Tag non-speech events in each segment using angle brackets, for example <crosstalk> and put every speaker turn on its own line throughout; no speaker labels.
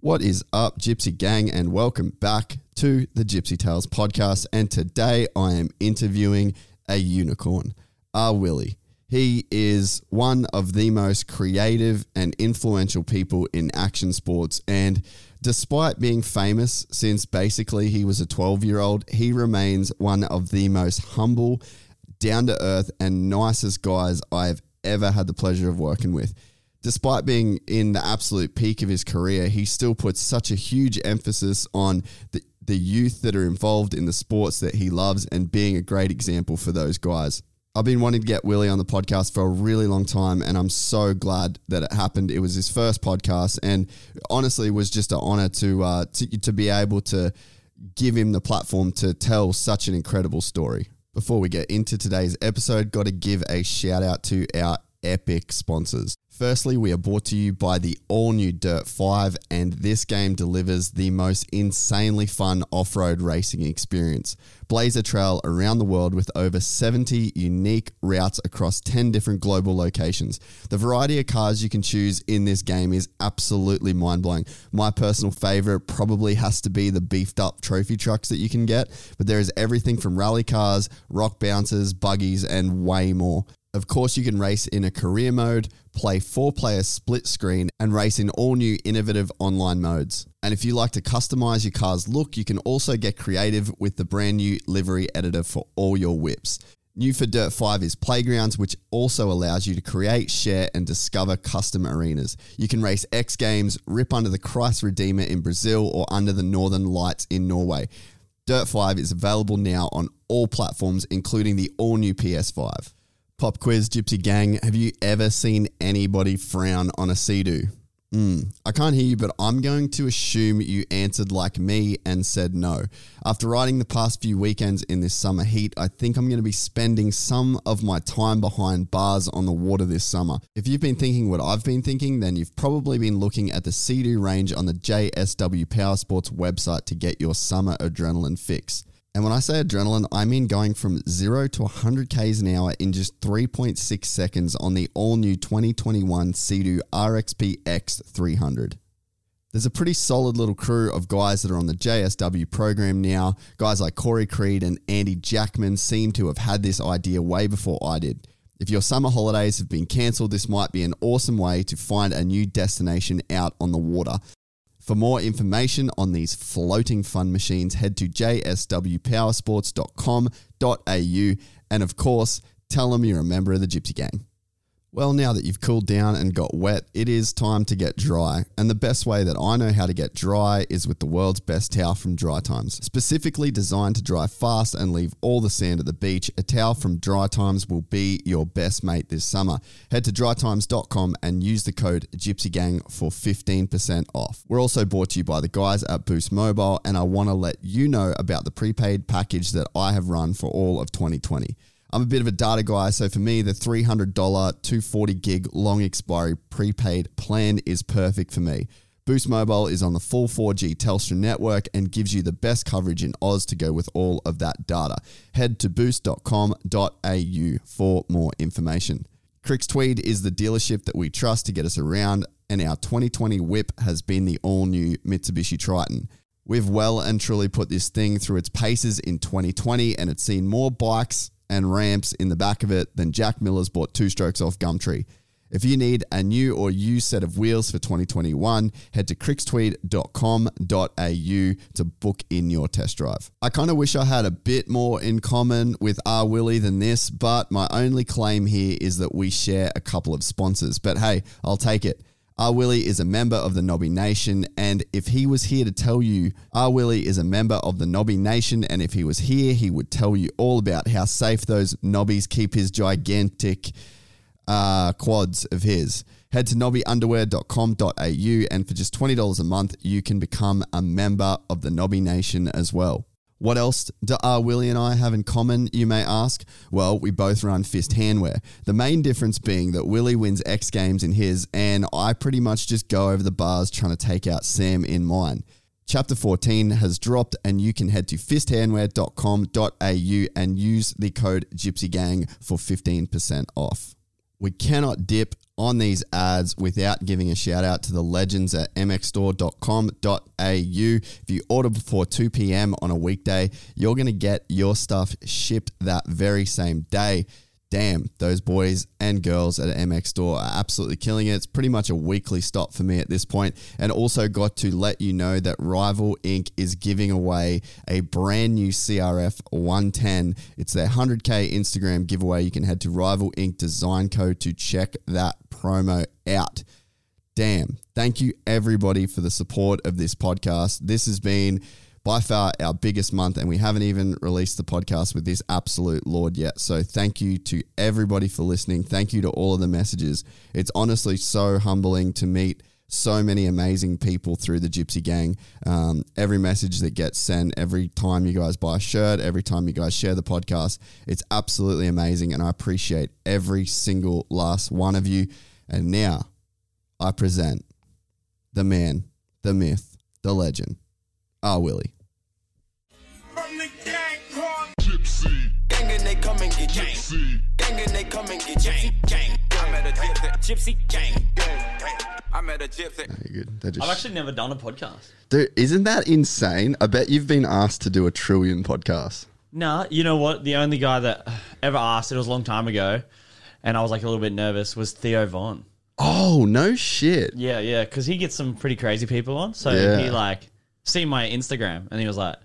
What is up, Gypsy Gang, and welcome back to the Gypsy Tales podcast. And today I am interviewing a unicorn, ah R. Willy. He is one of the most creative and influential people in action sports. And despite being famous since basically he was a 12 year old, he remains one of the most humble, down to earth, and nicest guys I've ever had the pleasure of working with. Despite being in the absolute peak of his career, he still puts such a huge emphasis on the, the youth that are involved in the sports that he loves and being a great example for those guys. I've been wanting to get Willy on the podcast for a really long time, and I'm so glad that it happened. It was his first podcast, and honestly, it was just an honor to uh, to, to be able to give him the platform to tell such an incredible story. Before we get into today's episode, got to give a shout out to our epic sponsors. Firstly, we are brought to you by the all new Dirt 5, and this game delivers the most insanely fun off road racing experience. Blaze a trail around the world with over 70 unique routes across 10 different global locations. The variety of cars you can choose in this game is absolutely mind blowing. My personal favorite probably has to be the beefed up trophy trucks that you can get, but there is everything from rally cars, rock bouncers, buggies, and way more. Of course, you can race in a career mode, play four player split screen, and race in all new innovative online modes. And if you like to customize your car's look, you can also get creative with the brand new livery editor for all your whips. New for Dirt 5 is Playgrounds, which also allows you to create, share, and discover custom arenas. You can race X Games, rip under the Christ Redeemer in Brazil, or under the Northern Lights in Norway. Dirt 5 is available now on all platforms, including the all new PS5. Pop quiz, Gypsy Gang. Have you ever seen anybody frown on a Sea-Doo? Mm, I can't hear you, but I'm going to assume you answered like me and said no. After riding the past few weekends in this summer heat, I think I'm going to be spending some of my time behind bars on the water this summer. If you've been thinking what I've been thinking, then you've probably been looking at the Sea-Doo range on the JSW Powersports website to get your summer adrenaline fix. And when I say adrenaline, I mean going from 0 to 100 k's an hour in just 3.6 seconds on the all new 2021 Sea-Doo RXP X300. There's a pretty solid little crew of guys that are on the JSW program now. Guys like Corey Creed and Andy Jackman seem to have had this idea way before I did. If your summer holidays have been cancelled, this might be an awesome way to find a new destination out on the water. For more information on these floating fun machines, head to jswpowersports.com.au and, of course, tell them you're a member of the Gypsy Gang. Well, now that you've cooled down and got wet, it is time to get dry. And the best way that I know how to get dry is with the world's best towel from Dry Times. Specifically designed to dry fast and leave all the sand at the beach, a towel from Dry Times will be your best mate this summer. Head to drytimes.com and use the code GYPSYGANG for 15% off. We're also brought to you by the guys at Boost Mobile, and I want to let you know about the prepaid package that I have run for all of 2020. I'm a bit of a data guy, so for me, the $300 240 gig long expiry prepaid plan is perfect for me. Boost Mobile is on the full 4G Telstra network and gives you the best coverage in Oz to go with all of that data. Head to boost.com.au for more information. Cricks Tweed is the dealership that we trust to get us around, and our 2020 whip has been the all new Mitsubishi Triton. We've well and truly put this thing through its paces in 2020, and it's seen more bikes and ramps in the back of it then Jack Miller's bought two strokes off Gumtree. If you need a new or used set of wheels for 2021, head to crickstweed.com.au to book in your test drive. I kind of wish I had a bit more in common with R. Willy than this, but my only claim here is that we share a couple of sponsors. But hey, I'll take it. R. Willy is a member of the Knobby Nation, and if he was here to tell you, R. Willy is a member of the Knobby Nation, and if he was here, he would tell you all about how safe those Knobbies keep his gigantic uh, quads of his. Head to knobbyunderwear.com.au and for just $20 a month, you can become a member of the Knobby Nation as well. What else do R. Willy and I have in common, you may ask? Well, we both run Fist Handwear. The main difference being that Willy wins X Games in his, and I pretty much just go over the bars trying to take out Sam in mine. Chapter 14 has dropped, and you can head to fisthandwear.com.au and use the code GypsyGang for 15% off. We cannot dip on these ads without giving a shout out to the legends at mxstore.com.au. If you order before 2 p.m. on a weekday, you're going to get your stuff shipped that very same day damn, those boys and girls at MX Store are absolutely killing it. It's pretty much a weekly stop for me at this point. And also got to let you know that Rival Ink. is giving away a brand new CRF 110. It's their 100K Instagram giveaway. You can head to Rival Ink. Design Code to check that promo out. Damn. Thank you, everybody, for the support of this podcast. This has been by far our biggest month, and we haven't even released the podcast with this absolute Lord yet. So thank you to everybody for listening. Thank you to all of the messages. It's honestly so humbling to meet so many amazing people through the Gypsy Gang. Um, every message that gets sent, every time you guys buy a shirt, every time you guys share the podcast, it's absolutely amazing. And I appreciate every single last one of you. And now I present the man, the myth, the legend, Ah Willie.
Called Gypsy.
Gang and they come and get gypsy. Gang and they come and get gypsy. Gang. I met a gypsy. Gypsy gang. I met a gypsy.
Very good. They just-
I've actually never done a podcast.
Dude, isn't that insane? I bet you've been asked to do a trillion podcasts.
Nah, you know what? The only guy that ever asked, it was a long time ago, and I was like a little bit nervous, was Theo Von.
Oh, no shit.
Yeah, yeah, because he gets some pretty crazy people on. So
Yeah.
he like seen my Instagram, and he was like,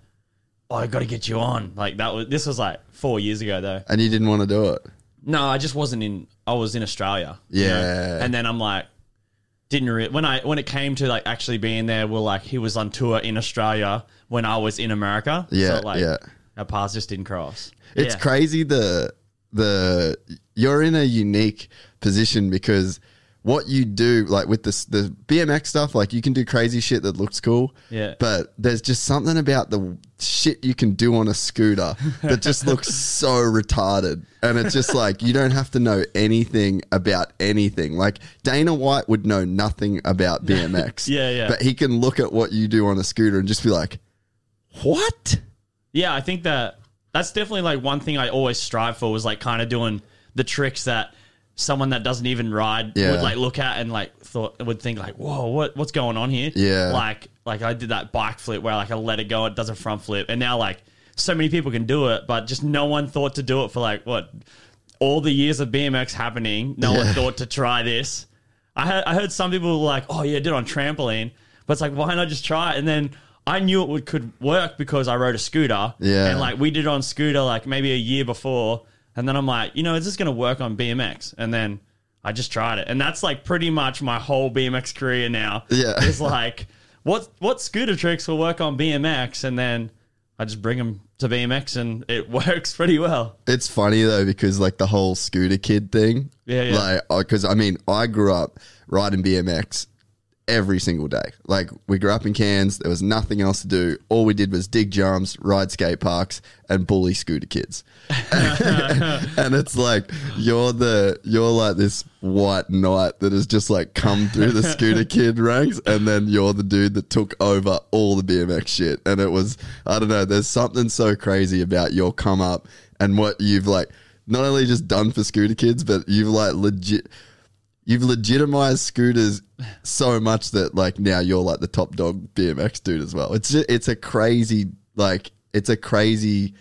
"Oh, I got to get you on." Like that was this was like four years ago though.
And you didn't want to do it.
No, I just wasn't in. I was in Australia. you know?
Yeah.
and then I'm like, didn't re- when I when it came to like actually being there. Well, like he was on tour in Australia when I was in America.
Yeah,
so, like,
yeah.
Our paths just didn't cross.
It's
Yeah.
crazy the the you're in a unique position because what you do like with this the BMX stuff like you can do crazy shit that looks cool
Yeah.
but there's just something about the shit you can do on a scooter that just <laughs> looks so retarded and it's just like you don't have to know anything about anything like Dana White would know nothing about BMX <laughs>
Yeah, yeah.
but he can look at what you do on a scooter and just be like what
Yeah, I think that that's definitely like one thing I always strive for was like kind of doing the tricks that someone that doesn't even ride
Yeah.
would like look at and like thought would think like, whoa, what what's going on here?
Yeah.
Like like I did that bike flip where like I let it go, it does a front flip, and now like so many people can do it, but just no one thought to do it for like what all the years of BMX happening. No one thought to try this. I heard I heard some people were like, oh yeah, I did it on trampoline, but it's like why not just try it? And then I knew it would could work because I rode a scooter.
Yeah.
And like we did it on scooter like maybe a year before. And then I'm like, you know, is this gonna work on BMX? And then I just tried it. And that's like pretty much my whole BMX career now.
Yeah.
It's like what what scooter tricks will work on BMX and then I just bring them to BMX and it <laughs> works pretty well.
It's funny though because like the whole scooter kid thing.
Yeah, yeah.
Like, uh, because I mean, I grew up riding BMX every single day. Like, we grew up in Cairns. There was nothing else to do. All we did was dig jumps, ride skate parks, and bully scooter kids. <laughs> and it's like you're the you're like this white knight that has just like come through the scooter kid ranks, and then you're the dude that took over all the BMX shit. And it was I don't know. There's something so crazy about your come up and what you've like not only just done for scooter kids, but you've like legit. You've legitimized scooters so much that like now you're like the top dog BMX dude as well. It's just, it's a crazy like it's a crazy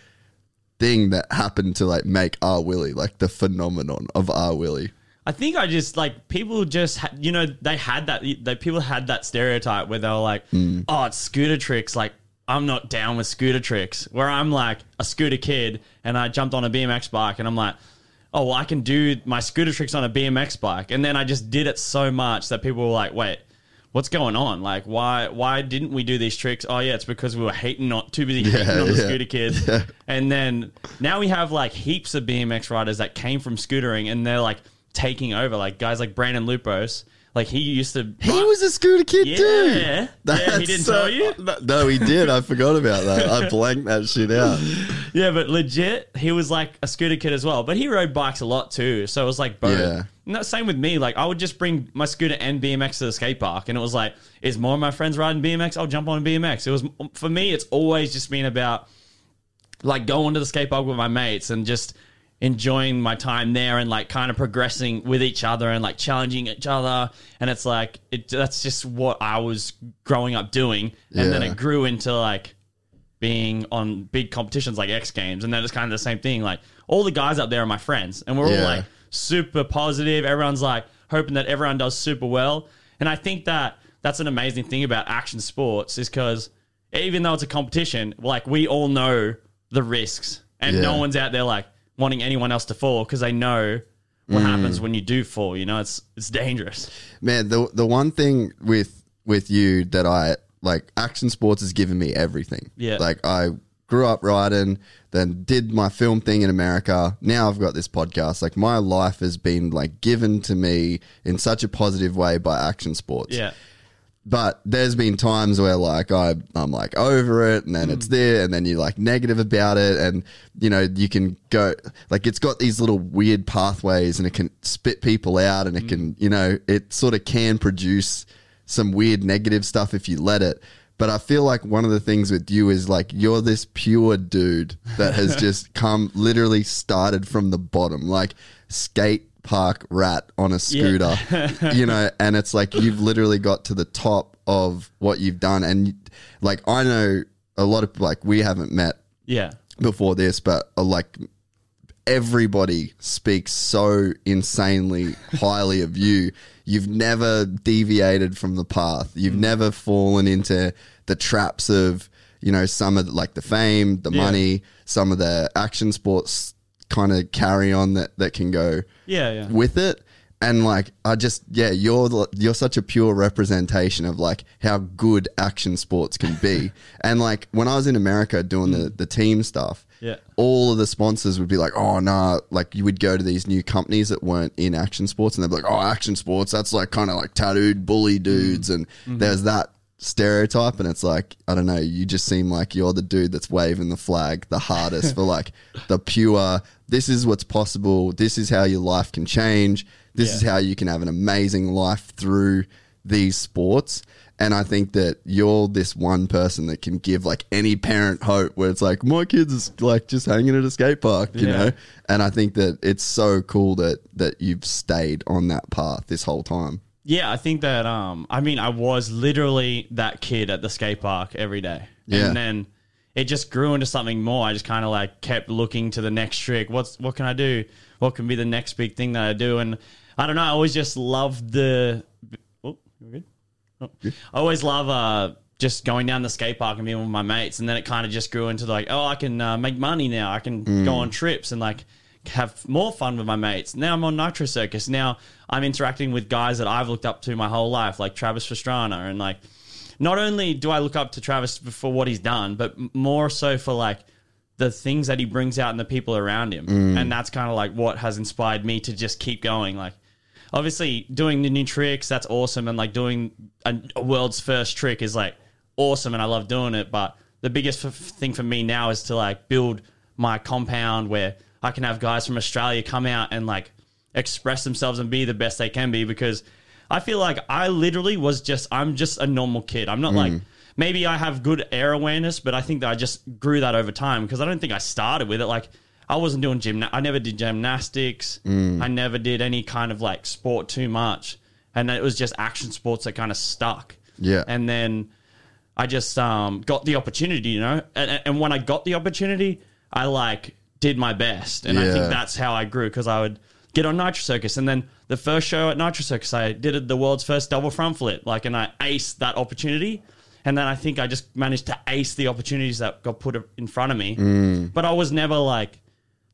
thing that happened to like make R Willy like the phenomenon of R Willy.
I think I just like people just ha- you know they had that they people had that stereotype where they were like hmm. oh it's scooter tricks like I'm not down with scooter tricks where I'm like a scooter kid and I jumped on a BMX bike and I'm like oh well I can do my scooter tricks on a BMX bike. And then I just did it so much that people were like wait what's going on? Like why why didn't we do these tricks? Oh yeah it's because we were hating not too busy hating on the
yeah.
scooter kids. <laughs> And then now we have like heaps of BMX riders that came from scootering and they're like taking over. Like guys like Brandon Loupos, Like he used to.
He was a scooter kid
Yeah.
too.
Yeah, he <laughs> didn't
so-
tell you?
No, he did. I forgot about that. I blanked that shit out. <laughs>
Yeah, but legit, he was like a scooter kid as well. But he rode bikes a lot too, so it was like both.
Yeah.
No, same with me. Like I would just bring my scooter and BMX to the skate park, and it was like, is more of my friends riding BMX? I'll jump on a BMX. It was for me. It's always just been about like going to the skate park with my mates and just enjoying my time there and like kind of progressing with each other and like challenging each other. And it's like it, that's just what I was growing up doing. And then it grew into like being on big competitions like X Games. And then it's kind of the same thing. Like all the guys up there are my friends. And we're
Yeah.
all like super positive. Everyone's like hoping that everyone does super well. And I think that that's an amazing thing about action sports is because even though it's a competition like we all know the risks. And no one's out there like wanting anyone else to fall because they know what mm. happens when you do fall you know it's it's dangerous
Man, the the one thing with with you that I like action sports has given me everything.
Yeah.
Like I grew up riding, then did my film thing in America. Now I've got this podcast. Like my life has been like given to me in such a positive way by action sports.
yeah
But there's been times where like I I'm like over it and then it's hmm. there and then you're like negative about it and you know you can go like it's got these little weird pathways and it can spit people out and it can hmm. you know it sort of can produce some weird negative stuff if you let it. But I feel like one of the things with you is like you're this pure dude that has <laughs> just come literally started from the bottom. Like skate park rat on a scooter <laughs> you know, and it's like you've literally got to the top of what you've done. And like, I know a lot of like, we haven't met
yeah
before this, but uh, like, everybody speaks so insanely highly of you. You've never deviated from the path, you've never fallen into the traps of, you know, some of the, like the fame, the
Yeah.
money, some of the action sports kind of carry on that, that can go
yeah yeah.
with it. And like i just yeah you're the- you're such a pure representation of like how good action sports can be. <laughs> And like when i was in america doing the mm. the team stuff
Yeah.
all of the sponsors would be like oh nah like you would go to these new companies that weren't in action sports and they'd be like oh action sports that's like kind of like tattooed bully dudes mm. and mm-hmm. there's that stereotype and it's like i don't know you just seem like you're the dude that's waving the flag the hardest for like <laughs> the pure this is what's possible this is how your life can change this
Yeah.
is how you can have an amazing life through these sports and i think that you're this one person that can give like any parent hope where it's like my kids is like just hanging at a skate park you
Yeah.
know and i think that it's so cool that that you've stayed on that path this whole time
Yeah, I think that um I mean I was literally that kid at the skate park every day.
Yeah.
And then it just grew into something more. I just kind of like kept looking to the next trick. What's what can I do? What can be the next big thing that I do? And I don't know, I always just loved the Oh, you good? Oh. I always love uh just going down the skate park and being with my mates and then it kind of just grew into like oh I can uh, make money now. I can go on trips and like have more fun with my mates. Now I'm on Nitro Circus. Now I'm interacting with guys that I've looked up to my whole life, like Travis Pastrana. And like, not only do I look up to Travis for what he's done, but more so for like the things that he brings out in the people around him. Mm. And that's kind of like what has inspired me to just keep going. Like, obviously, doing the new tricks, that's awesome. And like doing a, a world's first trick is like awesome. And I love doing it. But the biggest f- thing for me now is to like build my compound where I can have guys from Australia come out and like express themselves and be the best they can be because I feel like I literally was just I'm just a normal kid. I'm not like maybe I have good air awareness, but I think that I just grew that over time because I don't think I started with it like I wasn't doing gym. I never did gymnastics. I never did any kind of like sport too much, and it was just action sports that kind of stuck.
Yeah.
and then I just um, got the opportunity, you know, and, and when I got the opportunity, I like did my best, and I think that's how I grew because I would get on Nitro Circus, and then the first show at Nitro Circus, I did the world's first double front flip, like, and I aced that opportunity, and then I think I just managed to ace the opportunities that got put in front of me, mm. but I was never like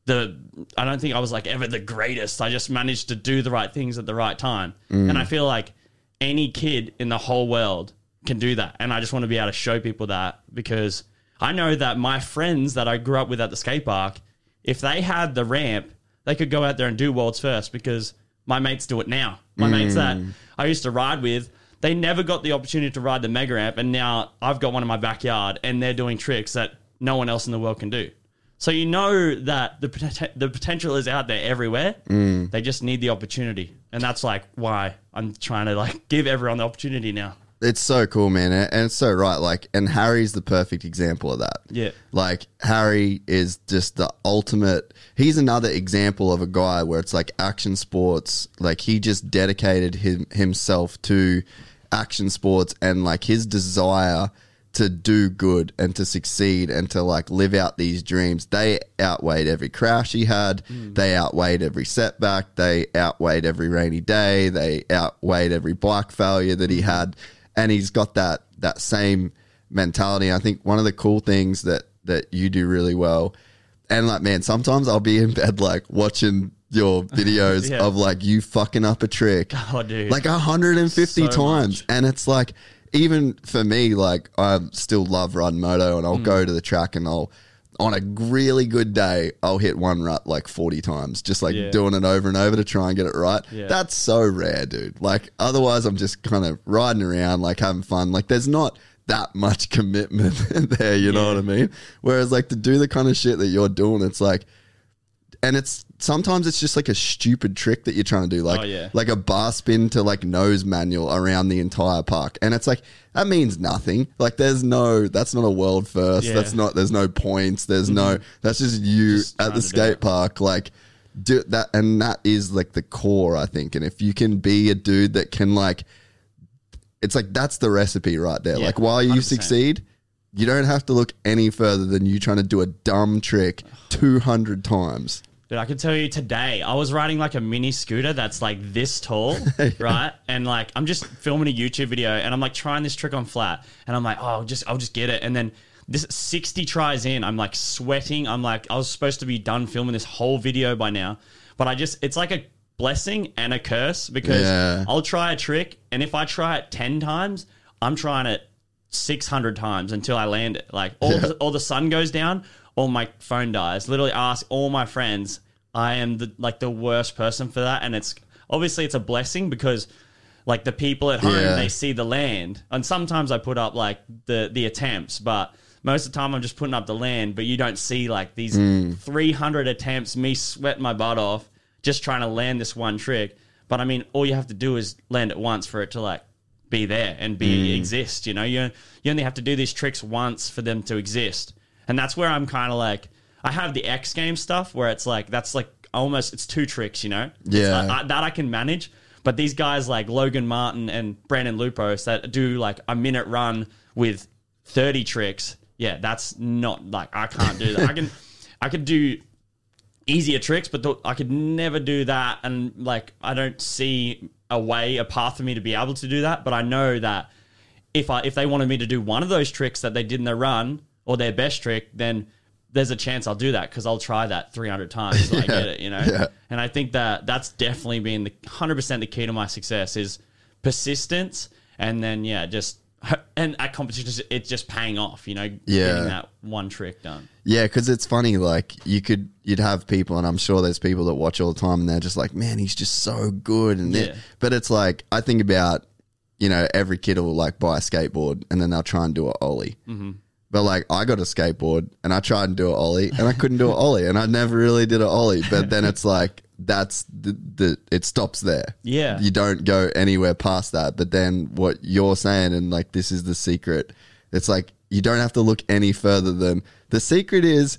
the I don't think I was like ever the greatest. I just managed to do the right things at the right time. And I mm. feel like any kid in the whole world can do that. And I just want to be able to show people that because I know that my friends that I grew up with at the skate park, if they had the ramp, they could go out there and do worlds first because my mates do it now. My mates that mm. I used to ride with, they never got the opportunity to ride the mega ramp, and now I've got one in my backyard, and they're doing tricks that no one else in the world can do. So you know that the the potential is out there everywhere. Mm. They just need the opportunity, and that's like why I'm trying to like give everyone the opportunity now.
It's so cool, man, and it's so right. Like, and Harry's the perfect example of that.
Yeah.
like Harry is just the ultimate. He's another example of a guy where it's like action sports. Like he just dedicated him, himself to action sports, and like his desire to do good and to succeed and to like live out these dreams. They outweighed every crash he had. Mm. They outweighed every setback. They outweighed every rainy day. They outweighed every bike failure that he had. And he's got that that same mentality. I think one of the cool things that that you do really well, and like man, sometimes I'll be in bed like watching your videos <laughs>
Yeah.
of like you fucking up a trick <laughs>
Oh, dude.
like 150
So
times
much.
and it's like even for me like i still love riding moto and i'll
Mm.
go to the track and i'll on a really good day i'll hit one rut like 40 times just like
Yeah.
doing it over and over to try and get it right.
Yeah.
that's so rare dude. Like otherwise i'm just kind of riding around like having fun. Like there's not that much commitment <laughs> there you know what i mean? Whereas like to do the kind of shit that you're doing it's like and it's sometimes it's just like a stupid trick that you're trying to do, like
Oh, yeah.
like a bar spin to like nose manual around the entire park, and it's like that means nothing. Like there's no, that's not a world first.
Yeah. Mm-hmm.
That's not. There's no points. There's no. That's just you
Just
at the skate park, like do that, and that is like the core, I think. And if you can be a dude that can like, it's like that's the recipe right there.
Yeah,
like while you
100%.
succeed. You don't have to look any further than you trying to do a dumb trick 200 times.
Dude, I can tell you today, I was riding like a mini scooter that's like this tall, <laughs> right? And like I'm just filming a YouTube video and I'm like trying this trick on flat and I'm like, oh, I'll just I'll just get it. And then this 60 tries in, I'm like sweating. I'm like, I was supposed to be done filming this whole video by now. But I just it's like a blessing and a curse because
Yeah.
I'll try a trick and if I try it 10 times, I'm trying it 600 times until I land it. Like all the, all the sun goes down, all my phone dies. Literally ask all my friends. I am the like the worst person for that and it's obviously it's a blessing because like the people at home
Yeah.
they see the land. And sometimes I put up like the the attempts, but most of the time I'm just putting up the land, but you don't see like these mm. 300 attempts me sweating my butt off just trying to land this one trick. But I mean, all you have to do is land it once for it to like be there and be mm. exist. You know, you you only have to do these tricks once for them to exist, and that's where I'm kind of like I have the X game stuff where it's like that's like almost it's two tricks. You know,
Yeah.
like- I- that I can manage. But these guys like Logan Martin and Brandon Loupos that do like a minute run with 30 tricks, yeah, that's not like I can't do that. I can <laughs> I could do easier tricks, but th- I could never do that. And like, I don't see a way, a path for me to be able to do that. But I know that if I if they wanted me to do one of those tricks that they did in the run or their best trick, then there's a chance I'll do that because I'll try that 300 times until I <laughs> get it, you know.
Yeah.
And I think that that's definitely been the 100% the key to my success is persistence, and then yeah, just <laughs> and at competitions it's just paying off, you know,
Yeah.
getting that one trick done.
Yeah, because it's funny. Like you could, you'd have people, and I'm sure there's people that watch all the time, and they're just like, "Man, he's just so good." And
Yeah.
but it's like I think about, you know, every kid will like buy a skateboard, and then they'll try and do a ollie. Mm-hmm. But like I got a skateboard, and I tried and do a ollie, and I couldn't do a ollie, and I never really did a ollie. But then it's like that's the, the it stops there.
Yeah.
you don't go anywhere past that. But then what you're saying, and like this is the secret. It's like you don't have to look any further than the secret is.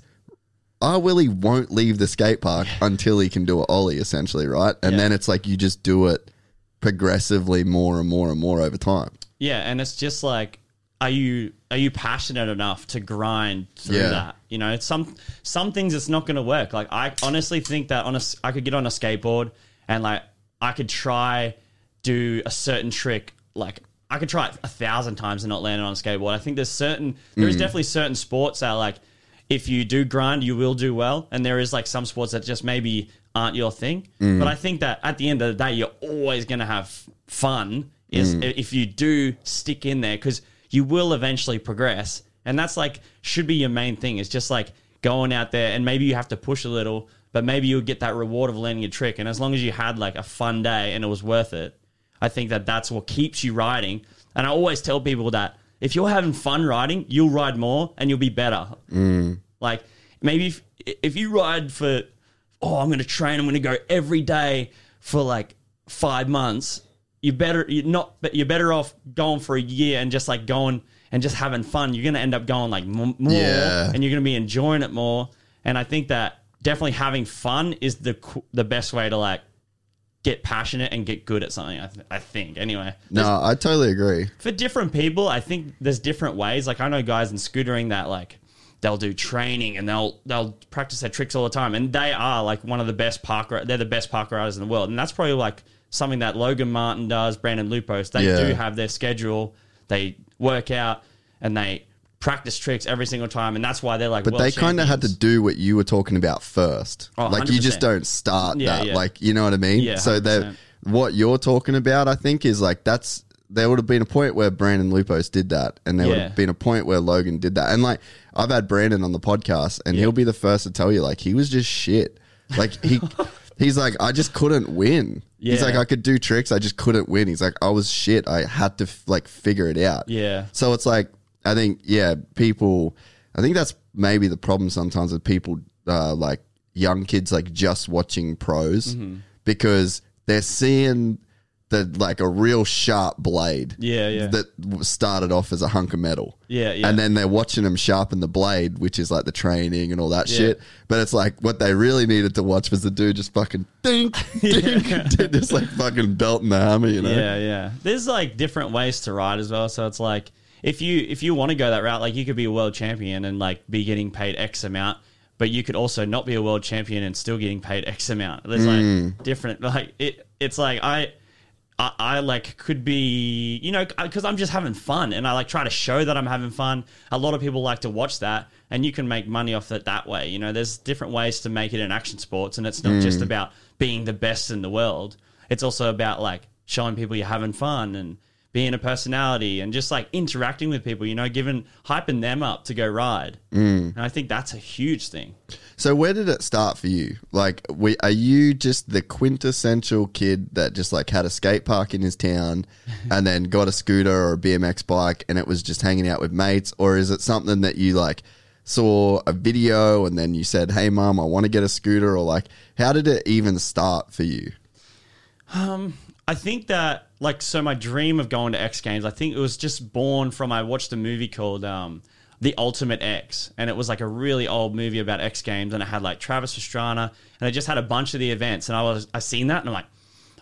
R. Willy won't leave the skate park until he can do a ollie, essentially, right? And
Yeah.
then it's like you just do it progressively more and more and more over time.
Yeah, and it's just like, are you are you passionate enough to grind through
Yeah.
that? You know, some some things it's not going to work. Like I honestly think that on a I could get on a skateboard and like I could try do a certain trick like. I could try it a thousand times and not land it on a skateboard. I think there's certain, there is mm. definitely certain sports that like, if you do grind, you will do well. And there is like some sports that just maybe aren't your thing. Mm. But I think that at the end of the day, you're always going to have fun is mm. if you do stick in there because you will eventually progress. And that's like, should be your main thing is just like going out there and maybe you have to push a little, but maybe you would get that reward of learning a trick. And as long as you had like a fun day and it was worth it, I think that that's what keeps you riding. And I always tell people that if you're having fun riding, you'll ride more and you'll be better. Mm. Like maybe if, if you ride for, oh, I'm going to train, I'm going to go every day for like five months. You better you're not, but you're better off going for a year and just like going and just having fun. You're going to end up going like more,
Yeah.
and you're going to be enjoying it more. And I think that definitely having fun is the the best way to like get passionate and get good at something. I, th- I think anyway.
No, I totally agree.
For different people, I think there's different ways. Like I know guys in scootering that like they'll do training and they'll they'll practice their tricks all the time, and they are like one of the best park. They're the best park riders in the world, and that's probably like something that Logan Martin does, Brandon Loupos. They
Yeah.
do have their schedule. They work out and they practice tricks every single time, and that's why they're like.
But they kind of had to do what you were talking about first.
Oh,
like you just don't start
Yeah,
that.
yeah.
Like you know what I mean?
Yeah,
so that what you're talking about, I think, is like that's there would have been a point where Brandon Loupos did that, and there would have been a point where Logan did that. And like I've had Brandon on the podcast, and he'll be the first to tell you, like he was just shit. Like he. <laughs> He's like, I just couldn't win. He's like, I could do tricks, I just couldn't win. He's like, I was shit. I had to like figure it out.
Yeah.
So it's like I think yeah, people. I think that's maybe the problem sometimes with people uh, like young kids like just watching pros
Mm-hmm.
because they're seeing the like a real sharp blade.
Yeah, yeah.
That started off as a hunk of metal.
Yeah, yeah.
And then they're watching them sharpen the blade, which is like the training and all that
Yeah.
shit. But it's like what they really needed to watch was the dude just fucking dink, <laughs> dink, just <laughs> like fucking belting the hammer, you know?
Yeah, yeah. There's like different ways to ride as well. So it's like if you if you want to go that route, like you could be a world champion and like be getting paid X amount, but you could also not be a world champion and still getting paid X amount. There's like hmm. different like it. It's like I. I, I like could be you know because I'm just having fun and I like try to show that I'm having fun. A lot of people like to watch that, and you can make money off it that way. You know, there's different ways to make it in action sports, and it's not just mm. about being the best in the world. It's also about like showing people you're having fun and being a personality and just like interacting with people. You know, giving hyping them up to go ride. Mm. And I think that's a huge thing.
So where did it start for you? Like, we, are you just the quintessential kid that just like had a skate park in his town, <laughs> and then got a scooter or a BMX bike, and it was just hanging out with mates, or is it something that you like saw a video and then you said, "Hey, mom, I want to get a scooter," or like, how did it even start for you?
I think that like so my dream of going to X Games, I think it was just born from I watched a movie called um The Ultimate X and it was like a really old movie about X Games and it had like Travis Pastrana and it just had a bunch of the events and I was I seen that and I'm like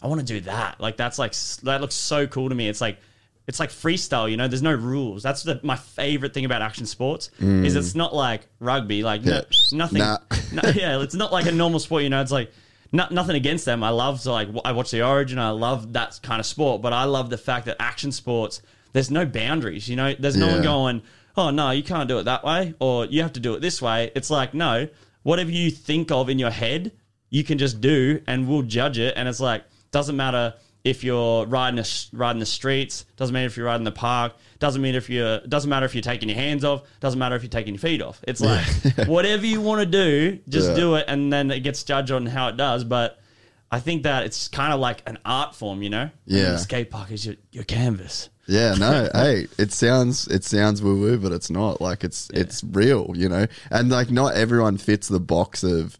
I want to do that. Like that's like that looks so cool to me. It's like it's like freestyle, you know. There's no rules. That's the, my favorite thing about action sports is it's not like rugby. Like no, nothing.
Nah.
no, yeah, it's not like a normal sport. You know, it's like no, nothing against them. I love to like I watch the Origin. I love that kind of sport, but I love the fact that action sports there's no boundaries. You know, there's no one going, oh no, you can't do it that way, or you have to do it this way. It's like no, whatever you think of in your head, you can just do, and we'll judge it. And it's like doesn't matter if you're riding a, riding the streets, doesn't matter if you're riding the park, doesn't matter if you're doesn't matter if you're taking your hands off, doesn't matter if you're taking your feet off. It's like <laughs> whatever you want to do, just
Yeah.
do it, and then it gets judged on how it does. But I think that it's kind of like an art form, you know?
Yeah.
the skate park is your, your canvas.
Yeah, no, <laughs> hey, it sounds it sounds woo woo, but it's not. Like it's it's real, you know. And like not everyone fits the box of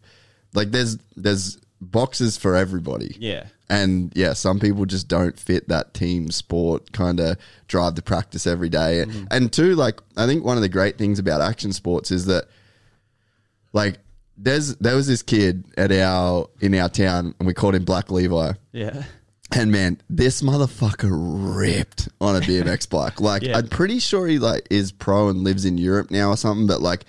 like there's there's boxes for everybody.
Yeah.
And yeah, some people just don't fit that team sport kind of drive to practice every day.
Mm-hmm.
And two, like I think one of the great things about action sports is that like there's there was this kid at our in our town and we called him Black Levi.
Yeah.
And man, this motherfucker ripped on a BMX <laughs> bike. Like,
Yeah.
I'm pretty sure he like is pro and lives in Europe now or something. But like,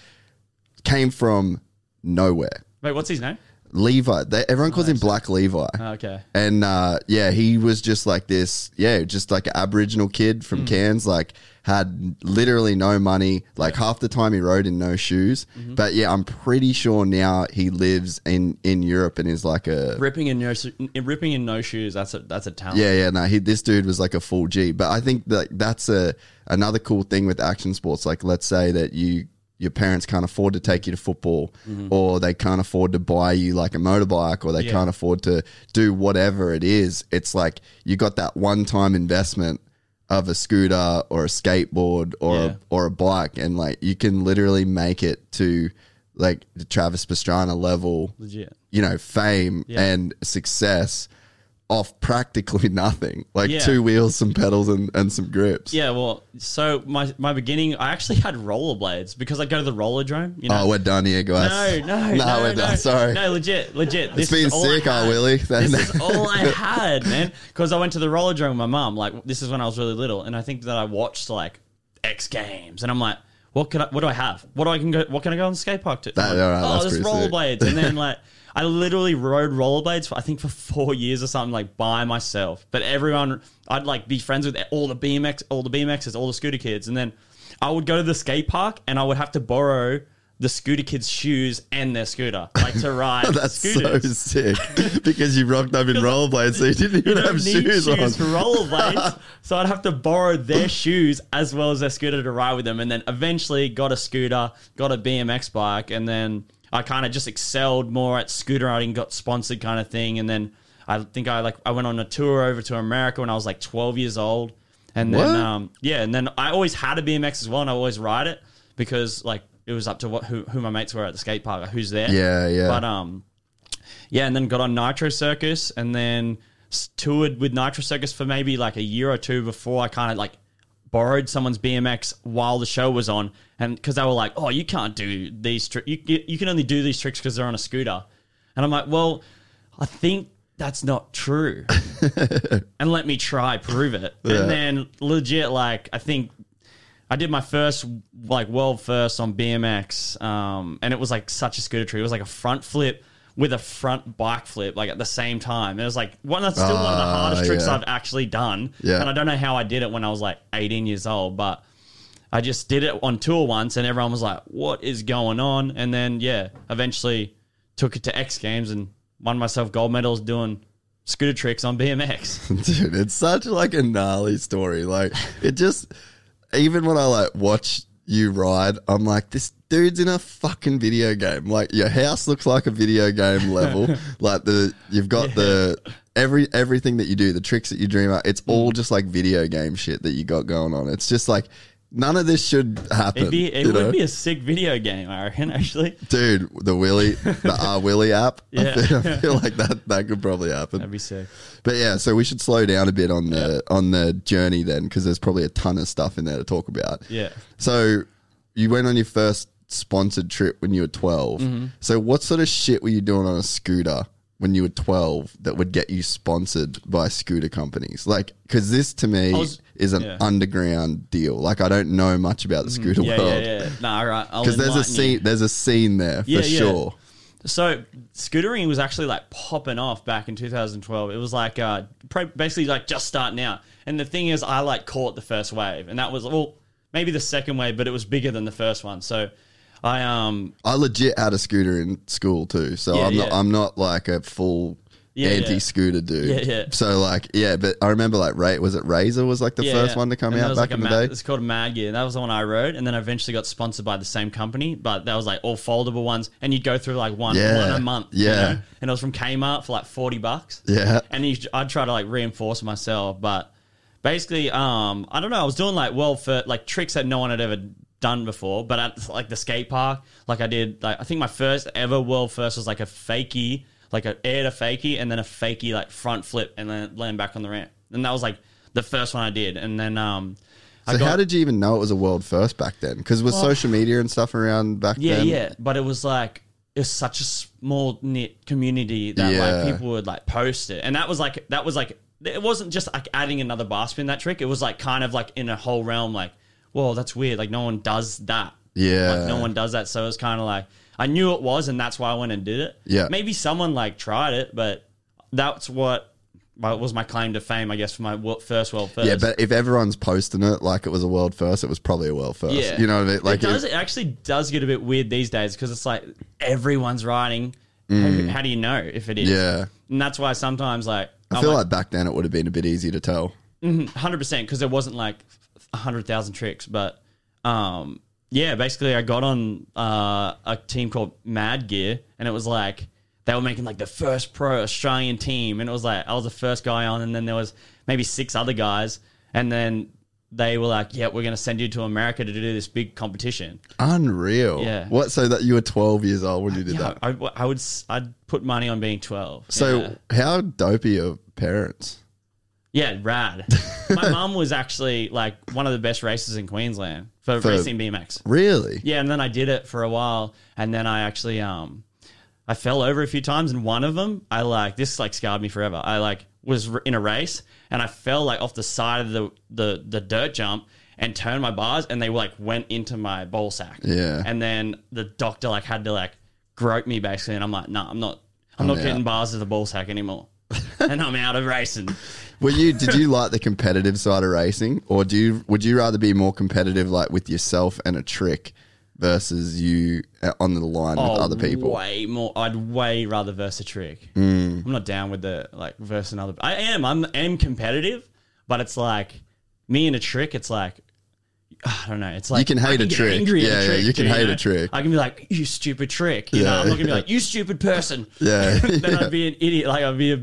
came from nowhere.
Wait, what's his name?
Levi, they, everyone calls him Black Levi.
Okay.
And uh, yeah, he was just like this, yeah, just like an Aboriginal kid
Hmm.
from Cairns, like had literally no money. Like half the time he rode in no shoes.
Mm-hmm.
But yeah, I'm pretty sure now he lives in in Europe and is like a
Ripping in no ripping in no shoes. That's a that's a talent.
yeah, yeah, no, he, this dude was like a full G. But I think that that's a another cool thing with action sports. Like, let's say that you your parents can't afford to take you to football, mm-hmm. or they can't afford to buy you like a motorbike, or they
Yeah.
can't afford to do whatever it is. It's like you got that one time investment of a scooter or a skateboard or
Yeah.
a, or a bike, and like you can literally make it to like the Travis Pastrana level,
Legit.
you know, fame
Yeah.
and success off practically <laughs> nothing, like
Yeah.
two wheels, some pedals, and, and some grips.
Yeah, well, so my my beginning, I actually had rollerblades because I go to the rollerdrome. You oh, know,
Oh, we're done here, guys.
no,
no, <laughs>
no,
we're
no,
done. Sorry.
no, legit, legit. This
been
is all
sick, oh,
had.
Willy.
This is <laughs> all I had, man. Because I went to the roller rollerdrome with my mum. Like this is when I was really little, and I think that I watched like X Games, and I'm like, what can I? What do I have? What do I can go? What can I go on the skate park to?
That-
like,
all right,
oh, there's rollerblades, and then like. I literally rode rollerblades for I think for four years or something, like by myself. But everyone, I'd like be friends with all the BMX, all the BMXs, all the scooter kids, and then I would go to the skate park and I would have to borrow the scooter kids' shoes and their scooter, like to ride <laughs>
That's
scooters.
so sick <laughs> because you rocked up in rollerblades, so you didn't even
You don't
have shoes,
shoes,
on.
for rollerblades, <laughs> so I'd have to borrow their shoes as well as their scooter to ride with them, and then eventually got a scooter, got a BMX bike, and then I kind of just excelled more at scooter riding, got sponsored kind of thing, and then I think I like I went on a tour over to America when I was like 12 years old, and then um, yeah, and then I always had a BMX as well, and I always ride it because like it was up to what who, who my mates were at the skate park, who's there,
Yeah, yeah.
but um, yeah, and then got on Nitro Circus, and then toured with Nitro Circus for maybe like a year or two before I kind of like borrowed someone's BMX while the show was on, and because they were like, "Oh, you can't do these tricks. You, you you can only do these tricks because they're on a scooter," and I'm like, "Well, I think." That's not true. <laughs> and let me try prove it.
Yeah.
And then legit, like I think I did my first like world first on BMX, um, and it was like such a scooter trick. It was like a front flip with a front bike flip, like at the same time. It was like one that's still one of the
Ah,
hardest tricks
yeah.
I've actually done.
Yeah.
And I don't know how I did it when I was like 18 years old, but I just did it on tour once, and everyone was like, "What is going on?" And then yeah, eventually took it to X Games and won myself gold medals doing scooter tricks on BMX. <laughs>
Dude, it's such like a gnarly story. Like it just even when I like watch you ride, I'm like, this dude's in a fucking video game. Like your house looks like a video game level. <laughs> like the you've got the every everything that you do, the tricks that you dream up, it's
Mm.
all just like video game shit that you got going on. It's just like none of this should happen.
It'd be, it would
know?
be a sick video game, I reckon. Actually,
Dude, the Willy, the <laughs> R Willy app. I,
Yeah.
feel, I feel like that that could probably happen.
that'd be sick.
But yeah, so we should slow down a bit on the on the journey then, because there's probably a ton of stuff in there to talk about.
Yeah.
So you went on your first sponsored trip when you were 12.
Mm-hmm.
So what sort of shit were you doing on a scooter when you were 12 that would get you sponsored by scooter companies? Like, because this to me
was-
is an
yeah. Mm-hmm.
underground deal. Like, I don't know much about the scooter
Yeah,
world.
yeah, yeah. Nah, right.
Because there's a
enlighten you.
scene, there's a scene there for
Yeah, yeah.
sure.
So scootering was actually like popping off back in 2012. It was like uh, basically like just starting out. And the thing is, I like caught the first wave, and that was well maybe the second wave, but it was bigger than the first one. So I um
I legit had a scooter in school too, so
Yeah,
I'm not
yeah.
I'm not like a full
Yeah, yeah.
anti-scooter dude.
Yeah, yeah.
So like yeah, but I remember like Ray was it Razor was like the
yeah,
first
yeah.
one to come
And
out
was,
back
like,
in
a
the
Mad-
day.
It's called Madd Gear. That was the one I rode, and then I eventually got sponsored by the same company, but that was like all foldable ones, and you'd go through like one
Yeah,
one a month. you
yeah.
know? and it was from Kmart for like forty bucks.
Yeah.
and you, I'd try to like reinforce myself, but basically, um, I don't know. I was doing like well for like tricks that no one had ever done before, but at like the skate park, like I did, like I think my first ever world first was like a fakie, like a air to fakie, and then a fakie like front flip, and then land back on the ramp, and that was like the first one I did, and then um, I
So
got
how did you even know it was a world first back then? Because with
Well-
social media and stuff around back
yeah,
then?
yeah, but it was like it's such a small knit community that
Yeah.
like people would like post it, and that was like that was like it wasn't just like adding another bar spin that trick. It was like kind of like in a whole realm like, whoa, that's weird. Like no one does that.
Yeah.
like no one does that. So it was kind of like I knew it was, and that's why I went and did it.
Yeah.
maybe someone like tried it, but that's what was my claim to fame, I guess, for my first world first.
Yeah, but if everyone's posting it like it was a world first, it was probably a world first.
Yeah,
You know what I mean? Like
it does.
if-
It actually does get a bit weird these days because it's like everyone's riding. How, how do you know if it is?
Mm. Yeah.
and that's why sometimes like
I feel like back then it would have been a bit easier to tell.
hundred percent because there wasn't like hundred thousand tricks, but um, yeah, basically, I got on uh, a team called Madd Gear, and it was like they were making like the first pro Australian team, and it was like I was the first guy on, and then there was maybe six other guys, and then they were like, "Yeah, we're going to send you to America to do this big competition."
Unreal.
Yeah.
What? So that you were 12 years old when you did
Yeah,
that.
I, I would I'd put money on being twelve.
So
yeah.
how dopey are your parents?
Yeah, rad. <laughs> My mum was actually like one of the best racers in Queensland for,
For-
racing BMX.
Really?
Yeah, and then I did it for a while, and then I actually um, I fell over a few times, and one of them I like this like scarred me forever. I like was r- in a race, and I fell like off the side of the the the dirt jump and turned my bars, and they like went into my ball sack.
Yeah.
and then the doctor like had to like grope me basically, and I'm like, no, I'm not, I'm, not
out.
getting bars of the ball sack anymore, <laughs> and I'm out of racing.
Were you? Did you like the competitive side of racing, or do you? Would you rather be more competitive, like with yourself and a trick, versus you uh, on the line with other people?
Oh, Way more. I'd way rather verse a trick.
Mm.
I'm not down with the like verse another. I am. I'm am competitive, but it's like me and a trick. It's like I don't know. It's like
You can hate a
get
trick.
angry at
Yeah,
a
yeah, you can hate
know?
a trick.
I can be like, "You stupid trick." You know,
Yeah.
I'm not gonna be like, "You stupid person."
Yeah. <laughs>
then I'd be an idiot. Like I'd be a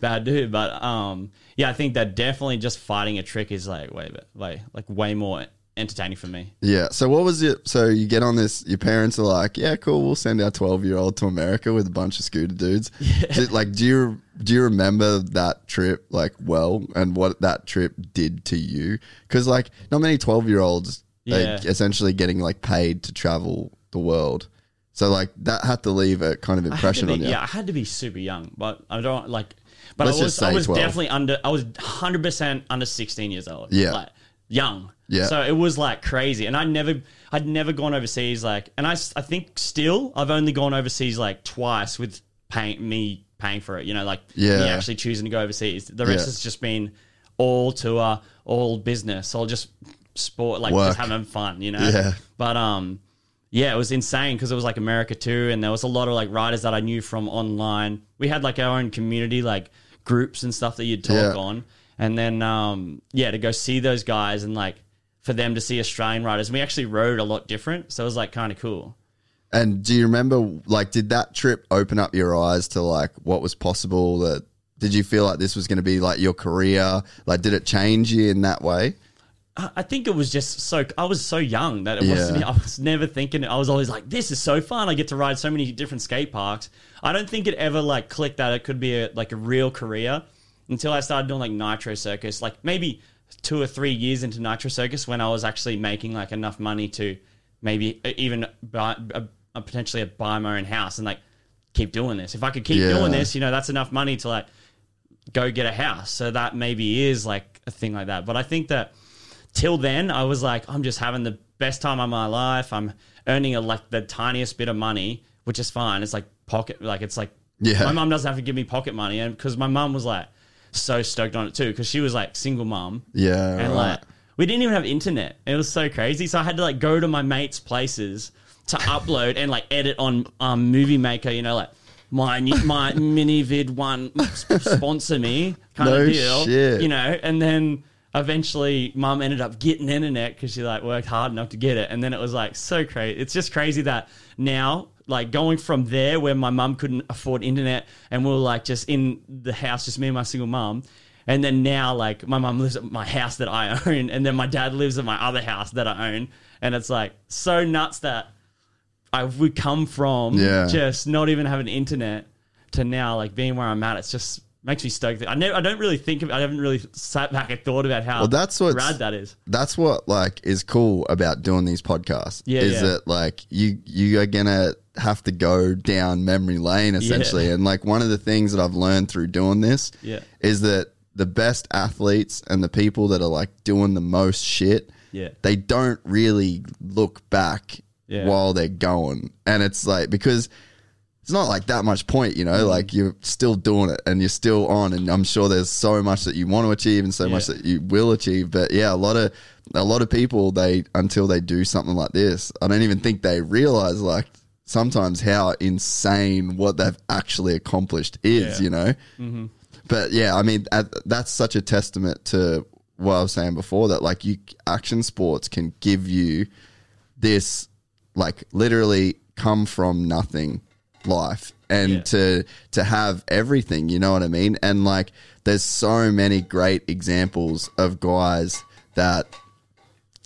bad dude. But um, yeah, I think that definitely just fighting a trick is like way, way, like way more entertaining for me.
Yeah. So what was it? So you get on this. Your parents are like, "Yeah, cool. We'll send our twelve-year-old to America with a bunch of scooter dudes." <laughs> Did- like, do you do you remember that trip like well, and what that trip did to you? Because like, not many twelve-year-olds
Yeah.
essentially getting like paid to travel the world. So like that had to leave a kind of
I had to
impression
be-
on you.
Yeah, I had to be super young, but I don't like. But
Let's
I was, I was
12.
definitely under. I was hundred percent under sixteen years old.
Yeah.
like young.
Yeah.
So it was like crazy, and I never, I'd never gone overseas. Like, and I, I think still, I've only gone overseas like twice with paying me paying for it. You know, like
Yeah.
me actually choosing to go overseas. The rest
Yeah.
has just been all tour, all business, all just sport, like
Work.
just having fun. You know.
Yeah.
But um, yeah, it was insane because it was like America too, and there was a lot of like riders that I knew from online. We had like our own community, like groups and stuff that you'd talk
Yeah.
on, and then um, yeah, to go see those guys and like for them to see Australian riders. And we actually rode a lot different, so it was like kind of cool.
And do you remember, like, did that trip open up your eyes to like what was possible? That did you feel like this was going to be like your career? Like, did it change you in that way?
I I think it was just so I was so young that it wasn't. <laughs> I was never thinking. I was always like, "This is so fun! I get to ride so many different skate parks." I don't think it ever like clicked that it could be a, like a real career until I started doing like Nitro Circus. Like maybe two or three years into Nitro Circus when I was actually making like enough money to maybe even buy a, uh, potentially buy my own house and like keep doing this. If I could keep
Yeah.
doing this, you know, that's enough money to like go get a house. So that maybe is like a thing like that. But I think that till then, I was like, I'm just having the best time of my life. I'm earning a, like the tiniest bit of money, which is fine. It's like pocket, like it's like
Yeah.
my mom doesn't have to give me pocket money, and because my mom was like so stoked on it too, because she was like single mom.
Yeah,
and
right.
like we didn't even have internet. It was so crazy. So I had to like go to my mates' places to upload and like edit on um, Movie Maker. You know, like my my <laughs> mini vid one sponsor me kind
No
of deal.
shit.
You know, and then eventually mum ended up getting internet because she like worked hard enough to get it, and then it was like so crazy. It's just crazy that now. Like going from there where my mum couldn't afford internet and we were like just in the house, just me and my single mum, and then now, like, my mum lives at my house that I <laughs> own, and then my dad lives at my other house that I own. And it's like so nuts that I we come from
Yeah.
just not even having internet to now, like, being where I'm at. It's just makes me stoked. I never, I don't really think of, I haven't really sat back and thought about how
Well, that's what's-
rad that is.
that's what like is cool about doing these podcasts.
Yeah,
is
yeah.
that like you you are gonna have to go down memory lane essentially,
Yeah.
and like one of the things that I've learned through doing this
Yeah.
is that the best athletes and the people that are like doing the most shit,
Yeah.
they don't really look back
Yeah.
while they're going, and it's like because. It's not like that much point, you know.
Mm.
Like you're still doing it, and you're still on, and I'm sure there's so much that you want to achieve, and so much that you will achieve. But yeah, a lot of a lot of people they until they do something like this, I don't even think they realize like sometimes how insane what they've actually accomplished is.
Yeah.
You know. But yeah, I mean at, that's such a testament to what I was saying before that like you action sports can give you this like literally come from nothing life and
Yeah.
to to have everything you know what i mean and like there's so many great examples of guys that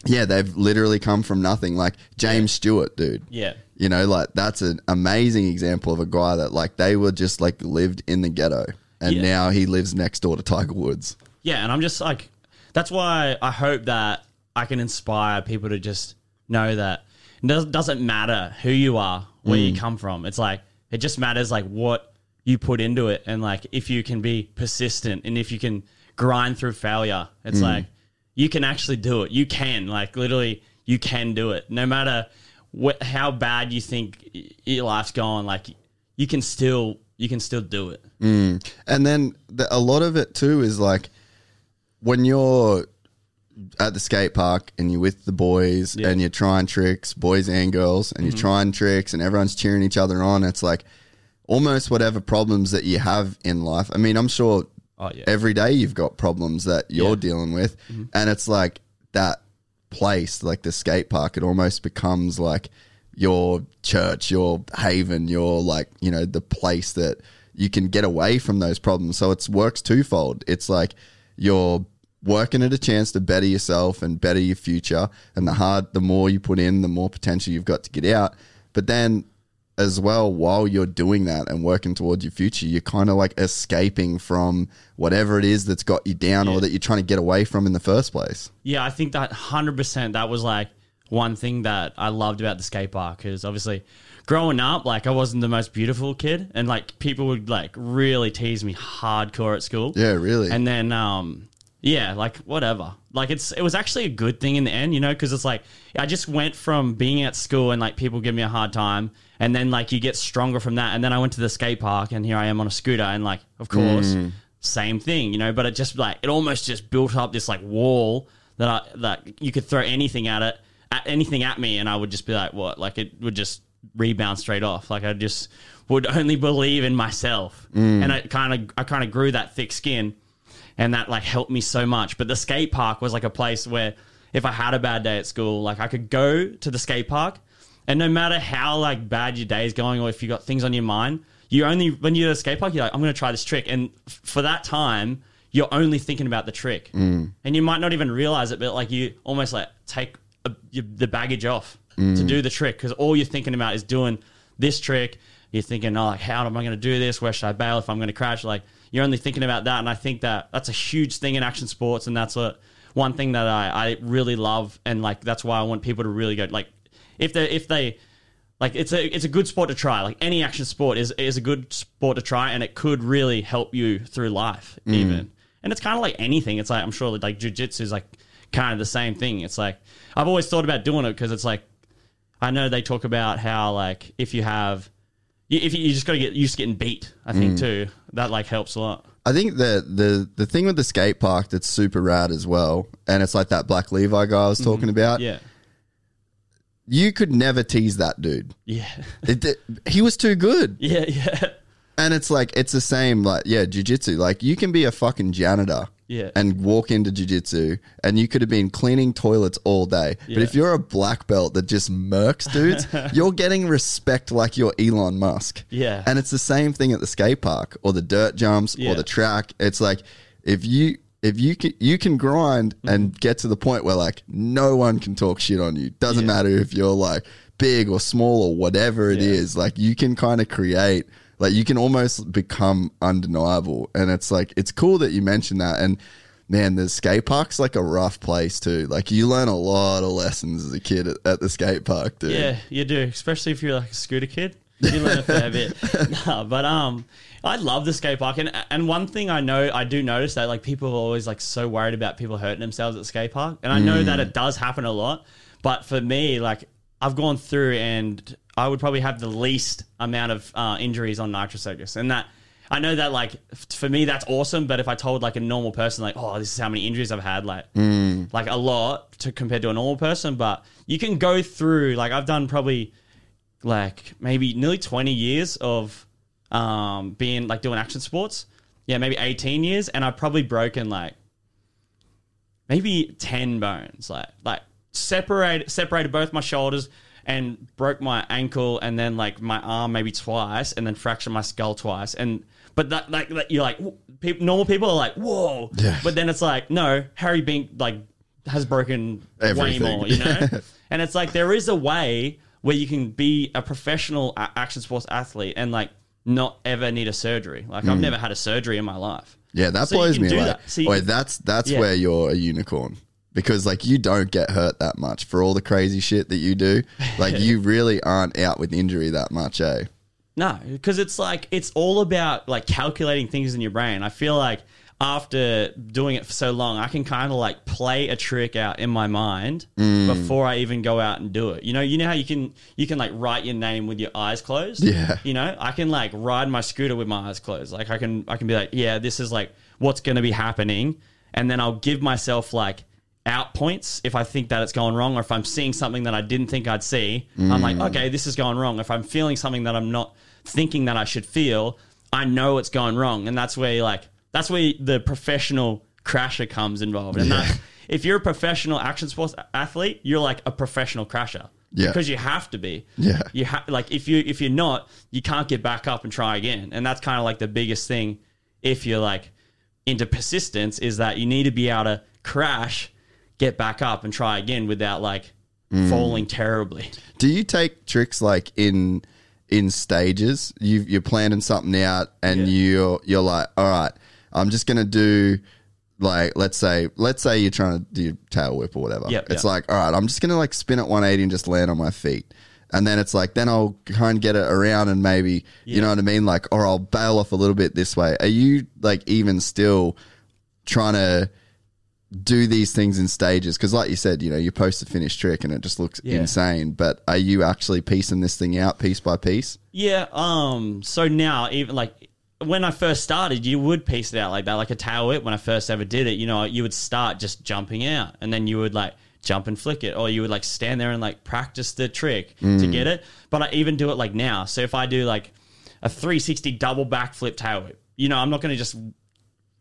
yeah they've literally come from nothing like james stewart dude
Yeah.
you know like that's an amazing example of a guy that like they were just like lived in the ghetto and
Yeah.
now he lives next door to tiger woods
Yeah, and I'm just like, that's why I hope that I can inspire people to just know that it does- doesn't matter who you are, where you mm. come from. It's like, it just matters like what you put into it. And like, if you can be persistent and if you can grind through failure, it's mm. like, you can actually do it. You can, like, literally, you can do it. No matter what, how bad you think your life's going, like, you can still, you can still do it. Mm.
And then the, a lot of it too is like when you're at the skate park and you're with the boys
Yeah. Mm-hmm.
and you're trying tricks, boys and girls, and you're trying tricks and everyone's cheering each other on. It's like almost whatever problems that you have in life. I mean, I'm sure
Oh, yeah.
every day you've got problems that you're
Yeah.
dealing with.
Mm-hmm.
And it's like that place, like the skate park, it almost becomes like your church, your haven, your like, you know, the place that you can get away from those problems. So it works twofold. It's like you're working at a chance to better yourself and better your future. And the hard, the more you put in, the more potential you've got to get out. But then as well, while you're doing that and working towards your future, you're kind of like escaping from whatever it is that's got you down or that you're trying to get away from in the first place.
Yeah, I think that hundred percent. That was like one thing that I loved about the skate park because obviously, growing up, like I wasn't the most beautiful kid, and like people would like really tease me hardcore at school.
Yeah, really.
And then, um, yeah, like whatever. Like it's it was actually a good thing in the end, you know, because it's like I just went from being at school and like people give me a hard time, and then like you get stronger from that, and then I went to the skate park, and here I am on a scooter, and like of course, mm. same thing, you know. But it just like it almost just built up this like wall that I that you could throw anything at it, at anything at me, and I would just be like, what? Like it would just rebound straight off. Like I just would only believe in myself, mm. and I kind of I kind of grew that thick skin and that like helped me so much. But the skate park was like a place where if I had a bad day at school, like I could go to the skate park, and no matter how like bad your day is going, or if you got things on your mind, you only when you're at a skate park, you're like, I'm going to try this trick, and f- for that time, you're only thinking about the trick, mm. and you might not even realize it, but like you almost like take a, your, the baggage off to mm. do the trick because all you're thinking about is doing this trick. You're thinking, oh, like, how am I going to do this? Where should I bail if I'm going to crash? Like, you're only thinking about that. And I think that that's a huge thing in action sports. And that's what one thing that I, I really love. And like, that's why I want people to really go, like, if they, if they, like, it's a, it's a good sport to try. Like, any action sport is, is a good sport to try. And it could really help you through life, mm. even. And it's kind of like anything. It's like, I'm sure like jujitsu is like kind of the same thing. It's like, I've always thought about doing it because it's like, I know they talk about how like if you have, you- if you, you just got to get used to getting beat. I think mm. too that like helps a lot.
I think the the the thing with the skate park that's super rad as well, and it's like that Black Levi guy I was talking mm-hmm. about.
Yeah,
You could never tease that dude.
yeah,
It, it- he was too good.
yeah, yeah,
And it's like it's the same like yeah, jujitsu. Like you can be a fucking janitor.
Yeah.
And walk into jujitsu and you could have been cleaning toilets all day. But if you're a black belt that just murks dudes, <laughs> you're getting respect like you're Elon Musk.
Yeah.
And it's the same thing at the skate park or the dirt jumps
Yeah.
or the track. It's like if you if you can you can grind
Mm-hmm.
and get to the point where like no one can talk shit on you. Doesn't
Yeah.
matter if you're like big or small or whatever it
Yeah.
is. Like you can kind of create like you can almost become undeniable. And it's like it's cool that you mentioned that. And man, the skate park's like a rough place too. Like you learn a lot of lessons as a kid at, at the skate park, dude.
yeah. You do, especially if you're like a scooter kid. You learn a fair bit. <laughs> Nah, but um, I love the skate park, and and one thing I know I do notice that like people are always like so worried about people hurting themselves at skate park, and I know that it does happen a lot. But for me, like I've gone through, and I would probably have the least amount of uh, injuries on Nitro Circus, and that. I know that, like, for me, that's awesome. But if I told like a normal person, like, oh, this is how many injuries I've had, like, like a lot to compared to a normal person. But you can go through, like, I've done probably like maybe nearly 20 years of um, being like doing action sports. Yeah, maybe 18 years. And I've probably broken like maybe 10 bones. Like, like separated separated both my shoulders and broke my ankle and then like my arm maybe twice and then fractured my skull twice and but that like that you're like people, normal people are like whoa
Yeah.
but then it's like no Harry Bink like has broken
Everything.
way more you know <laughs> and it's like there is a way where you can be a professional action sports athlete and like not ever need a surgery like I've hmm. never had a surgery in my life
Yeah, that
So
blows me away.
that. So
Wait,
can-
that's that's
Yeah.
where you're a unicorn because like you don't get hurt that much for all the crazy shit that you do. Like <laughs> you really aren't out with injury that much, eh?
No, because it's like it's all about like calculating things in your brain. I feel like after doing it for so long, I can kind of like play a trick out in my mind
Mm.
before I even go out and do it. You know, you know how you can you can like write your name with your eyes closed.
Yeah.
You know, I can like ride my scooter with my eyes closed. Like I can I can be like, yeah, this is like what's going to be happening, and then I'll give myself like out points if I think that it's going wrong, or if I'm seeing something that I didn't think I'd see. I'm like, mm. okay, this is going wrong. If I'm feeling something that I'm not thinking that I should feel, I know it's going wrong, and that's where like that's where the professional crasher comes involved. And that if you're a professional action sports athlete, you're like a professional crasher.
Yeah.
Because you have to be.
Yeah.
You have like if you if you're not, you can't get back up and try again. And that's kind of like the biggest thing if you're like into persistence is that you need to be able to crash, get back up and try again without like
Mm.
falling terribly.
Do you take tricks like in in stages? You you're planning something out and
Yeah.
you're you're like, all right, I'm just gonna do like let's say let's say you're trying to do tail whip or whatever.
Yep,
it's
yep.
like, all right, I'm just gonna like spin at 180 and just land on my feet. And then it's like, then I'll kind of get it around and maybe, you know what I mean? Like, or I'll bail off a little bit this way. Are you like even still trying to do these things in stages because like you said you know you post a finished trick and it just looks
Yeah.
insane but are you actually piecing this thing out piece by piece
Yeah. Um. So now, even like when I first started, you would piece it out like that, like a tail whip. When I first ever did it, you know, you would start just jumping out, and then you would like jump and flick it, or you would like stand there and like practice the trick to get it. But I even do it like now. So if I do like a 360 double backflip tail whip, you know, I'm not going to just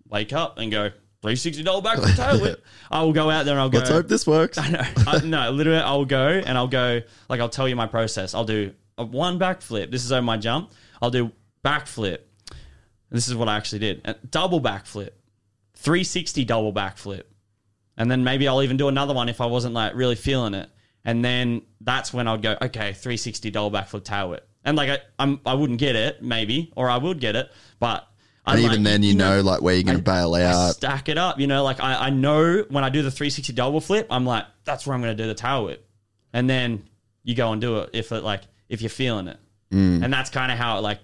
wake up and go 360 double backflip tail whip. <laughs> I will go out there and I'll go.
let's hope this works <laughs>
I know. I, no, literally, I'll go and I'll go, like, I'll tell you my process. I'll do a one backflip. This is on my jump. I'll do backflip. This is what I actually did. A double backflip, 360 double backflip. And then maybe I'll even do another one if I wasn't like really feeling it. And then that's when I'd go, okay, 360 double backflip tail whip. And like, I, I'm, I wouldn't get it, maybe, or I would get it, but.
And even
like,
then you know like where you're gonna bail
I
out
stack it up. You know, like I, I know when I do the 360 double flip, I'm like, that's where I'm going to do the tail whip. And then you go and do it if it like, if you're feeling it.
Mm.
And that's kind of how it like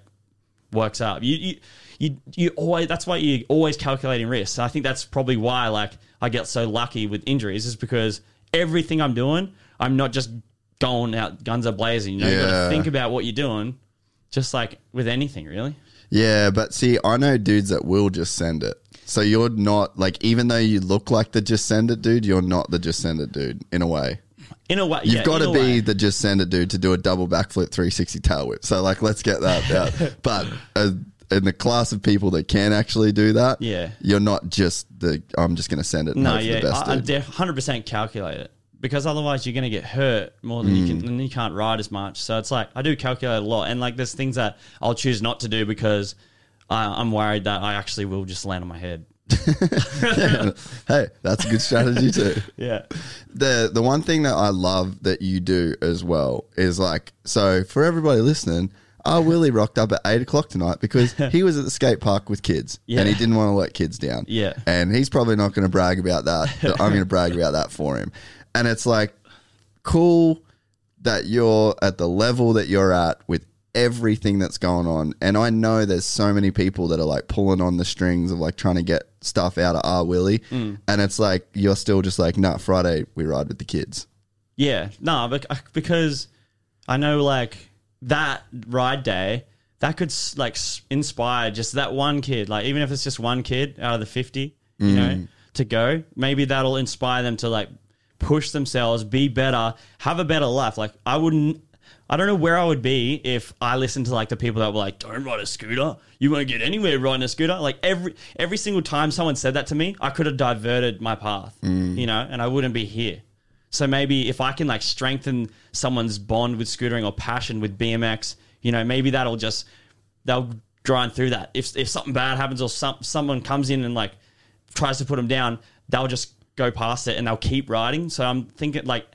works up. You, you, you, you always, that's why you're always calculating risks. I think that's probably why like I get so lucky with injuries is because everything I'm doing, I'm not just going out guns are blazing. You know, you got to think about what you're doing just like with anything really.
Yeah but see i know dudes that will just send it so you're not like even though you look like the just send it dude you're not the just send it dude in a way
In a way,
You've
yeah,
got to be
way.
the just send it dude to do a double backflip 360 tail whip. So like, let's get that <laughs> out. but uh, in the class of people that can actually do that,
Yeah.
you're not just the I'm just going to send it.
No, yeah,
the best
I, I def- 100% calculate it because otherwise you're going to get hurt more than you
Mm.
can, and you can't ride as much. So it's like I do calculate a lot, and like there's things that I'll choose not to do because I, I'm worried that I actually will just land on my head. <laughs>
hey, that's a good strategy too. <laughs>
Yeah,
the the one thing that I love that you do as well is like so for everybody listening. Our <laughs> Willy rocked up at eight o'clock tonight because he was at the skate park with kids
Yeah.
and he didn't want to let kids down.
Yeah.
And he's probably not going to brag about that. but I'm going to brag about that for him. And it's like cool that you're at the level that you're at with everything that's going on. And I know there's so many people that are like pulling on the strings of like trying to get stuff out of R. Willy.
Mm.
And it's like you're still just like, nah, Friday we ride with the kids.
yeah, no, bec- because I know like that ride day that could like inspire just that one kid, like even if it's just one kid out of the fifty, you
Mm.
know, to go. Maybe that'll inspire them to like push themselves, be better, have a better life. Like I wouldn't. I don't know where I would be if I listened to like the people that were like, "Don't ride a scooter. You won't get anywhere riding a scooter." Like every every single time someone said that to me, I could have diverted my path,
Mm.
you know, and I wouldn't be here. So maybe if I can like strengthen someone's bond with scootering or passion with BMX, you know, maybe that'll just they'll grind through that. If if something bad happens or some someone comes in and like tries to put them down, they'll just go past it and they'll keep riding. So I'm thinking like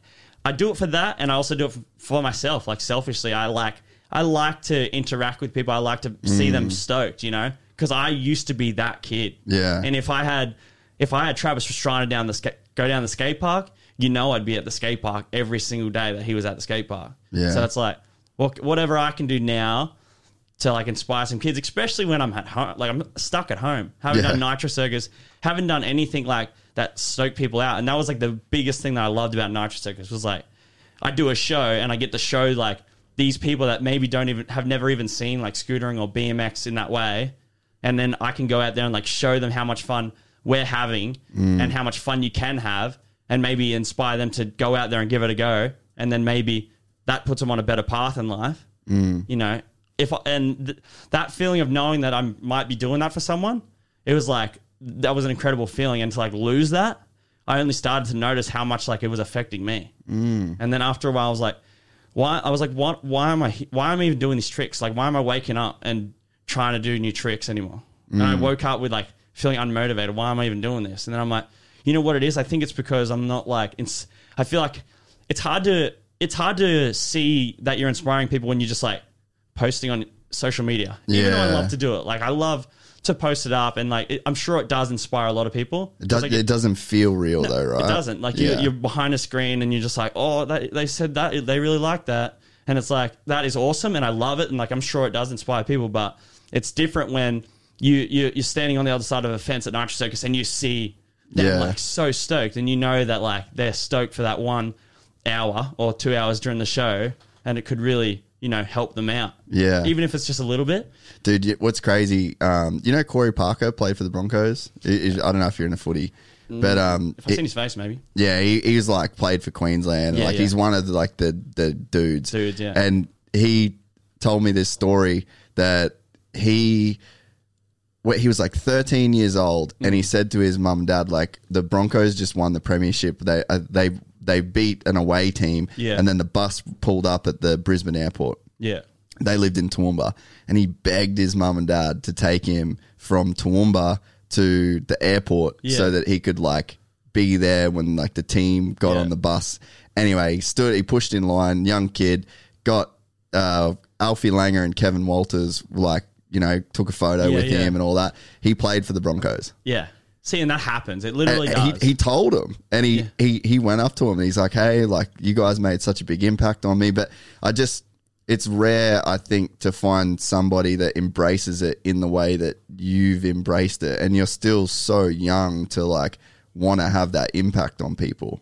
I do it for that, and I also do it for myself. Like selfishly, I like I like to interact with people. I like to see them mm. stoked, you know, because I used to be that kid.
Yeah.
And if I had if I had Travis Pastrana down the ska- go down the skate park, you know I'd be at the skate park every single day that he was at the skate park.
Yeah.
So it's like what whatever I can do now to like inspire some kids, especially when I'm at home. Like I'm stuck at home, haven't
Yeah.
done Nitro Circus, haven't done anything like that stoked people out, and that was like the biggest thing that I loved about Nitro Circus was like I do a show and I get to show like these people that maybe don't even have never even seen like scootering or BMX in that way, and then I can go out there and like show them how much fun we're having mm. and how much fun you can have, and maybe inspire them to go out there and give it a go, and then maybe that puts them on a better path in life. Mm. You know, if I, and th- that feeling of knowing that I might be doing that for someone, it was like that was an incredible feeling, and to like lose that, I only started to notice how much like it was affecting me. Mm. And then after a while, I was like, why? I was like, what? Why am I? Why am I even doing these tricks? Like, why am I waking up and trying to do new tricks anymore? And I woke up with like feeling unmotivated. Why am I even doing this? And then I'm like, you know what it is? I think it's because I'm not like. It's, I feel like it's hard to it's hard to see that you're inspiring people when you're just like posting on social media. Even though I love to do it, like I love to post it up, and like it, I'm sure it does inspire a lot of people.
It, does,
Like,
it doesn't feel real though, right?
it doesn't. Like
Yeah.
you're, you're behind a screen and you're just like, oh, that, they said that they really like that, and it's like that is awesome, and I love it, and like I'm sure it does inspire people, but it's different when you, you you're standing on the other side of a fence at Nitro Circus and you see them
Yeah.
like so stoked, and you know that like they're stoked for that one hour or two hours during the show, and it could really you know help them out.
Yeah.
even if it's just a little bit.
Dude, what's crazy? Um, you know Corey Parker played for the Broncos. I- don't know if you're in a footy, but um,
If I've
it-
seen his face, maybe.
yeah, he, he's like played for Queensland.
Yeah,
like
yeah.
he's one of the, like the the dudes.
Dudes, yeah.
And he told me this story that he he was like 13 years old and
Mm.
he said to his mum and dad like the Broncos just won the premiership. They uh, they they beat an away team
Yeah.
and then the bus pulled up at the Brisbane airport
Yeah,
they lived in Toowoomba, and he begged his mum and dad to take him from Toowoomba to the airport
Yeah.
so that he could like be there when like the team got
Yeah.
on the bus. Anyway, he stood, he pushed in line, young kid, got uh, Alfie Langer and Kevin Walters like you know took a photo
Yeah,
with him and all that. He played for the Broncos.
yeah. See, and that happens. It literally
And
does.
he, he told him and he, he he went up to him and he's like hey like you guys made such a big impact on me but i just it's rare i think to find somebody that embraces it in the way that you've embraced it and you're still so young to like want to have that impact on people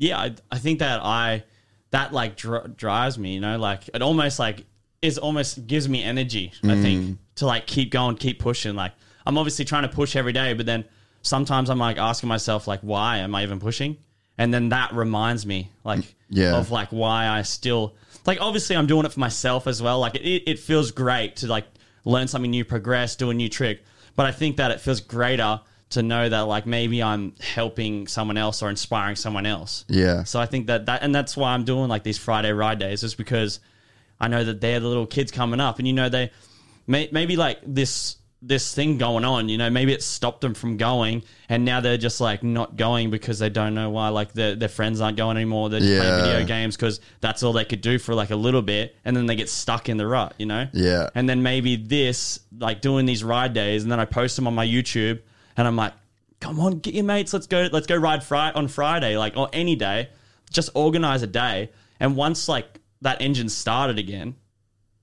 yeah, I, I think that I that like dr- drives me. You know, like it almost like is almost gives me energy. I
Mm.
think to like keep going, keep pushing. Like I'm obviously trying to push every day, but then sometimes I'm like asking myself like, why am I even pushing? And then that reminds me like
Yeah.
of like why I still like obviously I'm doing it for myself as well. Like it, it feels great to like learn something new, progress, do a new trick. But I think that it feels greater to know that like maybe I'm helping someone else or inspiring someone else.
Yeah.
So I think that that and that's why I'm doing like these Friday ride days is because I know that they're the little kids coming up, and you know they may, maybe like this this thing going on. You know, maybe it stopped them from going, and now they're just like not going because they don't know why. Like their their friends aren't going anymore. They're just
Yeah.
playing video games because that's all they could do for like a little bit, and then they get stuck in the rut. You know.
Yeah.
And then maybe this like doing these ride days, and then I post them on my YouTube, and I'm like, come on, get your mates, let's go, let's go ride Friday on Friday, like or any day, just organize a day, and once like that engine started again,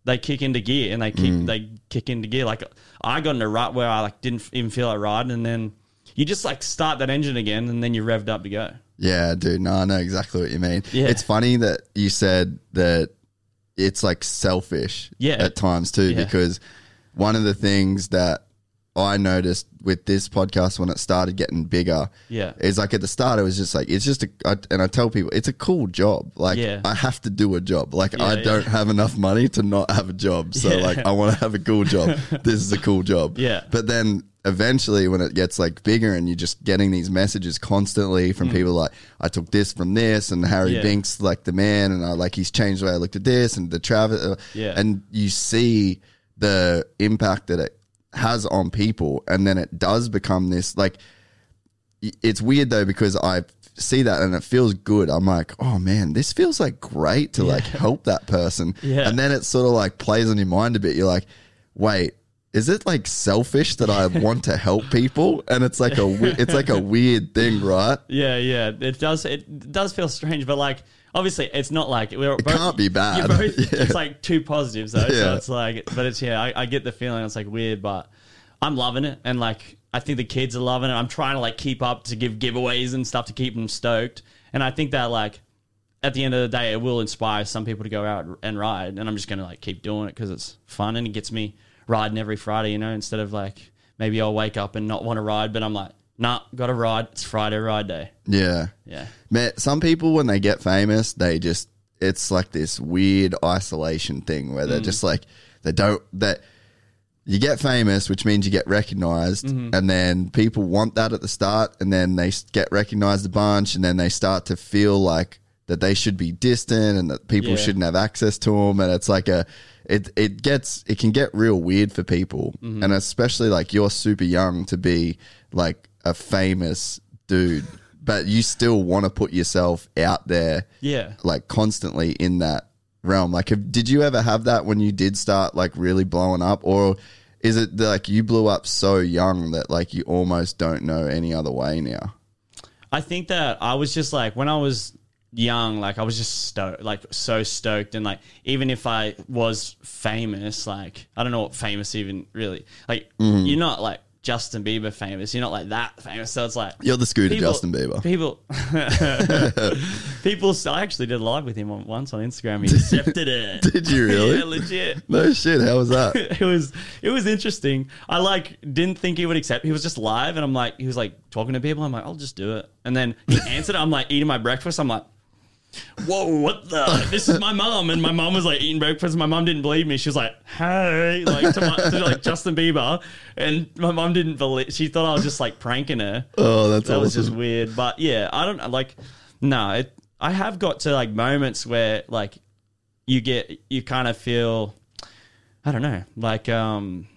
they kick into gear and they kick
Mm.
they kick into gear. Like I got in a rut where I like didn't even feel like riding, and then you just like start that engine again, and then you're revved up to go.
Yeah, dude. No, I know exactly what you mean.
Yeah.
It's funny that you said that it's like selfish
Yeah.
at times too,
Yeah.
because one of the things that I noticed with this podcast when it started getting bigger
Yeah.
is like at the start, it was just like, it's just a, I, and I tell people, it's a cool job. Like,
Yeah.
I have to do a job. Like, I
Yeah,
don't
yeah.
have enough money to not have a job. So, like, I want to have a cool job. <laughs> this is a cool job.
Yeah.
But then eventually when it gets like bigger and you're just getting these messages constantly from people like I took this from this and Harry
Mm. Yeah.
Binks like the man and I like he's changed the way I looked at this and the Travis uh,
Yeah.
and you see the impact that it has on people and then it does become this like it's weird though because I see that and it feels good. I'm like, oh man, this feels like great to like help that person.
Yeah.
And then it sort of like plays on your mind a bit. You're like, wait, is it like selfish that I <laughs> want to help people? And it's like a it's like a weird thing, right? <laughs>
Yeah, yeah. It does. It does feel strange, but like obviously, it's not like we're. It
can't be bad.
You're both,
Yeah. <laughs>
It's like two positives though.
Yeah.
So it's like, but it's yeah. I, I get the feeling it's like weird, but I'm loving it, and like I think the kids are loving it. I'm trying to like keep up to give giveaways and stuff to keep them stoked, and I think that like. At the end of the day, it will inspire some people to go out and ride, and I'm just gonna like keep doing it because it's fun and it gets me riding every Friday. You know, instead of like maybe I'll wake up and not want to ride, but I'm like, nah, got to ride. It's Friday ride day.
Yeah.
Yeah.
Man, some people when they get famous, they just it's like this weird isolation thing where
Mm.
they're just like they don't that you get famous, which means you get recognized,
Mm-hmm.
and then people want that at the start, and then they get recognized a bunch, and then they start to feel like that they should be distant and that people
Yeah.
shouldn't have access to them, and it's like a it it gets it can get real weird for people,
Mm-hmm.
and especially like you're super young to be like a famous dude, but you still want to put yourself out there
Yeah.
like constantly in that realm. Like, have, did you ever have that when you did start like really blowing up, or is it like you blew up so young that like you almost don't know any other way now?
I think that I was just like when I was young, like I was just stoked, like so stoked, and like even if I was famous, like I don't know what famous even really like.
Mm-hmm.
You're not like Justin Bieber famous. You're not like that famous. So it's like
You're the scooter
people-
Justin Bieber.
People, <laughs> <laughs> people. I actually did a live with him on, once on Instagram. He accepted it. <laughs>
Did you really?
yeah, legit.
No shit. How was that?
it was it was interesting. I like didn't think he would accept. He was just live, and I'm like, he was like talking to people. I'm like, I'll just do it. And then he answered. I'm like eating my breakfast. I'm like, whoa, what the? This is my mom, and my mom was like eating breakfast. My mom didn't believe me. She was like, hey, like to, my, to like Justin Bieber, and my mom didn't believe. She thought I was just like pranking her.
Oh, that's
that was just weird. But yeah, I don't like. No, it, I have got to like moments where like you get you kind of feel I don't know, like um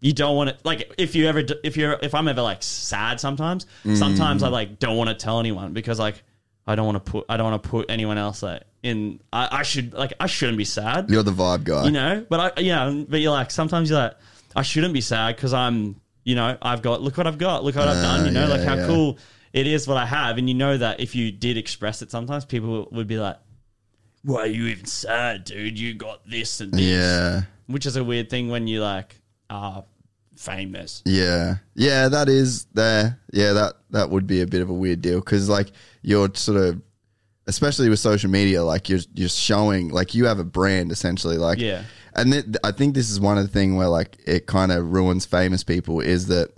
you don't want to like if you ever if you're if I'm ever like sad sometimes, sometimes I like don't want to tell anyone because like I don't want to put I don't want to put anyone else like in I, I should like I shouldn't be sad,
You're the vibe guy.
you know, but I yeah, but you're like sometimes you're like I shouldn't be sad because I'm you know I've got look what I've got look what I've done you ah, know
yeah,
like how
yeah.
cool it is what I have and you know that if you did express it sometimes people would be like why are you even sad dude you got this and this
yeah.
which is a weird thing when you like are famous.
Yeah, yeah, that is there. Yeah, that that would be a bit of a weird deal because like you're sort of, especially with social media, like you're you're showing like you have a brand essentially. Like
Yeah.
and th- I think this is one of the thing where like it kind of ruins famous people is that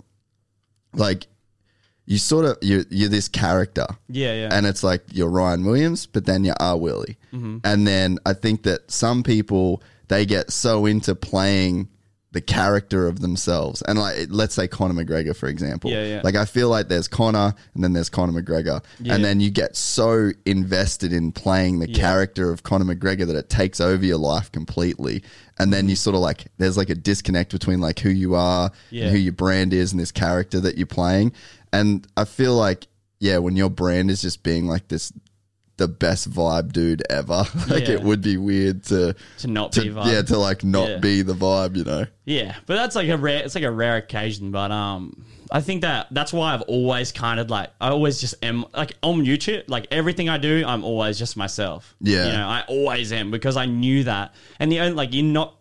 like you sort of you're you're this character.
Yeah, yeah.
And it's like you're Ryan Williams, but then you're R. Willy. Mm-hmm. And then I think that some people they get so into playing the character of themselves. And like let's say Conor McGregor, for example.
Yeah, yeah.
Like I feel like there's Conor and then there's Conor McGregor.
Yeah.
And then you get so invested in playing the character of Conor McGregor that it takes over your life completely. And then you sort of like there's like a disconnect between like who you are
Yeah.
and who your brand is and this character that you're playing. And I feel like, yeah, when your brand is just being like this, the best vibe dude ever, <laughs> like
Yeah.
it would be weird to,
to not
to
be vibe.
yeah, to like not
Yeah.
be the vibe, you know?
Yeah, but that's like a rare. It's like a rare occasion. But um, I think that that's why I've always kind of like I always just am like on YouTube. Like everything I do, I'm always just myself.
Yeah.
you know, I always am because I knew that. And the only like you're not.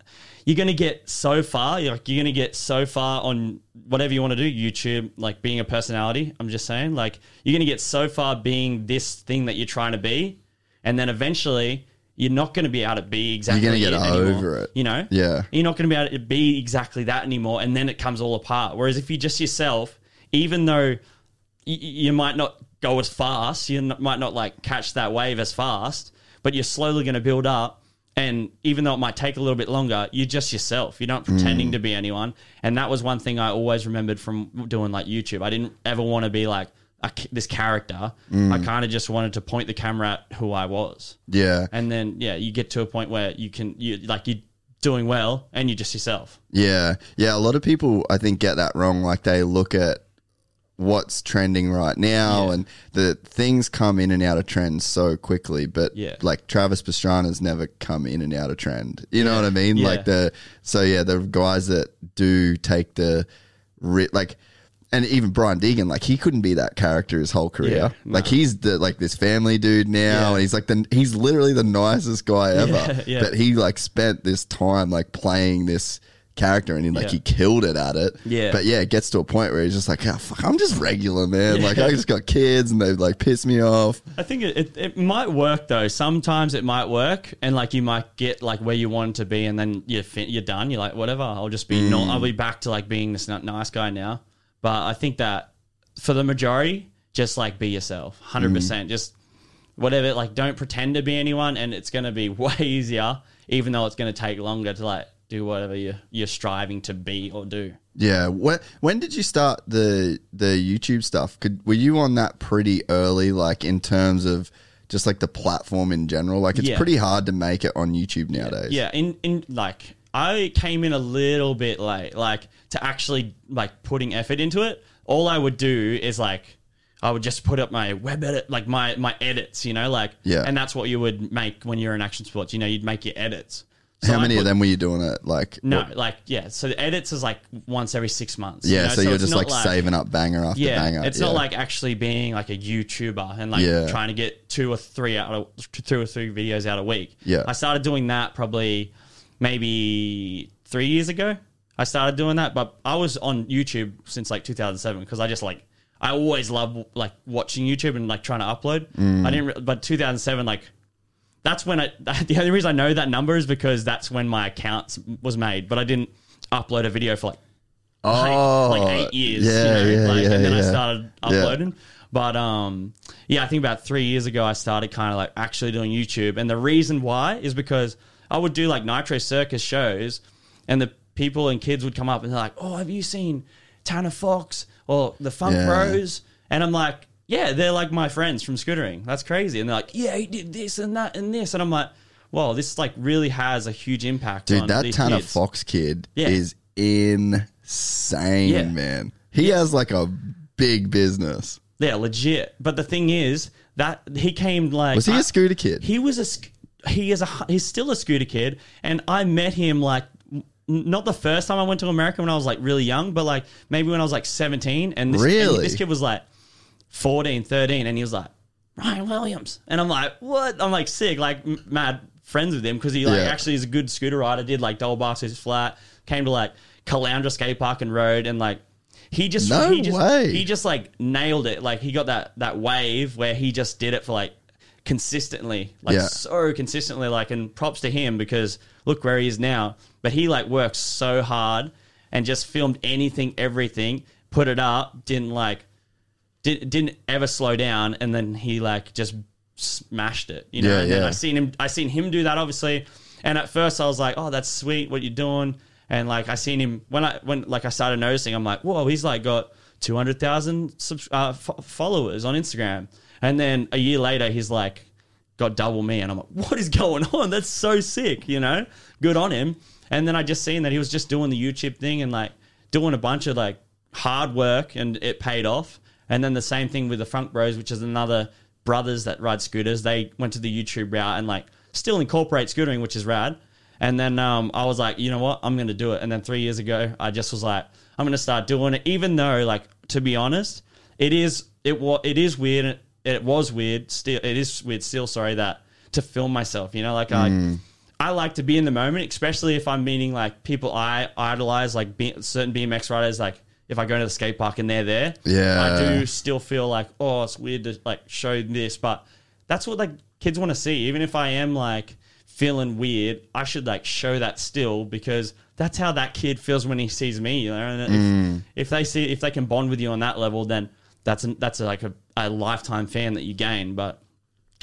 You're gonna get so far. You're like you're gonna get so far on whatever you want to do. YouTube, like being a personality. I'm just saying, like you're gonna get so far being this thing that you're trying to be, and then eventually you're not gonna be able to be exactly.
You're gonna get
it anymore,
over it.
You know.
Yeah.
You're not going to be able to be exactly that anymore, and then it comes all apart. Whereas if you're just yourself, even though you might not go as fast, you might not like catch that wave as fast, but you're slowly going to build up, And even though it might take a little bit longer, you're just yourself. You're not pretending mm. to be anyone. And that was one thing I always remembered from doing like YouTube. I didn't ever want to be like a, this character. I mm. kind of just wanted to point the camera at who I was.
Yeah.
And then yeah, you get to a point where you can you like you're doing well and you're just yourself.
Yeah. Yeah. A lot of people, I think, get that wrong. Like they look at what's trending right now
Yeah.
and the things come in and out of trends so quickly. But
Yeah.
like Travis Pastrana's never come in and out of trend. You know what I mean? Like the, so yeah, the guys that do take the, like, and even Brian Deegan, like he couldn't be that character his whole career.
Yeah,
Like he's the like this family dude now, and he's like the he's literally the nicest guy <laughs> ever. But he like spent this time like playing this character, and he like
Yeah.
he killed it at it.
Yeah.
But yeah, it gets to a point where he's just like, oh, fuck, I'm just regular, man. Like I just got kids, and they like piss me off.
I think it, it, it might work though. Sometimes it might work, and like you might get like where you want to be, and then you're fin- you're done. You're like, whatever. I'll just be mm. not. I'll be back to like being this n- nice guy now. But I think that for the majority, just like be yourself, hundred mm. percent. Just whatever. Like don't pretend to be anyone, and it's gonna be <laughs> way easier, even though it's gonna take longer to like do whatever you you're striving to be or do.
Yeah. When when did you start the the YouTube stuff? Could were you on that pretty early, like in terms of just like the platform in general? Like it's
Yeah.
pretty hard to make it on YouTube nowadays.
Yeah, in in like I came in a little bit late, like to actually like putting effort into it. All I would do is like I would just put up my web edit, like my my edits, you know, like
Yeah.
and that's what you would make when you're in action sports. You know, you'd make your edits. So
How
I
many
put-
of them were you doing it? Like
No,
what-
like yeah. So the edits is like once every six months. you
yeah.
know,
so, you're just
not
like, saving up banger after
yeah,
banger.
it's
yeah.
not like actually being like a YouTuber and like
Yeah.
trying to get two or three out of two or three videos out a week.
Yeah.
I started doing that probably maybe three years ago. I started doing that, but I was on YouTube since like 2007 because I just like I always love like watching YouTube and like trying to upload.
Mm.
I didn't, re- but 2007 like that's when I <laughs> the only reason I know that number is because that's when my account was made, but I didn't upload a video for like
oh,
like eight years.
Yeah,
you know,
yeah,
like,
yeah,
and then I
yeah.
started
Yeah.
uploading. But um, yeah, I think about three years ago I started kind of like actually doing YouTube, and the reason why is because I would do like Nitro Circus shows, and the people and kids would come up and they're like, "Oh, have you seen Tanner Fox or the Funk. Bros?" And I'm like, "Yeah, they're like my friends from scootering. That's crazy." And they're like, "Yeah, he did this and that and this," and I'm like. Well, this like really has a huge impact
Dude,
on
that
these
Tanner
kids.
Fox kid
Yeah.
is insane,
Yeah.
man. He has like a big business.
Yeah, legit. But the thing is that he came like
Was he a scooter kid?
He was a sc- he is a he's still a scooter kid, and I met him like n- not the first time I went to America when I was like really young, but like maybe when I was like 17 and this, and
Really?
this kid was like 14, 13 and he was like Ryan Williams. And I'm like, "What?" I'm like sick, like m- mad friends with him because he like
Yeah.
actually is a good scooter rider, did like double bars his flat, came to like Caloundra skate park and rode and like he just
No
he just
way.
he just like nailed it. Like he got that that wave where he just did it for like consistently, like
Yeah.
so consistently. Like and props to him because look where he is now. But he like worked so hard and just filmed anything, everything, put it up, didn't like did, didn't ever slow down, and then he like just smashed it. You know,
Yeah,
and then
yeah.
I seen him. I seen him do that obviously, and at first I was like, "Oh, that's sweet, what you're doing." And like I seen him when I when like I started noticing, I'm like, "Whoa, he's like got two hundred thousand uh, f- followers on Instagram." And then a year later, he's like got double me, and I'm like, "What is going <laughs> on? That's so sick!" You know, good on him. And then I just seen that he was just doing the YouTube thing and like doing a bunch of like hard work, and it paid off. And then the same thing with the Funk Bros, which is another brothers that ride scooters. They went to the YouTube route and like still incorporate scootering, which is rad. And then um, I was like, you know what, I'm going to do it. And then three years ago, I just was like, I'm going to start doing it. Even though, like, to be honest, it is it was it is weird. It, it was weird. Still, it is weird. Still, sorry that to film myself. You know, like I. I like to be in the moment, especially if I'm meeting like people I idolize, like B- certain BMX riders. Like if I go to the skate park and they're there,
Yeah.
I do still feel like, oh, it's weird to like show this, but that's what like kids want to see. Even if I am like feeling weird, I should like show that still because that's how that kid feels when he sees me. You know, and if,
Mm.
if they see if they can bond with you on that level, then that's an, that's like a, a lifetime fan that you gain. But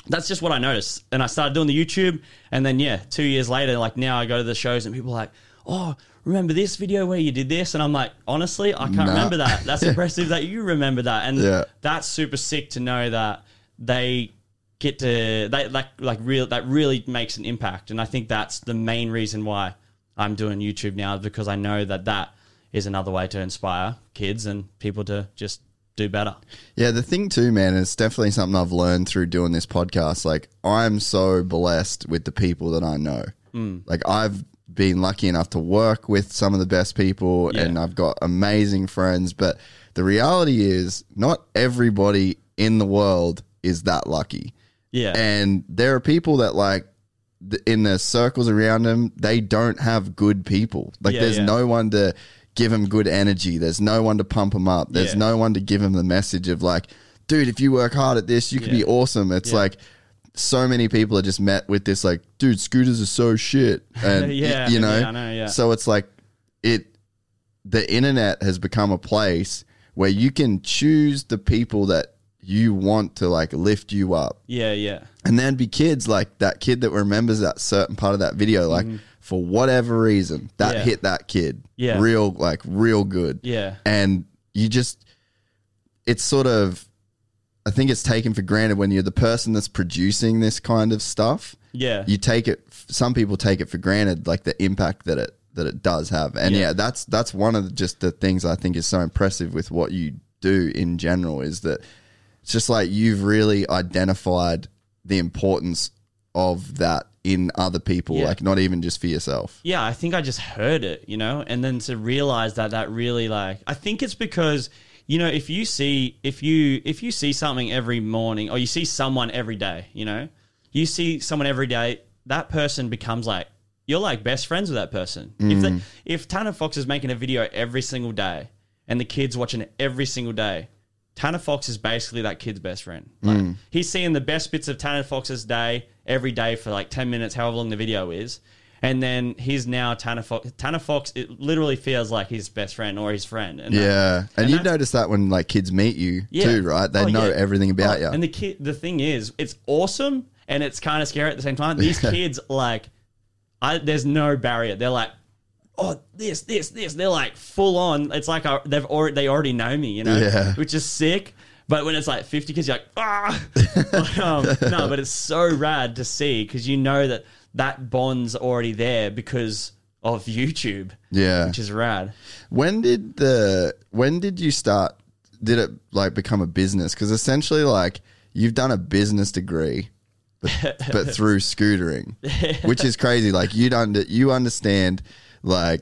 that's just what I noticed. And I started doing the YouTube, and then yeah, two years later, like now I go to the shows and people are like, oh, remember this video where you did this? And I'm like, honestly, I can't
Nah.
remember that. That's <laughs> impressive that you remember that, and
Yeah.
that's super sick to know that they get to they like like real that really makes an impact. And I think that's the main reason why I'm doing YouTube now because I know that that is another way to inspire kids and people to just do better.
Yeah, the thing too, man, it's definitely something I've learned through doing this podcast. Like, I'm so blessed with the people that I know.
Hmm.
Like, I've been lucky enough to work with some of the best people,
Yeah.
and I've got amazing friends. But the reality is, not everybody in the world is that lucky.
Yeah.
And there are people that like in the circles around them, they don't have good people. Like
Yeah,
there's
yeah.
no one to give them good energy. There's no one to pump them up. There's no one to give them the message of like, dude, if you work hard at this, you could be awesome. It's like so many people are just met with this like, dude, scooters are so shit. <laughs> And
Yeah,
y- you know,
yeah, I know, yeah.
so it's like it the internet has become a place where you can choose the people that you want to like lift you up
yeah, yeah.
and then be kids like that kid that remembers that certain part of that video like mm-hmm. for whatever reason that.
Yeah.
hit that kid
Yeah.
real like real good
Yeah.
and you just it's sort of i think it's taken for granted when you're the person that's producing this kind of stuff
Yeah.
you take it some people take it for granted like the impact that it that it does have and yeah,
Yeah.
that's that's one of the, just the things i think is so impressive with what you do in general is that it's just like you've really identified the importance of that in other people
Yeah.
like not even just for yourself
yeah, I think I just heard it, you know, and then to realize that that really like I think it's because you know if you see if you if you see something every morning or you see someone every day, you know, you see someone every day, that person becomes like you're like best friends with that person. If they, mm. if Tanner Fox is making a video every single day and the kid's watching it every single day. Tanner Fox is basically that kid's best friend. Like, mm. He's seeing the best bits of Tanner Fox's day every day for like 10 minutes, however long the video is. And then he's now Tanner Fox. Tanner Fox, it literally feels like his best friend or his friend. And that-
yeah and,
and
you notice that when like kids meet you
Yeah.
too right they
Oh,
know
yeah.
everything about
Oh,
you
And the kid, the thing is, it's awesome and it's kind of scary at the same time. These <laughs> kids, like, I, there's no barrier. They're like, oh, this, this, this. They're like full on. It's like I, they've already, they already know me, you know,
Yeah.
which is sick. But when it's like 50 kids, you're like, ah, <laughs> um, no, but it's so rad to see because you know that that bond's already there because of YouTube,
yeah
which is rad.
When did the when did you start? Did it like become a business? Because essentially, like you've done a business degree, but, <laughs> but through scootering, which is crazy. Like you don't you understand like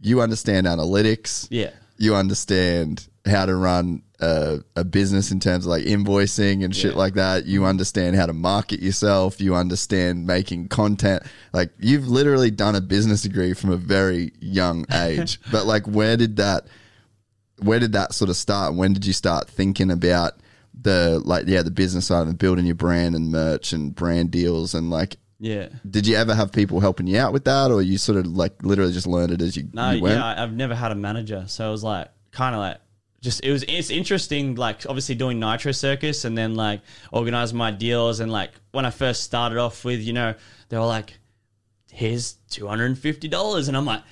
you understand analytics.
Yeah.
you understand how to run a, a business in terms of like invoicing and shit
Yeah.
like that. You mm-hmm. understand how to market yourself. You understand making content. Like you've literally done a business degree from a very young <laughs> age. but like, where did that, where did that sort of start? When did you start thinking about the like, yeah, the business side and building your brand and merch and brand deals and like.
Yeah.
Did you ever have people helping you out with that, or you sort of like literally just learned it as you,
No,
you
yeah, I've never had a manager, so it was like kind of like just it was it's interesting. Like obviously doing Nitro Circus and then like organizing my deals and like when I first started off with you know they were like, here's two hundred and fifty dollars, and I'm like.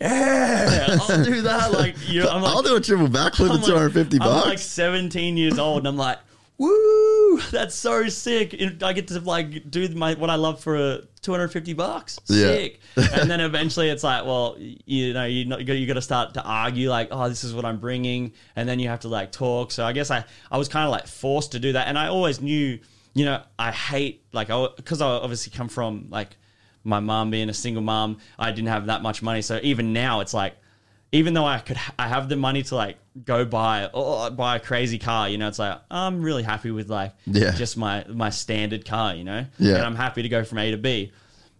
Yeah, I'll do that. Like, you know, I'm <laughs> like,
I'll do a triple backflip <laughs>
I'm
for 250
like,
bucks.
I'm like 17 years old, and I'm like, woo, <laughs> that's so sick. I get to like do my what I love for a 250 bucks.
Yeah.
Sick. and <laughs> then eventually it's like, well, you know, you know, you got you got to start to argue like, oh, this is what I'm bringing, and then you have to like talk. So I guess I I was kind of like forced to do that, and I always knew, you know, I hate like I because I obviously come from like my mom being a single mom, I didn't have that much money. So even now, it's like, even though I could, I have the money to like go buy or buy a crazy car. You know, it's like I'm really happy with like
Yeah.
just my my standard car. You know,
Yeah.
and I'm happy to go from A to B.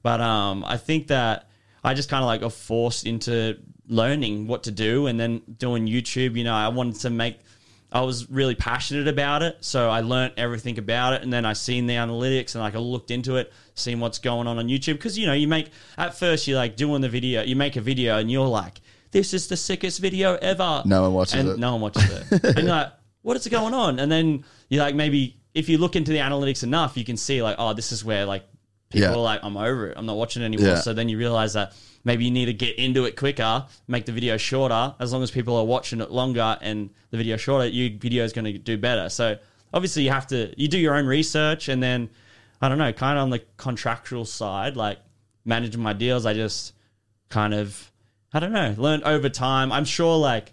But um, I think that I just kind of like got forced into learning what to do, and then doing YouTube. You know, I wanted to make. I was really passionate about it, so I learned everything about it, and then I seen the analytics and like I looked into it, seen what's going on on YouTube. Because you know, you make at first you're like doing the video, you make a video, and you're like, "This is the sickest video ever."
No one watches
and
it.
No one watches it, <laughs> and you're like, "What is going on?" And then you like maybe if you look into the analytics enough, you can see like, oh, this is where like people
Yeah.
are like, I'm over it. I'm not watching it anymore.
Yeah.
So then you realize that maybe you need to get into it quicker, make the video shorter. As long as people are watching it longer and the video shorter, your video is going to do better. So obviously you have to you do your own research and then I don't know, kind of on the contractual side, like managing my deals, I just kind of I don't know, learned over time. I'm sure like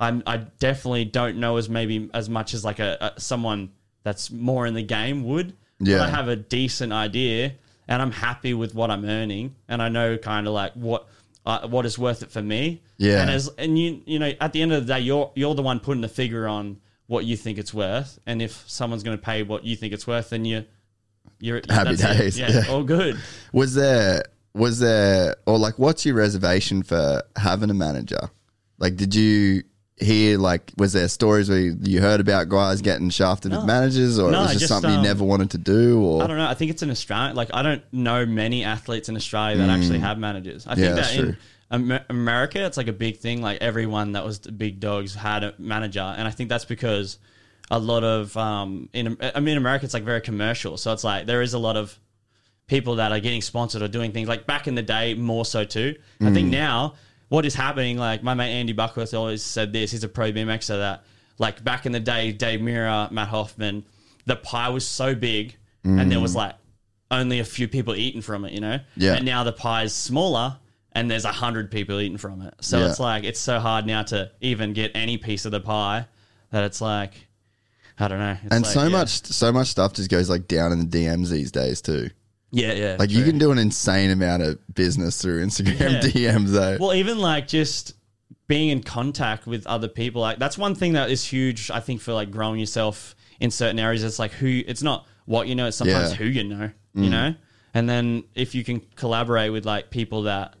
I'm I definitely don't know as maybe as much as like a, a someone that's more in the game would.
Yeah.
But I have a decent idea and I'm happy with what I'm earning and I know kind of like what uh, what is worth it for me.
Yeah.
And as and you you know at the end of the day you're you're the one putting the figure on what you think it's worth and if someone's going to pay what you think it's worth then you you're
Happy days.
Yeah, <laughs>
Yeah.
all good.
Was there was there or like what's your reservation for having a manager? Like did you hear like was there stories where you, you heard about guys getting shafted with managers or
No,
it was just,
just,
something you
um,
never wanted to do or
I don't know. I think it's in Australia. Like I don't know many athletes in Australia that actually have managers. I
Mm. Yeah,
think that in
true.
Amer- America, it's like a big thing. Like everyone that was the big dogs had a manager, and I think that's because a lot of um in I mean America, it's like very commercial. So it's like there is a lot of people that are getting sponsored or doing things like back in the day more so too. I think
Mm.
now what is happening, like my mate Andy Buckworth always said this, he's a pro BMXer that like back in the day, Dave Mirra, Matt Hoffman, the pie was so big and there was like only a few people eating from it, you know?
Mm. Yeah.
And now the pie is smaller and there's a hundred people eating from it. So
Yeah.
it's like it's so hard now to even get any piece of the pie that it's like I don't know. It's
and
like,
so
yeah.
much so much stuff just goes like down in the DMs these days too.
Yeah, yeah.
Like you
true.
can do an insane amount of business through Instagram
Yeah. <laughs>
DMs though.
Well, even like just being in contact with other people, like that's one thing that is huge. I think for like growing yourself in certain areas, it's like who. It's not what you know; it's sometimes
Yeah. Mm.
who you know. You know, and then if you can collaborate with like people that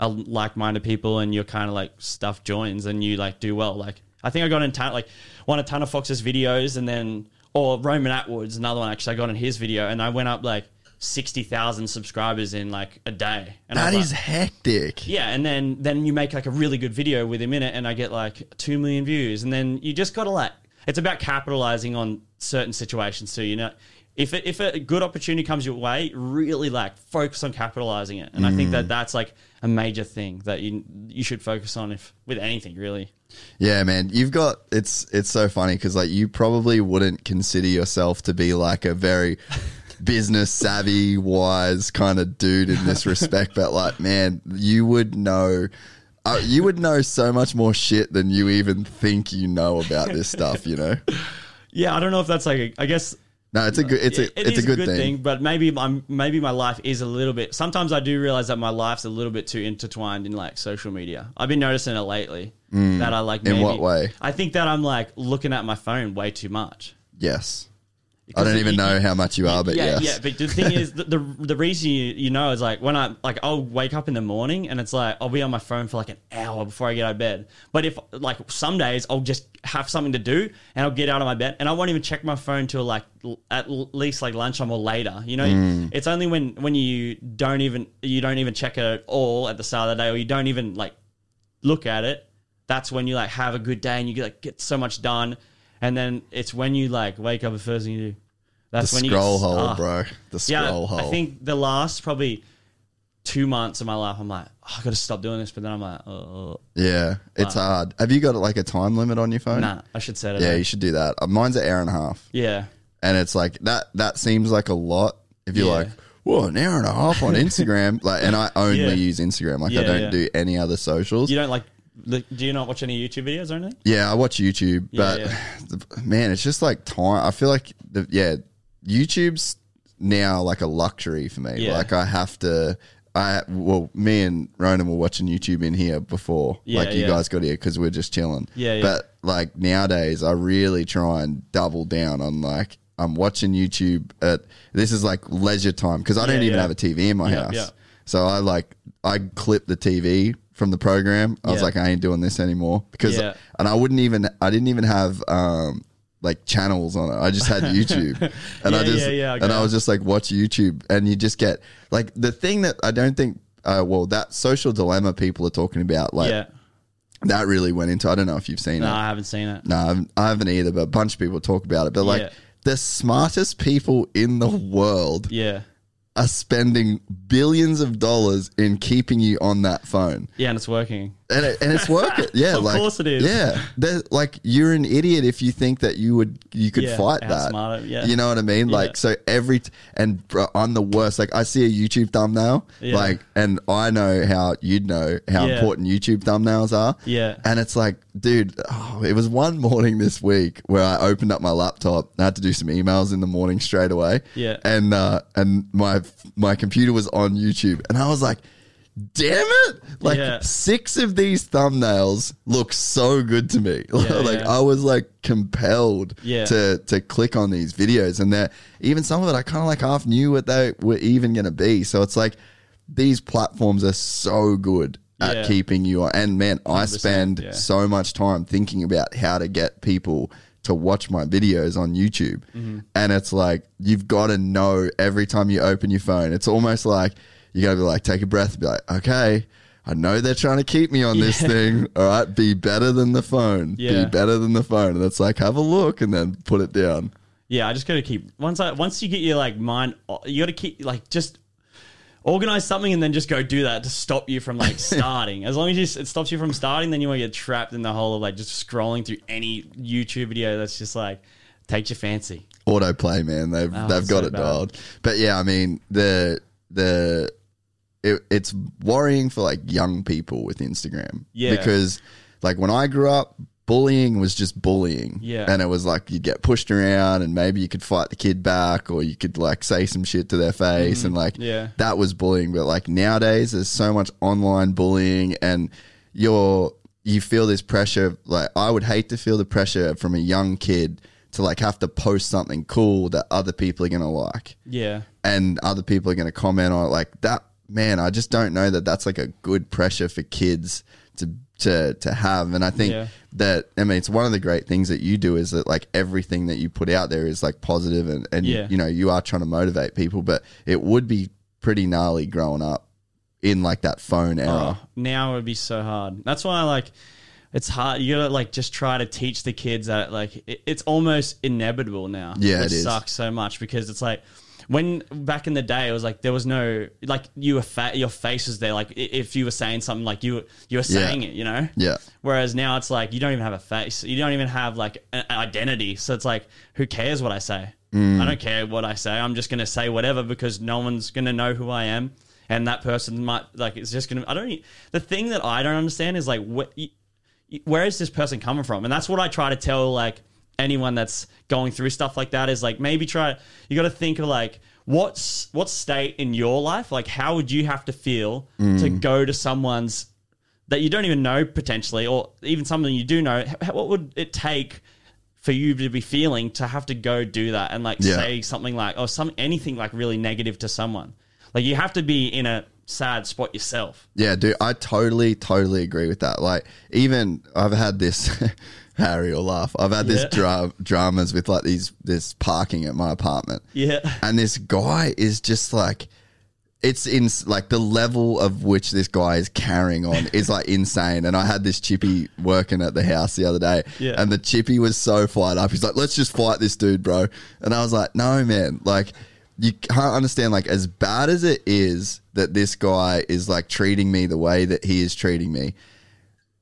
are like-minded people, and your kind of like stuff joins, and you like do well. Like I think I got in ton like one a Tanner Fox's videos, and then or Roman Atwood's another one. Actually, I got in his video, and I went up like. 60,000 subscribers in like a day. And
that is
like,
hectic.
yeah, and then then you make like a really good video with him in it, and I get like two million views, and then you just gotta like it's about capitalizing on certain situations too. You know, if it, if a good opportunity comes your way, really like focus on capitalizing it, and I think that mm. that's like a major thing that you you should focus on if with anything really.
Yeah, man, you've got it's it's so funny because like you probably wouldn't consider yourself to be like a very business savvy, wise kind of dude in this respect, but like, man, you would know. Uh, you would know so much more shit than you even think you know about this stuff. You know,
Yeah, I don't know if that's like a, I guess
no, it's a good, it's a,
It- it
it's a good, thing.
but maybe I'm maybe my life is a little bit. Sometimes I do realize that my life's a little bit too intertwined in like social media. I've been noticing it lately that I like.
Mm. In what way?
I think that I'm like looking at my phone way too much.
Yes, I don't even
you-
know how much you are, but
yeah,
yes,
yeah. But the thing is, the, the the reason you, you know is like when I like I'll wake up in the morning and it's like I'll be on my phone for like an hour before I get out of bed. But if like some days I'll just have something to do and I'll get out of my bed and I won't even check my phone till like l- at least like lunchtime or later. You know,
Mm.
it's only when when you don't even you don't even check it at all at the start of the day or you don't even like look at it. That's when you like have a good day and you get like get so much done. And then it's when you like wake up the first thing you do. That's
the
when you
scroll hole, bro. The
Yeah,
scroll hole.
I think the last probably two months of my life, I'm like, oh, I got to stop doing this. But then I'm like, oh,
yeah, it's hard. Have you got like a time limit on your phone?
nah, I should set it.
Yeah,
up.
you should do that. Mine's an hour and a half.
yeah,
and it's like that that seems like a lot if you're
Yeah.
like whoa an hour and a half on <laughs> instagram like and i only
Yeah.
use instagram like i don't
yeah.
do any other socials
you don't like. Do you not watch any YouTube videos or anything?
yeah i watch youtube but
yeah. <sighs>
the- man it's just like time i feel like the, yeah youtube's now like a luxury for me
Yeah.
like i have to I well, me and Ronan were watching YouTube in here before,
Yeah,
like you
yeah.
guys got here because we're just chilling.
Yeah, yeah.
But like nowadays, I really try and double down on like I'm watching YouTube at this is like leisure time because I don't
Yeah,
even
yeah.
have a TV in my
Yeah,
house.
yeah.
So I like I clip the TV from the program. I was
Yeah.
like, I ain't doing this anymore because,
Yeah.
and I wouldn't even I didn't even have um like channels on it. I just had <laughs> YouTube, and I
Yeah,
just
yeah, yeah,
and I was just like watch YouTube, and you just get like the thing that I don't think. Uh, well, that social dilemma people are talking about, like
yeah,
that really went into. I don't know if you've seen it.
no,
it.
I haven't seen it.
No, I haven't- I haven't either, but a bunch of people talk about it. But like
Yeah.
the smartest people in the world
Yeah.
Are spending billions of dollars in keeping you on that phone.
Yeah, and it's working.
And, it, and it's working. Yeah,
Of
like,
course it is.
Yeah, They're- like you're an idiot if you think that you would you could
Yeah,
fight that.
smart yeah.
You know what I mean?
Yeah.
Like so every t- and bro, I'm the worst. Like I see a YouTube thumbnail,
Yeah.
like, and I know how you'd know how important YouTube thumbnails are.
Yeah.
and it's like, dude, oh, it was one morning this week where I opened up my laptop. I had to do some emails in the morning straight away.
Yeah.
and uh, and my my computer was on YouTube, and I was like. Damn it! Like
Yeah.
six of these thumbnails look so good to me. <laughs> like
yeah.
I was like compelled
Yeah.
to to click on these videos, and they're even some of it I kind of like half knew what they were even going to be. So it's like these platforms are so good at
Yeah.
keeping you on. And man, I
100%,
spend
yeah.
so much time thinking about how to get people to watch my videos on YouTube,
Mm-hmm.
and it's like you've got to know every time you open your phone. It's almost like you got to be like take a breath, be like, okay. I know they're trying to keep me on this
Yeah.
thing. <laughs> All right, be better than the phone.
Yeah.
Be better than the phone. And it's like have a look and then put it down.
Yeah, I just got to keep once I once you get your like mind, you got to keep like just organize something and then just go do that to stop you from like <laughs> starting. as long as you, it stops you from starting, then you won't get trapped in the whole of like just scrolling through any YouTube video that's just like takes your fancy.
autoplay, man. They've
Oh,
they've got
so
it
bad.
dialed. But yeah, I mean the the it, it's worrying for like young people with Instagram.
Yeah.
because like when I grew up. Bullying was just bullying.
Yeah.
And it was like you'd get pushed around and maybe you could fight the kid back or you could like say some shit to their face mm-hmm. and like.
Yeah.
that was bullying. But like nowadays there's so much online bullying and you're you feel this pressure like I would hate to feel the pressure from a young kid to like have to post something cool that other people are gonna like
Yeah,
and other people are gonna comment on it like that man I just don't know that that's like a good pressure for kids to to to have and I think
Yeah.
that I mean it's one of the great things that you do is that like everything that you put out there is like positive and and
Yeah.
you know you are trying to motivate people but it would be pretty gnarly growing up in like that phone era
Oh, now it would be so hard. That's why I like it's hard. You gotta like just try to teach the kids that like it, it's almost inevitable now.
Yeah, it is.
sucks so much because it's like when back in the day it was like there was no like you were fat your face was there. Like i- if you were saying something like you you were saying it you know?
Yeah.
whereas now it's like you don't even have a face. You don't even have like an identity. So it's like who cares what I say?
Mm.
I don't care what I say. I'm just gonna say whatever because no one's gonna know who I am. And that person might like it's just gonna I don't e- the thing that I don't understand is like what where is this person coming from? And that's what I try to tell like anyone that's going through stuff like that is like maybe try you got to think of like what's what state in your life? Like how would you have to feel to mm. go to someone's that you don't even know potentially or even something you do know? What would it take for you to be feeling to have to go do that and like
Yeah.
say something like or some anything like really negative to someone? Like you have to be in a sad spot yourself.
Yeah, dude, I totally, totally agree with that. Like, even I've had this, <laughs> Harry will laugh. I've had this
Yeah.
dra- dramas with like these this parking at my apartment,
yeah
and this guy is just like, it's in like the level of which this guy is carrying on is like <laughs> insane. And I had this chippy working at the house the other day,
Yeah.
and the chippy was so fired up. He's like, "Let's just fight this dude, bro." And I was like, "No, man, like." You can't understand, like, as bad as it is that this guy is like treating me the way that he is treating me,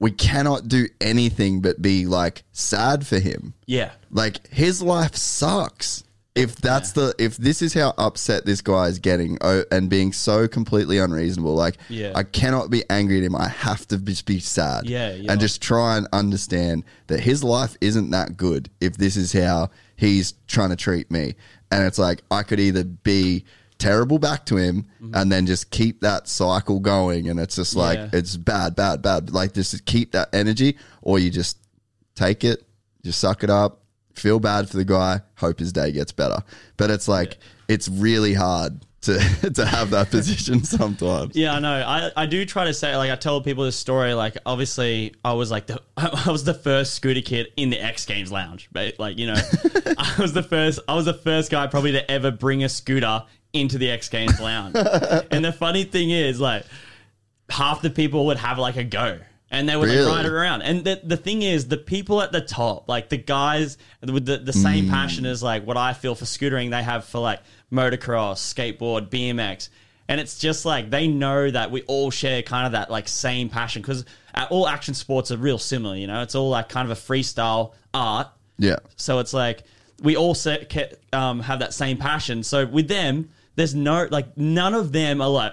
we cannot do anything but be like sad for him.
yeah
Like his life sucks. If that's the if this is how upset this guy is getting oh, and being so completely unreasonable, like
Yeah.
I cannot be angry at him. I have to just be sad.
Yeah, yeah.
and just try and understand that his life isn't that good. If this is how he's trying to treat me, and it's like I could either be terrible back to him mm-hmm. and then just keep that cycle going, and it's just like
Yeah.
it's bad, bad, bad. Like just keep that energy, or you just take it, just suck it up, feel bad for the guy, hope his day gets better. But it's like it's really hard to <laughs> to have that position <laughs> sometimes.
Yeah, I know. I, I do try to say like I tell people this story. Like obviously, I was like the <laughs> I was the first scooter kid in the X Games lounge. But like you know, I was the first. I was the first guy probably to ever bring a scooter into the X Games lounge. <laughs> and the funny thing is, like half the people would have like a go. And they would
Really?
like, ride it around. And the, the thing is, the people at the top, like the guys with the, the same
Mm.
passion as like what I feel for scootering, they have for like motocross, skateboard, BMX. And it's just like they know that we all share kind of that like same passion because all action sports are real similar, you know? It's all like kind of a freestyle art.
Yeah.
So it's like we all se- ca- um, have that same passion. So with them, there's no like none of them are like,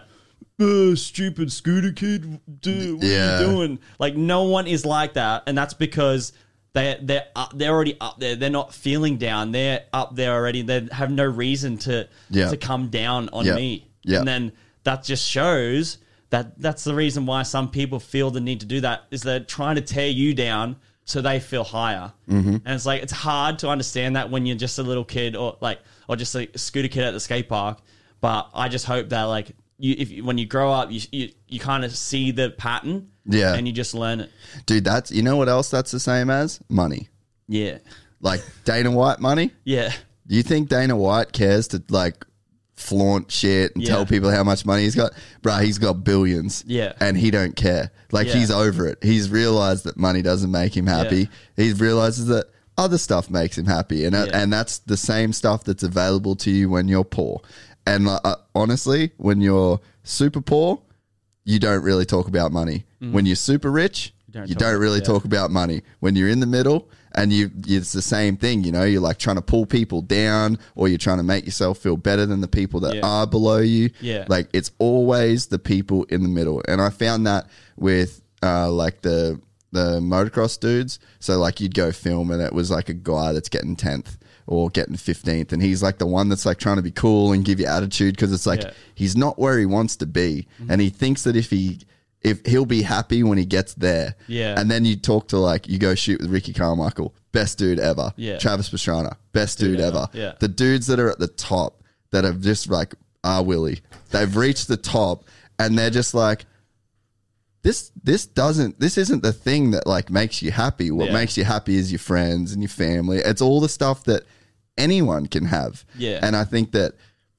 "Uh, stupid scooter kid, dude, what
Yeah.
are you doing? Like no one is like that, and that's because they they're up, they're already up there. They're not feeling down. They're up there already. They have no reason to
Yeah.
to come down on
Yeah.
me.
Yeah.
And then that just shows that that's the reason why some people feel the need to do that is they're trying to tear you down so they feel higher. Mm-hmm. And it's like it's hard to understand that when you're just a little kid or like or just a scooter kid at the skate park. But I just hope that like you if you, when you grow up you you, you kind of see the pattern
Yeah.
and you just learn it.
Dude, that's you know what else that's the same as? Money.
Yeah.
Like Dana White money?
Yeah.
Do you think Dana White cares to like flaunt shit and
Yeah.
tell people how much money he's got? Bruh, he's got billions.
Yeah.
And he don't care. Like
Yeah.
he's over it. He's realized that money doesn't make him happy. He realizes that other stuff makes him happy. And uh, and that's the same stuff that's available to you when you're poor. And uh, uh, honestly, when you're super poor, you don't really talk about money. When you're super rich, you
don't
don't,
talk-
really
yeah.
talk about money. When you're in the middle and you, it's the same thing, you know, you're like trying to pull people down or you're trying to make yourself feel better than the people that
Yeah.
are below you.
Yeah.
Like it's always the people in the middle. And I found that with uh, like the, the motocross dudes. So like you'd go film and it was like a guy that's getting 10th or getting 15th and he's like the one that's like trying to be cool and give you attitude because it's like
Yeah.
he's not where he wants to be mm-hmm. and he thinks that if he if he'll be happy when he gets there
Yeah.
and then you talk to like you go shoot with Ricky Carmichael best dude ever
Yeah.
Travis Pastrana best dude,
Dude
ever,
ever. Yeah.
the dudes that are at the top that have just like are Willie they've reached the top and they're just like this this doesn't this isn't the thing that like makes you happy what
Yeah.
makes you happy is your friends and your family it's all the stuff that anyone can have.
Yeah.
and i think that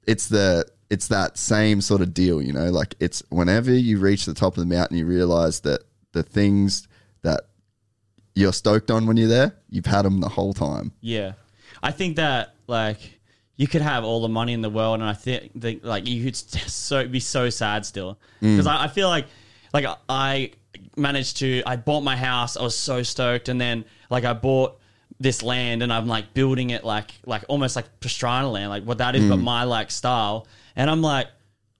it's the it's that same sort of deal you know like it's whenever you reach the top of the mountain you realize that the things that you're stoked on when you're there you've had them the whole time.
Yeah, I think that like you could have all the money in the world, and I think that like you could so be so sad still. Mm. Because I, I feel like like I managed to I bought my house, I was so stoked, and then like I bought this land and I'm like building it like like almost like Pastrana land, like what that is, but hmm. my like style, and I'm like.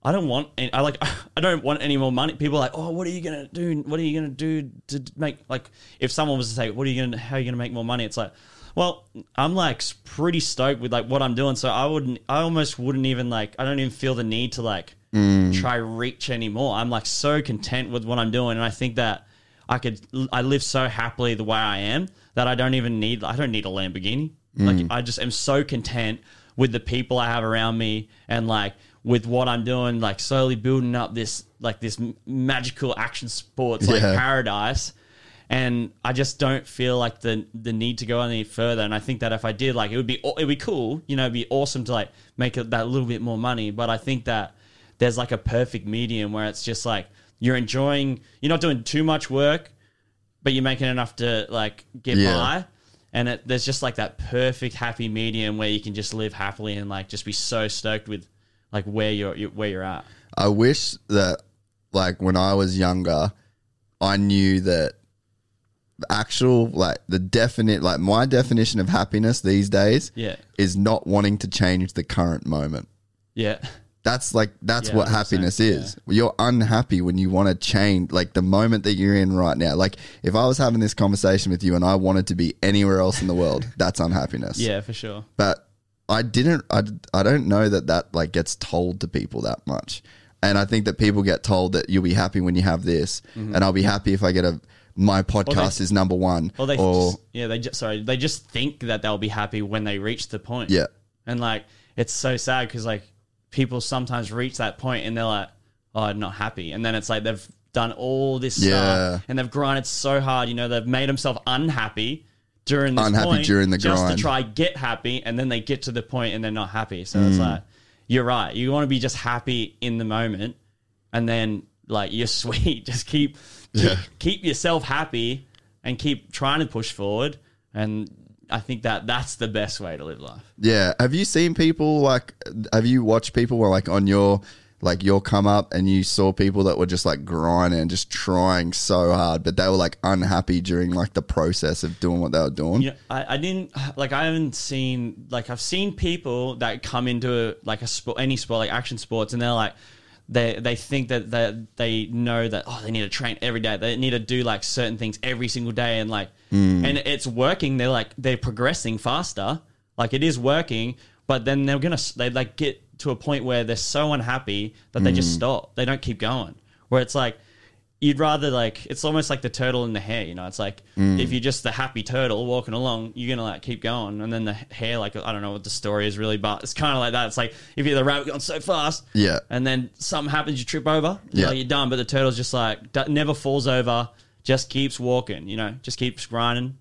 I don't want. Any, I like. <laughs> I don't want any more money. People are like, oh, what are you gonna do? What are you gonna do to make like? If someone was to say, what are you gonna? How are you gonna make more money? It's like, well, I'm like pretty stoked with like what I'm doing. So I wouldn't. I almost wouldn't even like. I don't even feel the need to like hmm. try reach anymore. I'm like so content with what I'm doing, and I think that I could. I live so happily the way I am that I don't even need. I don't need a Lamborghini. Like mm. I just am so content with the people I have around me and like with what I'm doing, like slowly building up this like this magical action sports like
Yeah.
paradise. And I just don't feel like the the need to go any further. And I think that if I did, like, it would be it would be cool. You know, it'd be awesome to like make that little bit more money. But I think that there's like a perfect medium where it's just like you're enjoying. You're not doing too much work, but you're making enough to like get
Yeah.
by. And it, there's just like that perfect happy medium where you can just live happily and like just be so stoked with like where you're, you where you're at.
I wish that, like, when I was younger, I knew that the actual, like, the definite, like, my definition of happiness these days
Yeah.
is not wanting to change the current moment.
Yeah.
That's like, that's
Yeah,
what
100%,
happiness is. You're unhappy when you want to change, like, the moment that you're in right now. Like, if I was having this conversation with you and I wanted to be anywhere else in the world, <laughs> that's unhappiness.
Yeah, for sure.
but I didn't. I, I don't know that that like gets told to people that much, and I think that people get told that you'll be happy when you have this, mm-hmm. and I'll be happy if I get a my podcast is number one,
Or they
or
just, yeah, they just sorry, they just think that they'll be happy when they reach the point.
yeah,
And like it's so sad because like people sometimes reach that point and they're like, oh, I'm not happy. And then it's like they've done all this
Yeah.
stuff and they've grinded so hard. You know, they've made themselves unhappy during this
Unhappy
point
during the
just
grind.
to try get happy, and then they get to the point and they're not happy. So
Mm.
it's like you're right. You want to be just happy in the moment, and then like you're <laughs> sweet. Just keep keep,
Yeah.
keep yourself happy and keep trying to push forward. And I think that that's the best way to live life.
Yeah. Have you seen people like? Have you watched people where like on your like your come up and you saw people that were just like grinding and just trying so hard, but they were like unhappy during like the process of doing what they were doing.
You know, I, I didn't like. I haven't seen like I've seen people that come into a, like a sport, any sport, like action sports, and they're like they they think that they they know that oh they need to train every day. They need to do like certain things every single day, and like mm. and it's working. They're like they're progressing faster. Like it is working, but then they're gonna they like get to a point where they're so unhappy that they just mm. stop. They don't keep going. Where it's like you'd rather like it's almost like the turtle in the hare you know? It's like mm. if you're just the happy turtle walking along you're gonna like keep going. And then the hare like i don't know what the story is really but it's kind of like that. It's like if you're the rabbit going so fast
Yeah.
and then something happens you trip over
Yeah.
yeah you're done. But the turtle's just like d- never falls over just keeps walking you know? Just keeps grinding.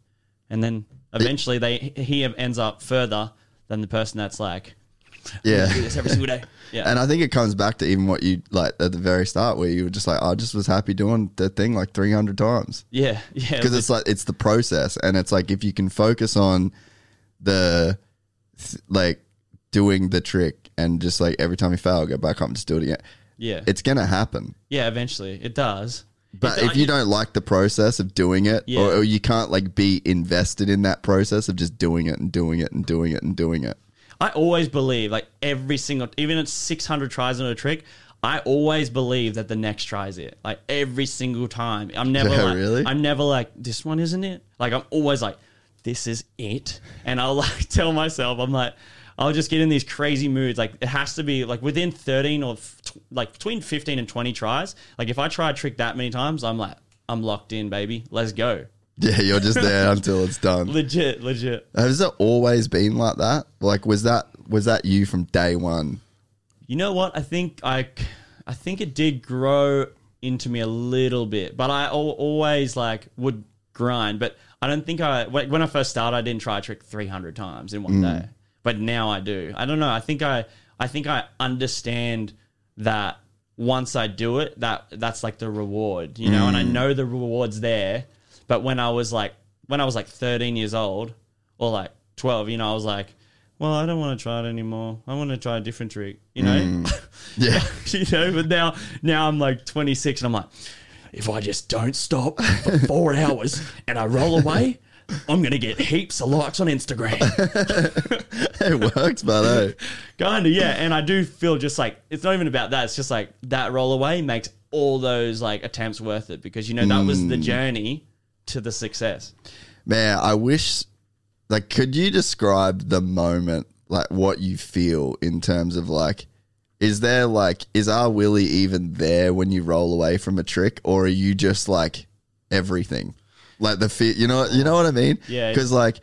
And then eventually they he ends up further than the person that's like
Yeah.
do this every single day <laughs> yeah
And I think it comes back to even what you like at the very start, where you were just like, I just was happy doing the thing like 300 times.
yeah <laughs> yeah
Because it's like, it's the process. And it's like, if you can focus on the, th- like, doing the trick and just like every time you fail, go back up and just do it again,
yeah
it's going to happen.
yeah eventually it does
But if you don't like the process of doing it,
Yeah.
or, or you can't like be invested in that process of just doing it and doing it and doing it and doing it.
I always believe, like every single, even at 600 tries on a trick, I always believe that the next try is it. Like every single time. I'm never
Yeah, <laughs>
like,
really?
I'm never like, this one isn't it. Like I'm always like, this is it. And I'll <laughs> like tell myself, I'm like, I'll just get in these crazy moods. Like it has to be like within 13 or f- like between 15 and 20 tries. Like if I try a trick that many times, I'm like, I'm locked in, baby. Let's go.
Yeah, you're just there until it's done.
Legit, legit.
Has it always been like that? Like, was that was that you from day one?
You know what? I think I, I think it did grow into me a little bit, but I al- always like would grind. But I don't think I when when I first started, I didn't try a trick three hundred times in one mm. day. But now I do. I don't know. I think I I think I understand that once I do it, that that's like the reward, you know. And I mm. know the reward's there. But when I was like when I was like thirteen years old or like twelve, you know, I was like. Well, I don't want to try it anymore. I want to try a different trick, you know. <laughs>
Yeah, <laughs>
you know, but now now I'm like 26 and I'm like, if I just don't stop for <laughs> four hours and I roll away, I'm gonna get heaps of likes on Instagram.
it works, but eh?
Kinda, yeah. And I do feel just like it's not even about that. It's just like that roll away makes all those like attempts worth it because you know that was the journey to the success.
man, I wish. Like, could you describe the moment, like what you feel in terms of like, is there like, is R. Willy even there when you roll away from a trick, or are you just like everything, like the fit? You know, you know what I mean?
Yeah.
Because like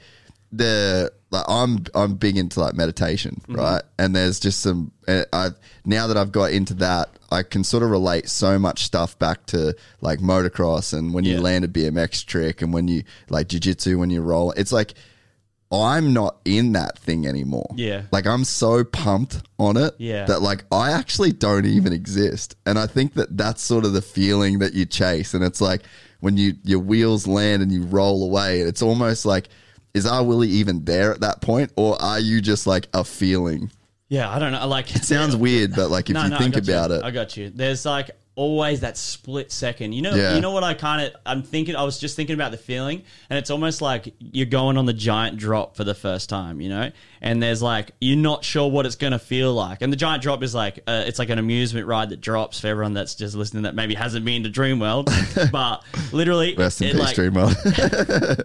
the like I'm I'm big into like meditation,
Mm-hmm.
right? And there's just some uh, I now that I've got into that, I can sort of relate so much stuff back to like motocross and when you land a BMX trick and when you like jiu-jitsu when you roll. It's like I'm not in that thing anymore.
Yeah.
Like I'm so pumped on it
Yeah.
that like I actually don't even exist. And I think that that's sort of the feeling that you chase and it's like when you your wheels land and you roll away it's almost like is R. Willy even there at that point or are you just like a feeling?
Yeah, I don't know. Like it
Sounds weird but like if you think about
you.
it
I got you. There's like always that split second. You know,
Yeah.
you know what I kind of I'm thinking. I was just thinking about the feeling, and it's almost like you're going on the giant drop for the first time. You know, and there's like you're not sure what it's gonna feel like, and the giant drop is like uh, it's like an amusement ride that drops for everyone that's just listening that maybe hasn't been to Dreamworld, <laughs> but literally,
Rest in
it,
peace,
like,
Dreamer. <laughs>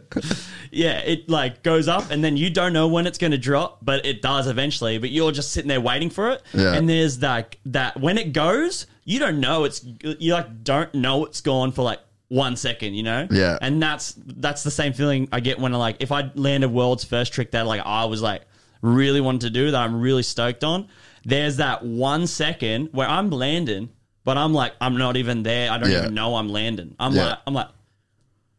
<laughs>
yeah, it like goes up and then you don't know when it's going to drop, but it does eventually. But you're just sitting there waiting for it.
Yeah.
And there's like that when it goes, you don't know it's you like don't know it's gone for like one second, you know.
Yeah.
And that's that's the same feeling I get when I like if I land a world's first trick that like I was like really wanted to do that I'm really stoked on. There's that one second where I'm landing, but I'm like I'm not even there. I don't
Yeah.
even know I'm landing. I'm
Yeah.
like I'm like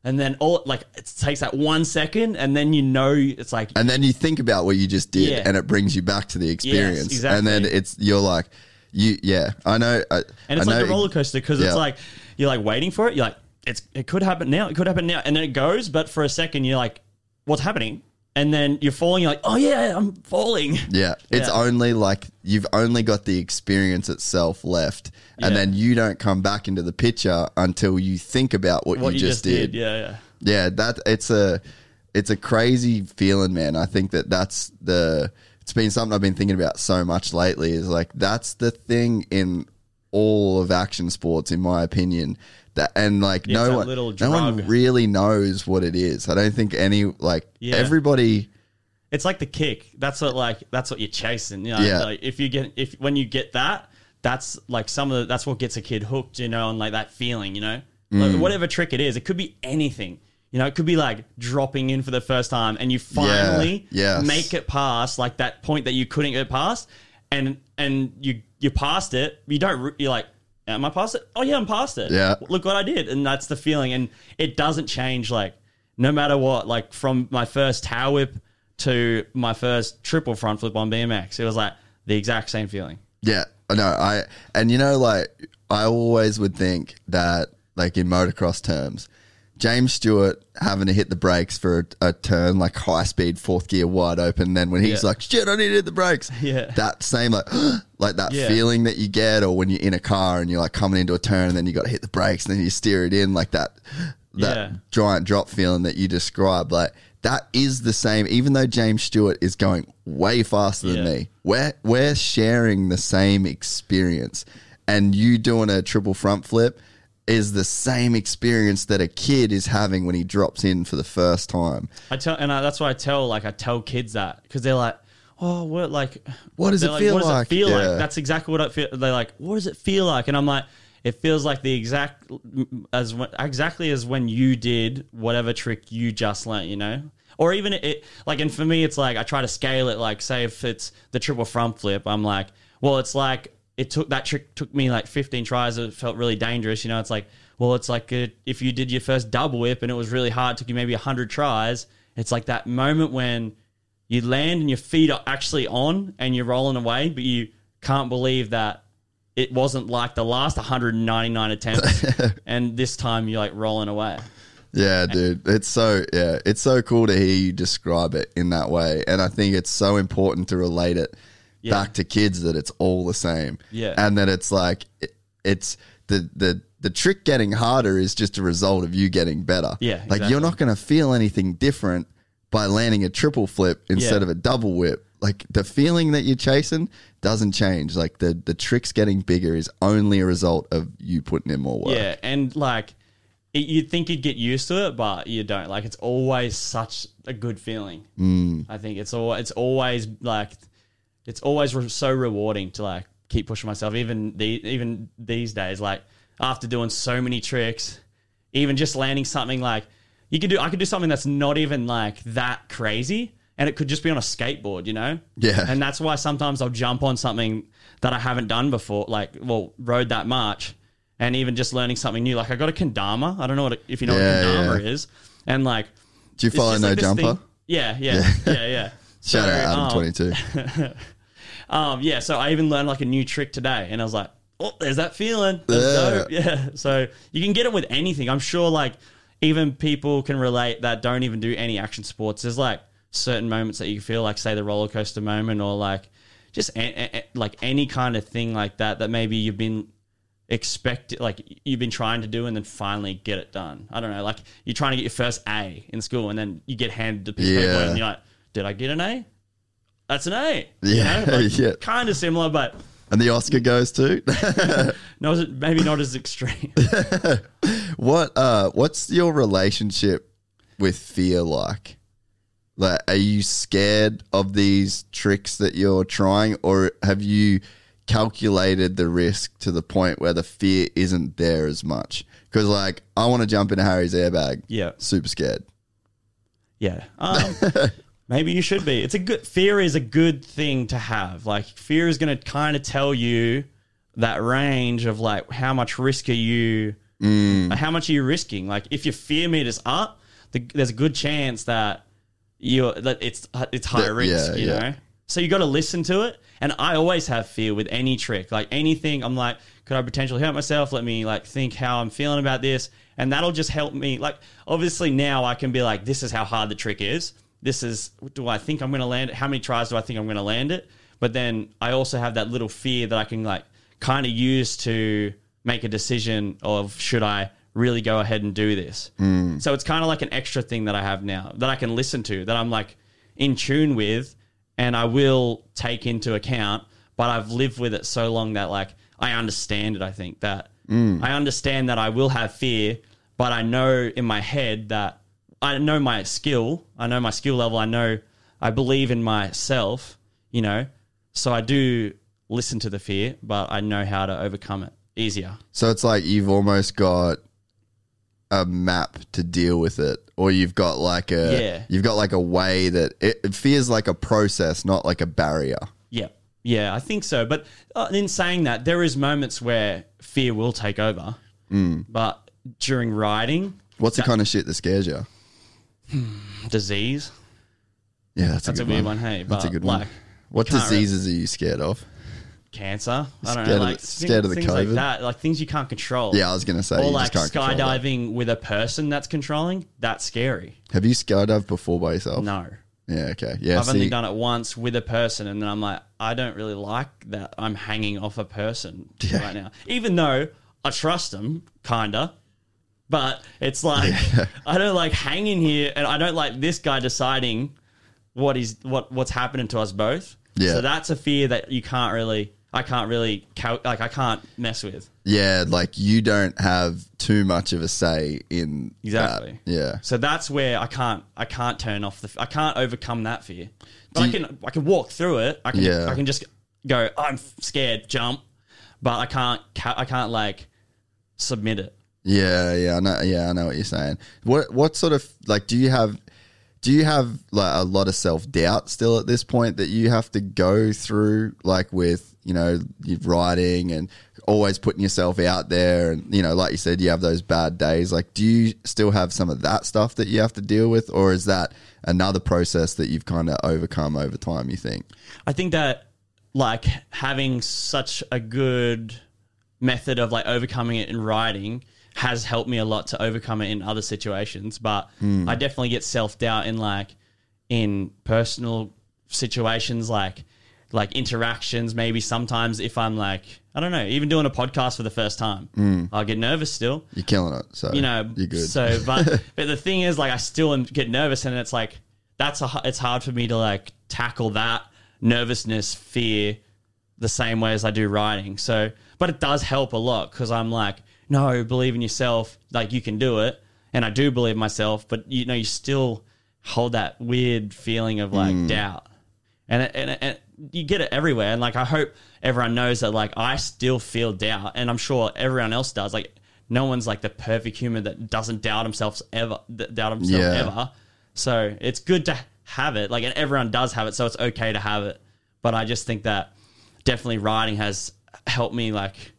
and then all like it takes that one second, and then you know it's like
and then you think about what you just did
Yeah.
and it brings you back to the experience
exactly.
and then it's you're like You yeah, I know. I,
And it's
I
like
know-
the roller coaster because it's like you're like waiting for it. You're like, it's it could happen now. It could happen now, and then it goes. But for a second, you're like, what's happening? And then you're falling. You're like, oh yeah, I'm falling.
Yeah, it's
Yeah.
only like you've only got the experience itself left, and
Yeah.
then you don't come back into the picture until you think about what,
What
you, just did.
Yeah, yeah.
Yeah, that it's a it's a crazy feeling, man. I think that that's the it's been something I've been thinking about so much lately. Is like that's the thing in all of action sports, in my opinion. That and like no one, no one really knows what it is. I don't think any like
Yeah.
everybody.
It's like the kick. That's what like that's what you're chasing. You know,
Yeah.
like if you get if when you get that, that's like some of the, that's what gets a kid hooked. You know, on like that feeling. You know,
Mm.
like, whatever trick it is, it could be anything. You know, it could be like dropping in for the first time, and you finally
yes.
make it past like that point that you couldn't get past, and and you you passed it. You don't. You're like, am I past it? Oh yeah, I'm past it.
Yeah.
Look what I did, and that's the feeling, and it doesn't change. Like no matter what. Like from my first tower whip to my first triple front flip on BMX, it was like the exact same feeling.
Yeah, I know. I and you know, like I always would think that, like in motocross terms, James Stewart having to hit the brakes for a, a turn like high speed fourth gear wide open. Then when he's
Yeah.
like, "Shit, I need to hit the brakes,"
Yeah.
that same like, <gasps> like that
Yeah.
feeling that you get, or when you're in a car and you're like coming into a turn and then you got to hit the brakes and then you steer it in, like that, that
Yeah.
giant drop feeling that you described, like. That is the same, even though James Stewart is going way faster than
Yeah.
me we're we're sharing the same experience and you doing a triple front flip is the same experience that a kid is having when he drops in for the first time
I tell, and I, that's why I tell like I tell kids that because they're like, oh, what like,
What does it feel
what does
like?"
it feel
Yeah.
like? That's exactly what I feel. They're like, what does it feel like? And I'm like, it feels like the exact as when, exactly as when you did whatever trick you just learnt, you know. Or even it, like, and for me, it's like I try to scale it. Like, say if it's the triple front flip, I'm like, well, it's like it took that trick took me like 15 tries. It felt really dangerous, you know. It's like, well, it's like uh if you did your first double whip and it was really hard, took you maybe 100 tries. It's like that moment when you land and your feet are actually on and you're rolling away, but you can't believe that it wasn't like the last 199 attempts, <laughs> and this time you're like rolling away.
yeah dude it's so yeah it's so cool to hear you describe it in that way and i think it's so important to relate it
Yeah.
back to kids that it's all the same
Yeah.
and that it's like it, it's the the the trick getting harder is just a result of you getting better
Yeah,
like you're not going to feel anything different by landing a triple flip instead
Yeah.
of a double whip like the feeling that you're chasing doesn't change like the the tricks getting bigger is only a result of you putting in more work
Yeah, and like it, you'd think you'd get used to it, but you don't. Like it's always such a good feeling. Mm. I think it's all it's always like it's always re- so rewarding to like keep pushing myself. Even the even these days, like after doing so many tricks, even just landing something like you could do. I could do something that's not even like that crazy. And it could just be on a skateboard, you know?
Yeah.
And that's why sometimes I'll jump on something that I haven't done before, like, well, rode that much, and even just learning something new. Like, I got a kendama. I don't know what a, if you know
Yeah,
what a kendama
yeah.
is. And like,
do you follow no
like
jumper?
thing- Yeah, yeah, yeah, yeah. <laughs>
shout
So,
out adam
um,
22 <laughs>
Um, yeah, so I even learned like a new trick today, and I was like, "Oh, there's that feeling." That's
Yeah.
dope. <laughs> Yeah. So you can get it with anything. I'm sure, like even people can relate that don't even do any action sports. There's like certain moments that you feel like, say, the roller coaster moment, or like just a, a- like any kind of thing like that that maybe you've been expect like you've been trying to do and then finally get it done. I don't know, like you're trying to get your first A in school and then you get handed the piece of paper
Yeah.
and you're like, did I get an A? That's an A.
Yeah, <laughs> yeah.
Kind of similar, but
and the oscar goes to <laughs>
not maybe not as extreme. <laughs>
What uh what's your relationship with fear like? Like are you scared of these tricks that you're trying or have you calculated the risk to the point where the fear isn't there as much? Cuz like I want to jump into Harry's airbag.
Yeah.
Super scared.
Yeah. Um, maybe you should be. It's a good fear is a good thing to have. Like fear is going to kind of tell you that range of like how much risk are you mm. how much are you risking? Like if your fear meter's up, the, there's a good chance that you that it's it's high
That-
risk,
yeah,
you
yeah.
know. So you got to listen to it. And I always have fear with any trick, like anything. I'm like, could I potentially hurt myself? Let me like think how I'm feeling about this, and that'll just help me. Like, obviously now I can be like, this is how hard the trick is. This is do I think I'm going to land it? How many tries do I think I'm going to land it? But then I also have that little fear that I can like kind of use to make a decision of should I really go ahead and do this. Hmm. So it's kind of like an extra thing that I have now that I can listen to that I'm like in tune with and I will take into account. But I've lived with it so long that like I understand it. I think that hmm. I understand that I will have fear, but I know in my head that I know my skill. I know my skill level. I know I believe in myself. You know, so I do listen to the fear, but I know how to overcome it easier.
So it's like you've almost got a map to deal with it, or you've got like a
Yeah.
you've got like a way that it, it feels like a process, not like a barrier.
Yeah, yeah, I think so. But uh, in saying that, there is moments where fear will take over. But during riding,
What's the kind of shit that scares you? Hmm.
disease,
Yeah, that's,
that's
a good
weird
one.
Hey,
That's a good
like,
one. What diseases are you scared of?
cancer. I don't
Scared
know,
of
like
the- scared of the
things like that, like things you can't control.
Yeah, I was gonna say
or
you
like
just can't control that.
skydiving with a person that's controlling. That's scary.
Have you skydived before by yourself?
No,
Yeah, okay. Yeah,
I've
see,
only done it once with a person, and then I'm like, I don't really like that I'm hanging off a person <laughs>
Yeah.
right now. Even though I trust them, kinda, but it's like I don't like hanging here, and I don't like this guy deciding what is what what's happening to us both.
Yeah.
So that's a fear that you can't really, I can't really, cal- like I can't mess with.
yeah, like you don't have too much of a say in
Exactly.
that. Yeah.
So that's where I can't I can't turn off the I can't overcome that fear. But I
you-
can I can walk through it. I can
Yeah.
I can just go I'm scared, jump, but I can't I can't like submit it.
Yeah, yeah, I know. Yeah, I know what you're saying. What what sort of like do you have? Do you have like a lot of self doubt still at this point that you have to go through, like with you know writing and always putting yourself out there, and you know, like you said, you have those bad days. Like, do you still have some of that stuff that you have to deal with, or is that another process that you've kind of overcome over time? You think?
I think that like having such a good method of like overcoming it in writing has helped me a lot to overcome it in other situations. But hmm. I definitely get self doubt in like in personal situations like like interactions maybe sometimes if i'm like i don't know even doing a podcast for the first time hmm. i'll get nervous still
You're killing it. So
you know
you're good.
so but <laughs> but the thing is like i still get nervous and it's like that's a it's hard for me to like tackle that nervousness fear the same way as i do writing so but it does help a lot because i'm like no believe in yourself like you can do it and i do believe in myself but you know you still hold that weird feeling of like mm. doubt and it, and, it, and you get it everywhere. And like, I hope everyone knows that like I still feel doubt, and I'm sure everyone else does. Like, no one's like the perfect human that doesn't doubt themselves ever, doubt himself
Yeah.
ever. So it's good to have it. Like, and everyone does have it, so it's okay to have it. But I just think that definitely writing has helped me like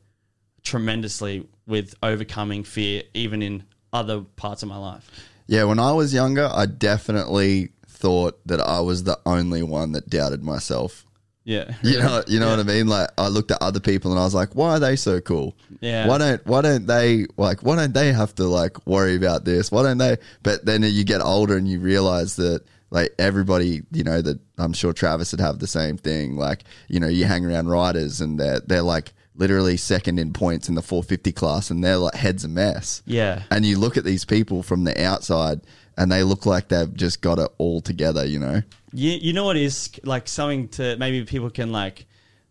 tremendously with overcoming fear, even in other parts of my life.
Yeah, when I was younger, I definitely thought that I was the only one that doubted myself.
Yeah, <laughs>
You know, you know what I mean. Like I looked at other people and I was like, "Why are they so cool?
Yeah.
Why don't Why don't they like Why don't they have to like worry about this? Why don't they?" But then you get older and you realize that like everybody, you know, that I'm sure Travis would have the same thing. Like you know, you hang around riders and they're they're like literally second in points in the 450 class and they're like heads a mess.
Yeah.
And you look at these people from the outside and they look like they've just got it all together. You know.
You, you know what is like something to maybe people can like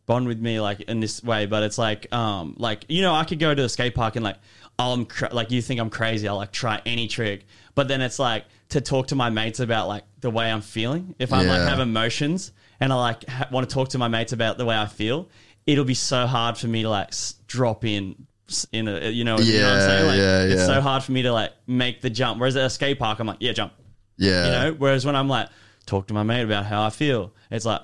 bond with me like in this way, but it's like um like you know I could go to a skate park and like oh, I'm cra- like you think I'm crazy I'll like try any trick, but then it's like to talk to my mates about like the way I'm feeling if I'm like have emotions and I like ha- want to talk to my mates about the way I feel, it'll be so hard for me to like drop in in a you know, you know what I'm
Yeah,
saying like
yeah,
it's so hard for me to like make the jump. Whereas at a skate park I'm like yeah jump.
Yeah.
you know? Whereas when i'm like talk to my mate about how i feel it's like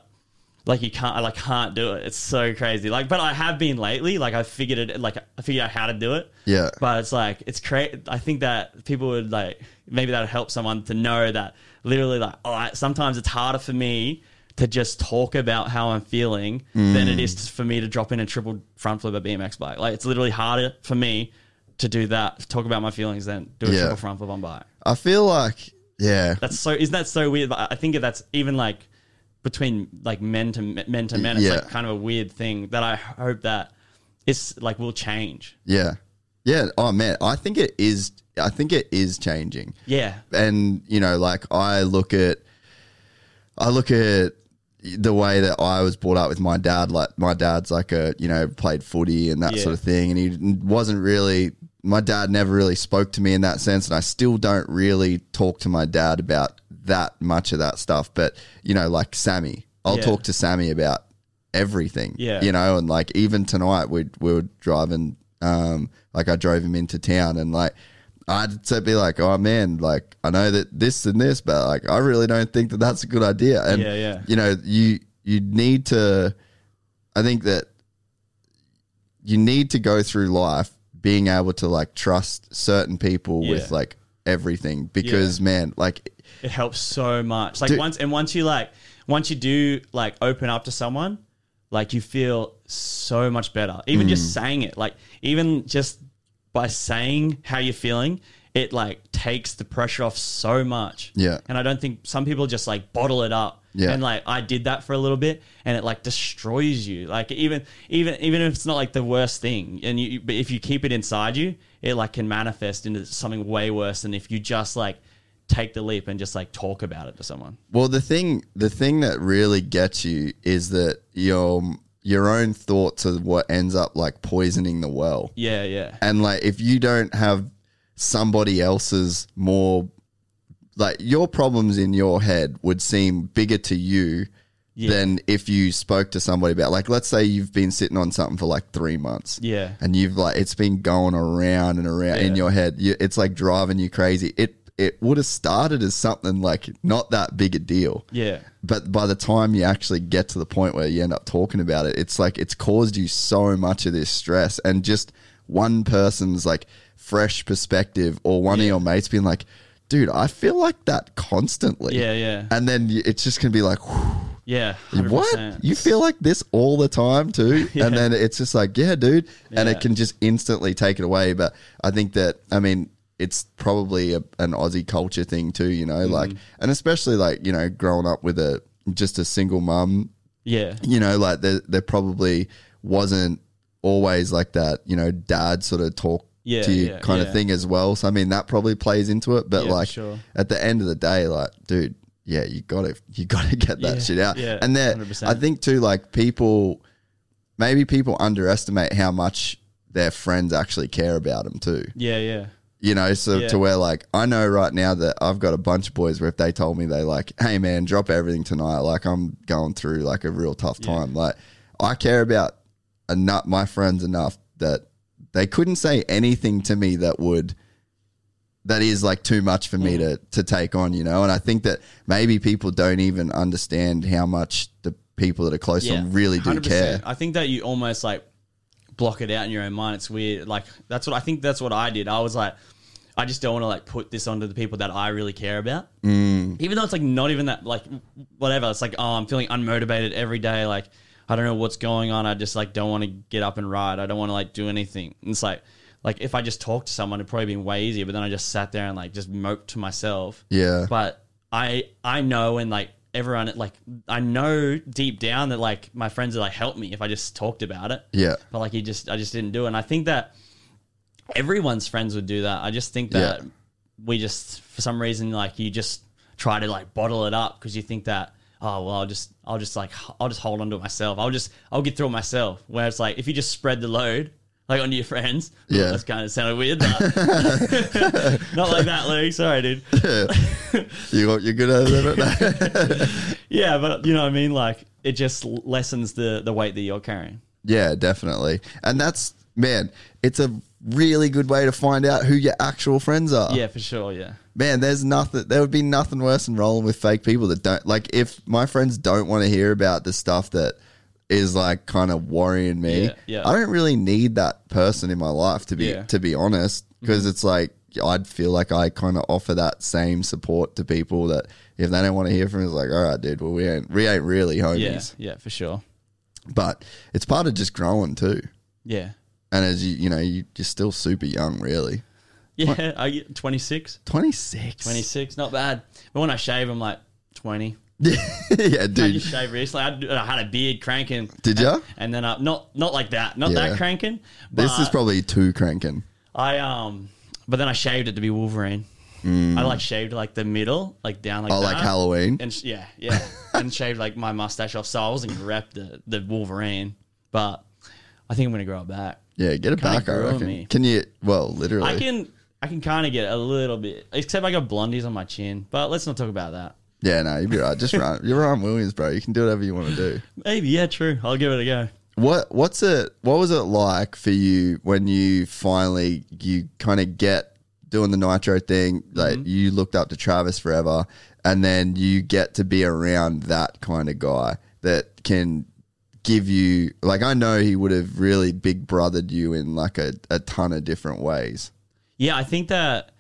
like you can't i like can't do it. It's so crazy. Like but i have been lately. Like i figured it like i figured out how to do it.
Yeah.
but it's like it's crazy i think that people would like maybe that would help someone to know that literally like oh I, sometimes it's harder for me to just talk about how I'm feeling than it is mm. for me to drop in a triple front flip a BMX bike. Like it's literally harder for me to do that, talk about my feelings than do a
Yeah.
triple front flip on bike.
I feel like yeah,
That's so isn't that so weird? But I think that's even like between like men to men to men. It's
Yeah.
like kind of a weird thing that I hope that it's like will change.
yeah, yeah. Oh man, I think it is. I think it is changing.
Yeah,
and you know like i look at i look at the way that i was brought up with my dad like my dad's like a you know played footy and that
Yeah.
sort of thing and he wasn't really my dad never really spoke to me in that sense and i still don't really talk to my dad about that much of that stuff but you know like sammy i'll
Yeah.
talk to sammy about everything
Yeah.
you know and like even tonight we we were driving um like i drove him into town and like I'd say be like, oh man, like I know that this and this, but like I really don't think that that's a good idea. And
Yeah, yeah.
you know, you you need to. I think that you need to go through life being able to like trust certain people with like everything because man, like
it helps so much. Like
Dude.
once and once you like once you do like open up to someone, like you feel so much better. Even
Mm.
just saying it, like even just by saying how you're feeling, it like takes the pressure off so much.
Yeah.
And I don't think some people just like bottle it up.
Yeah.
And like I did that for a little bit and it like destroys you. Like even even even if it's not like the worst thing and you but if you keep it inside you, it like can manifest into something way worse than if you just like take the leap and just like talk about it to someone.
Well, the thing the thing that really gets you is that your your own thoughts are what ends up like poisoning the well.
Yeah, yeah.
And like if you don't have somebody else's more like your problems in your head would seem bigger to you
Yeah.
than if you spoke to somebody about like let's say you've been sitting on something for like 3 months.
Yeah.
And you've like it's been going around and around in your head. You, it's like driving you crazy. It it would have started as something like not that big a deal
Yeah.
But by the time you actually get to the point where you end up talking about it, it's like it's caused you so much of this stress, and just one person's like fresh perspective, or one of your mates being like, "Dude, I feel like that constantly."
Yeah, yeah.
and then you- it's just gonna be like, "Whew,
Yeah. 100%.
"What? You feel like this all the time too?" <laughs>
Yeah.
And then it's just like, "Yeah, dude," and
Yeah.
it can just instantly take it away. But I think that I mean. It's probably a, an Aussie culture thing too, you know, like,
Mm-hmm.
and especially like, you know, growing up with a just a single mum
Yeah.
you know, like there, there probably wasn't always like that, you know, dad sort of talk
Yeah,
to you
yeah,
kind
yeah.
of thing as well. So I mean, that probably plays into it. But
Yeah, for
like
sure.
at the end of the day, like, dude, yeah, you gotta you gotta <laughs> get that
Yeah,
shit out.
yeah,
and there,
100%.
I think too, like people, maybe people underestimate how much their friends actually care about them too.
Yeah, yeah.
You know, so
Yeah.
to where like I know right now that I've got a bunch of boys where if they told me they like, hey man, drop everything tonight, like I'm going through like a real tough time. Like I care about enough my friends enough that they couldn't say anything to me that would that is like too much for me to to take on, you know. And I think that maybe people don't even understand how much the people that are close to them really do
100%.
care.
I think that you almost like block it out in your own mind. It's weird. Like that's what I think. That's what I did. I was like, I just don't want to like put this onto the people that I really care about. Mm. Even though it's like not even that. Like whatever. It's like oh, I'm feeling unmotivated every day. Like I don't know what's going on. I just like don't want to get up and ride. I don't want to like do anything. And it's like. Like if I just talked to someone, it'd probably be way easier. But then I just sat there and like just moped to myself.
Yeah.
But I I know and like everyone like I know deep down that like my friends would like help me if I just talked about it.
Yeah.
But like he just I just didn't do it. And I think that everyone's friends would do that. I just think that
Yeah.
we just for some reason like you just try to like bottle it up because you think that oh well I'll just I'll just like I'll just hold on to it myself. I'll just I'll get through it myself. Where it's like if you just spread the load like onto your friends. <laughs>
Yeah.
That's kind of sounded weird. but- <laughs> Not like that, Luke. Sorry, dude. <laughs>
You got you're good at it.
Yeah, but you know what I mean? Like it just lessens the the weight that you're carrying.
Yeah, definitely. And that's man, it's a really good way to find out who your actual friends are.
Yeah, for sure. Yeah.
Man, there's nothing there would be nothing worse than rolling with fake people that don't like if my friends don't want to hear about the stuff that is like kind of worrying me.
Yeah, yeah.
I don't really need that person in my life to be
Yeah.
to be honest because mm-hmm. it's like I'd feel like I kind of offer that same support to people that if they don't want to hear from me, it's like, all right, dude, well, we ain't, we ain't really
Yeah,
homies.
yeah, for sure.
But it's part of just growing too.
Yeah,
And as you, you know, you, you're still super young, really.
yeah. Are you 26?
26.
26, not bad. But when I shave, I'm like 20. <laughs>
yeah,
I
dude.
just shave recently. I, I had a beard cranking.
Did ya?
And then uh, not not like that, not
Yeah.
that cranking. But
This is probably too cranking.
I um, but then I shaved it to be Wolverine. I like shaved like the middle, like down like
Mm. Oh,
that.
like Halloween.
and sh- yeah, yeah, <laughs> and shaved like my mustache off. So I wasn't gonna rep the the Wolverine, but I think I'm gonna grow it back.
Yeah, get it
Kinda
back, I
grew on
reckon.
me.
Can you, well, literally.
I can I can kind of get a little bit, except I got blondies on my chin. But let's not talk about that.
Yeah, no, you'd be right. Just run. You're Ryan Williams, bro. You can do whatever you want to do.
Maybe yeah, true. I'll give it a go.
What what's it what was it like for you when you finally you kind of get doing the nitro thing like
Mm-hmm.
you looked up to Travis forever and then you get to be around that kind of guy that can give you like I know he would have really big brothered you in like a, a ton of different ways.
Yeah, I think that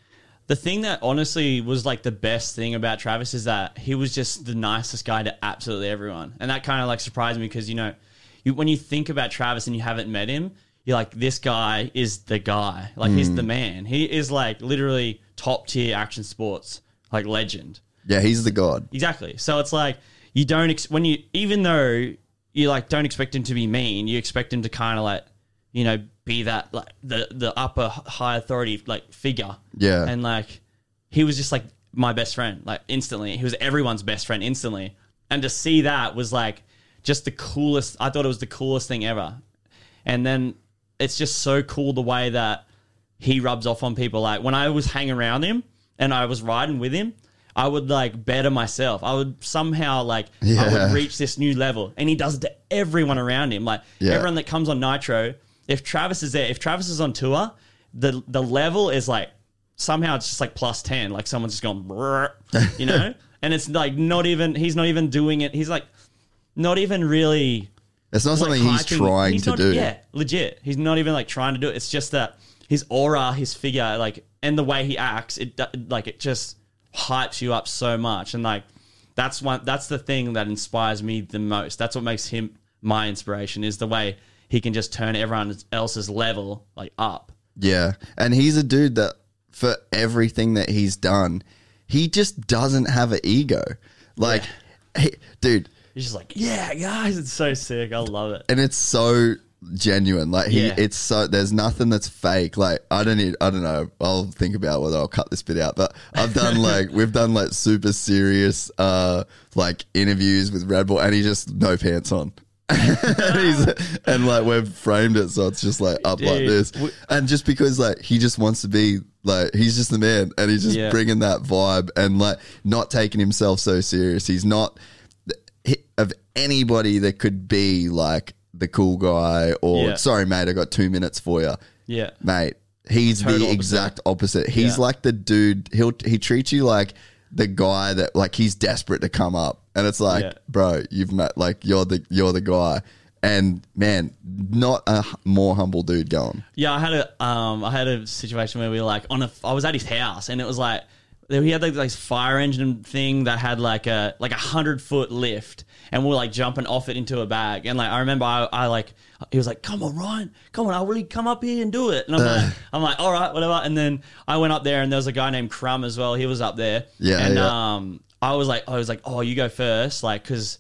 the thing that honestly was like the best thing about Travis is that he was just the nicest guy to absolutely everyone, and that kind of like surprised me because you know, you, when you think about Travis and you haven't met him, you're like, this guy is the guy, like he's hmm. the man. He is like literally top tier action sports, like legend.
Yeah, he's the god.
Exactly. So it's like you don't ex- when you even though you like don't expect him to be mean, you expect him to kind of like you know be that like the the upper high authority like figure.
Yeah.
And like he was just like my best friend, like instantly. He was everyone's best friend instantly. And to see that was like just the coolest. I thought it was the coolest thing ever. And then it's just so cool the way that he rubs off on people. Like when I was hanging around him and I was riding with him, I would like better myself. I would somehow like
yeah.
I would reach this new level, and he does it to everyone around him. Like
Yeah.
everyone that comes on Nitro, if Travis is there, if Travis is on tour, the the level is like somehow it's just like plus ten. Like someone's just gone, you know, <laughs> and it's like not even he's not even doing it. He's like not even really
It's not
like,
something he's trying
he's
to
not-
do.
Yeah, legit. He's not even like trying to do it. It's just that his aura, his figure, like, and the way he acts, it like it just hypes you up so much. And like, that's one. That's the thing that inspires me the most. That's what makes him my inspiration. Is the way he can just turn everyone else's level like up.
Yeah. And he's a dude that for everything that he's done, he just doesn't have an ego. Like, he, dude,
He's just like, yeah, guys, it's so sick. I love it.
and it's so genuine. Like he,
Yeah.
it's so there's nothing that's fake. Like I don't need, I don't know. I'll think about whether I'll cut this bit out. But I've done <laughs> like we've done like super serious uh like interviews with Red Bull, and he just no pants on. <laughs> and, he's, and like we've framed it so it's just like up like this, and just because like he just wants to be like he's just the man, and he's just
Yeah.
bringing that vibe and like not taking himself so serious. He's not he- of anybody that could be like the cool guy or
Yeah.
sorry mate i got two minutes for you
Yeah.
mate he's
Total
the
opposite.
exact opposite he's
Yeah.
like the dude he'll he treats you like the guy that like he's desperate to come up and it's like
Yeah.
bro you've met like you're the you're the guy and man not a h- more humble dude going
Yeah, I had a um, I had a situation where we were like on a. I was at his house, and it was like he had like this fire engine thing that had like a like a hundred foot lift, and we are like jumping off it into a bag. And like I remember, I, I like he was like, "Come on, Ryan, come on, I'll really come up here and do it." And I'm like, I'm like, all right, whatever. And then I went up there, and there was a guy named Crumb as well. He was up there,
Yeah,
and
yeah.
um, I was like, I was like, oh, you go first, like because.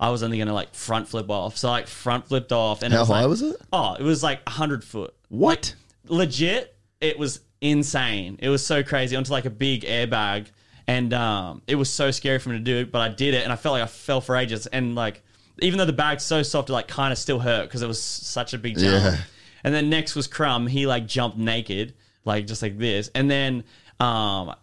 I was only gonna like front flip off, so like front flipped off, and it
How
was
high
like-
was it?
Oh, it was like hundred foot.
What?
Like, legit, it was insane. It was so crazy onto like a big airbag, and um, it was so scary for me to do. But I did it, and I felt like I fell for ages. And like, even though the bag's so soft, it like kind of still hurt because it was such a big jump.
Yeah.
And then next was Crumb. He like jumped naked, like just like this. And then um,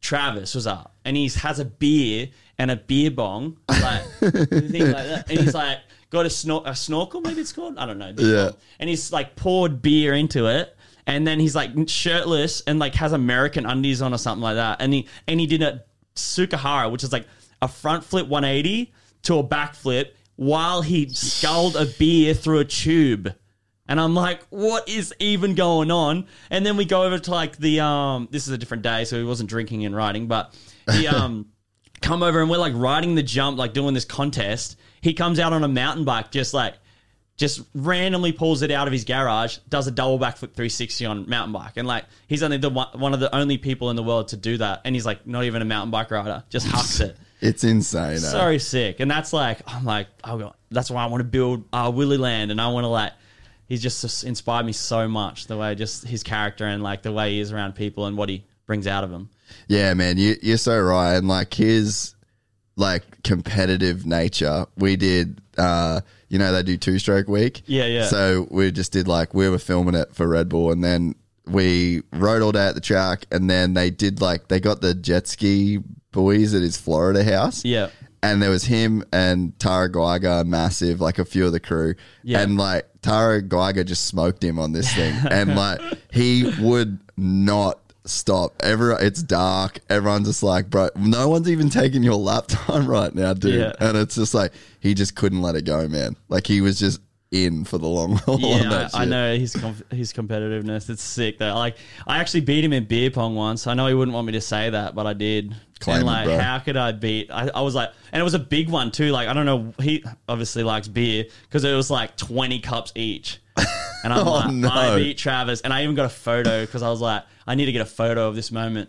Travis was up, and he has a beer and a beer bong, like <laughs> thing like that. And he's like got a, snor- a snorkel, maybe it's called. I don't know.
Yeah.
And he's like poured beer into it, and then he's like shirtless and like has American undies on or something like that. And he and he did a Tsukahara, which is like a front flip 180 to a back flip while he sculled a beer through a tube. And I'm like, what is even going on? And then we go over to like the um this is a different day, so he wasn't drinking and riding, but he <laughs> um come over and we're like riding the jump, like doing this contest. He comes out on a mountain bike, just like just randomly pulls it out of his garage, does a double backflip 360 on mountain bike, and like he's only the one, one of the only people in the world to do that, and he's like not even a mountain bike rider, just hucks it. <laughs>
It's insane. eh?
So sick, and that's like I'm like I go, that's why I want to build uh, Willy Land, and I want to like. He's just inspired me so much the way just his character and like the way he is around people and what he brings out of them.
Yeah, man, you, you're so right. And like his like competitive nature, we did. uh You know, they do two stroke week.
Yeah, yeah.
So we just did like we were filming it for Red Bull, and then we rode all day at the track, and then they did like they got the jet ski boys at his Florida house.
Yeah.
And there was him and Tarah Gieger, massive, like a few of the crew.
Yeah.
And like Tarah Gieger just smoked him on this thing. <laughs> and like he would not stop. Every it's dark. Everyone's just like, bro, no one's even taking your lap time <laughs> right now, dude.
Yeah.
And it's just like he just couldn't let it go, man. Like he was just in for the long <laughs> haul. on
Yeah,
that
I, I know his com- his competitiveness. It's sick though. Like I actually beat him in beer pong once. I know he wouldn't want me to say that, but I did.
Claim
and
it,
like,
bro.
how could I beat? I, I was like, and it was a big one too. Like I don't know. He obviously likes beer because it was like twenty cups each. <laughs> And I'm
Oh,
like,
no.
I beat Travis, and I even got a photo because I was like, I need to get a photo of this moment.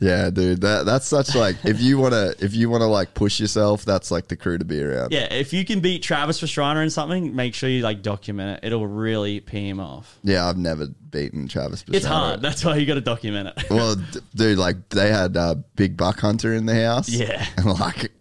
Yeah, dude. That that's such like if you wanna if you wanna like push yourself, that's like the crew to be around.
Yeah, if you can beat Travis Pastrana in something, make sure you like document it. It'll really pee him off.
Yeah, I've never beaten Travis.
It's
Pastrana.
hard. That's why you got to document it.
Well, d- dude, like they had uh, Big Buck Hunter in the house. <laughs>
Yeah.
and like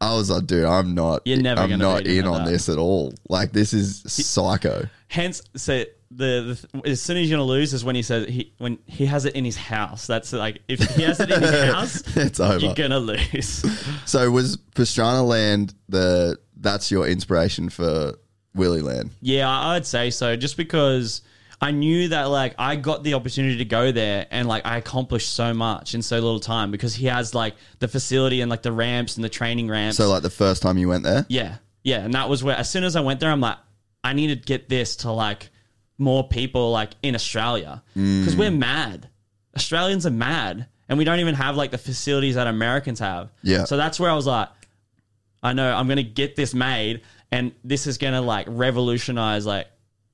I was like, dude, I'm not.
You're never
I'm
gonna
not in on
that.
this at all. Like this is psycho.
Hence, so the, the as soon as you're gonna lose is when he says he when he has it in his house. That's like if he has it in his <laughs> house,
It's over.
You're gonna lose.
So was Pastrana Land the? That's your inspiration for Willy Land.
yeah, I'd say so. Just because I knew that like I got the opportunity to go there and like I accomplished so much in so little time because he has like the facility and like the ramps and the training ramps.
So like the first time you went there.
Yeah, yeah, and that was where as soon as I went there, I'm like, I need to get this to like more people like in Australia mm. because we're mad. Australians are mad, and we don't even have like the facilities that Americans have.
Yeah.
So that's where I was like, I know I'm gonna get this made, and this is gonna like revolutionize like.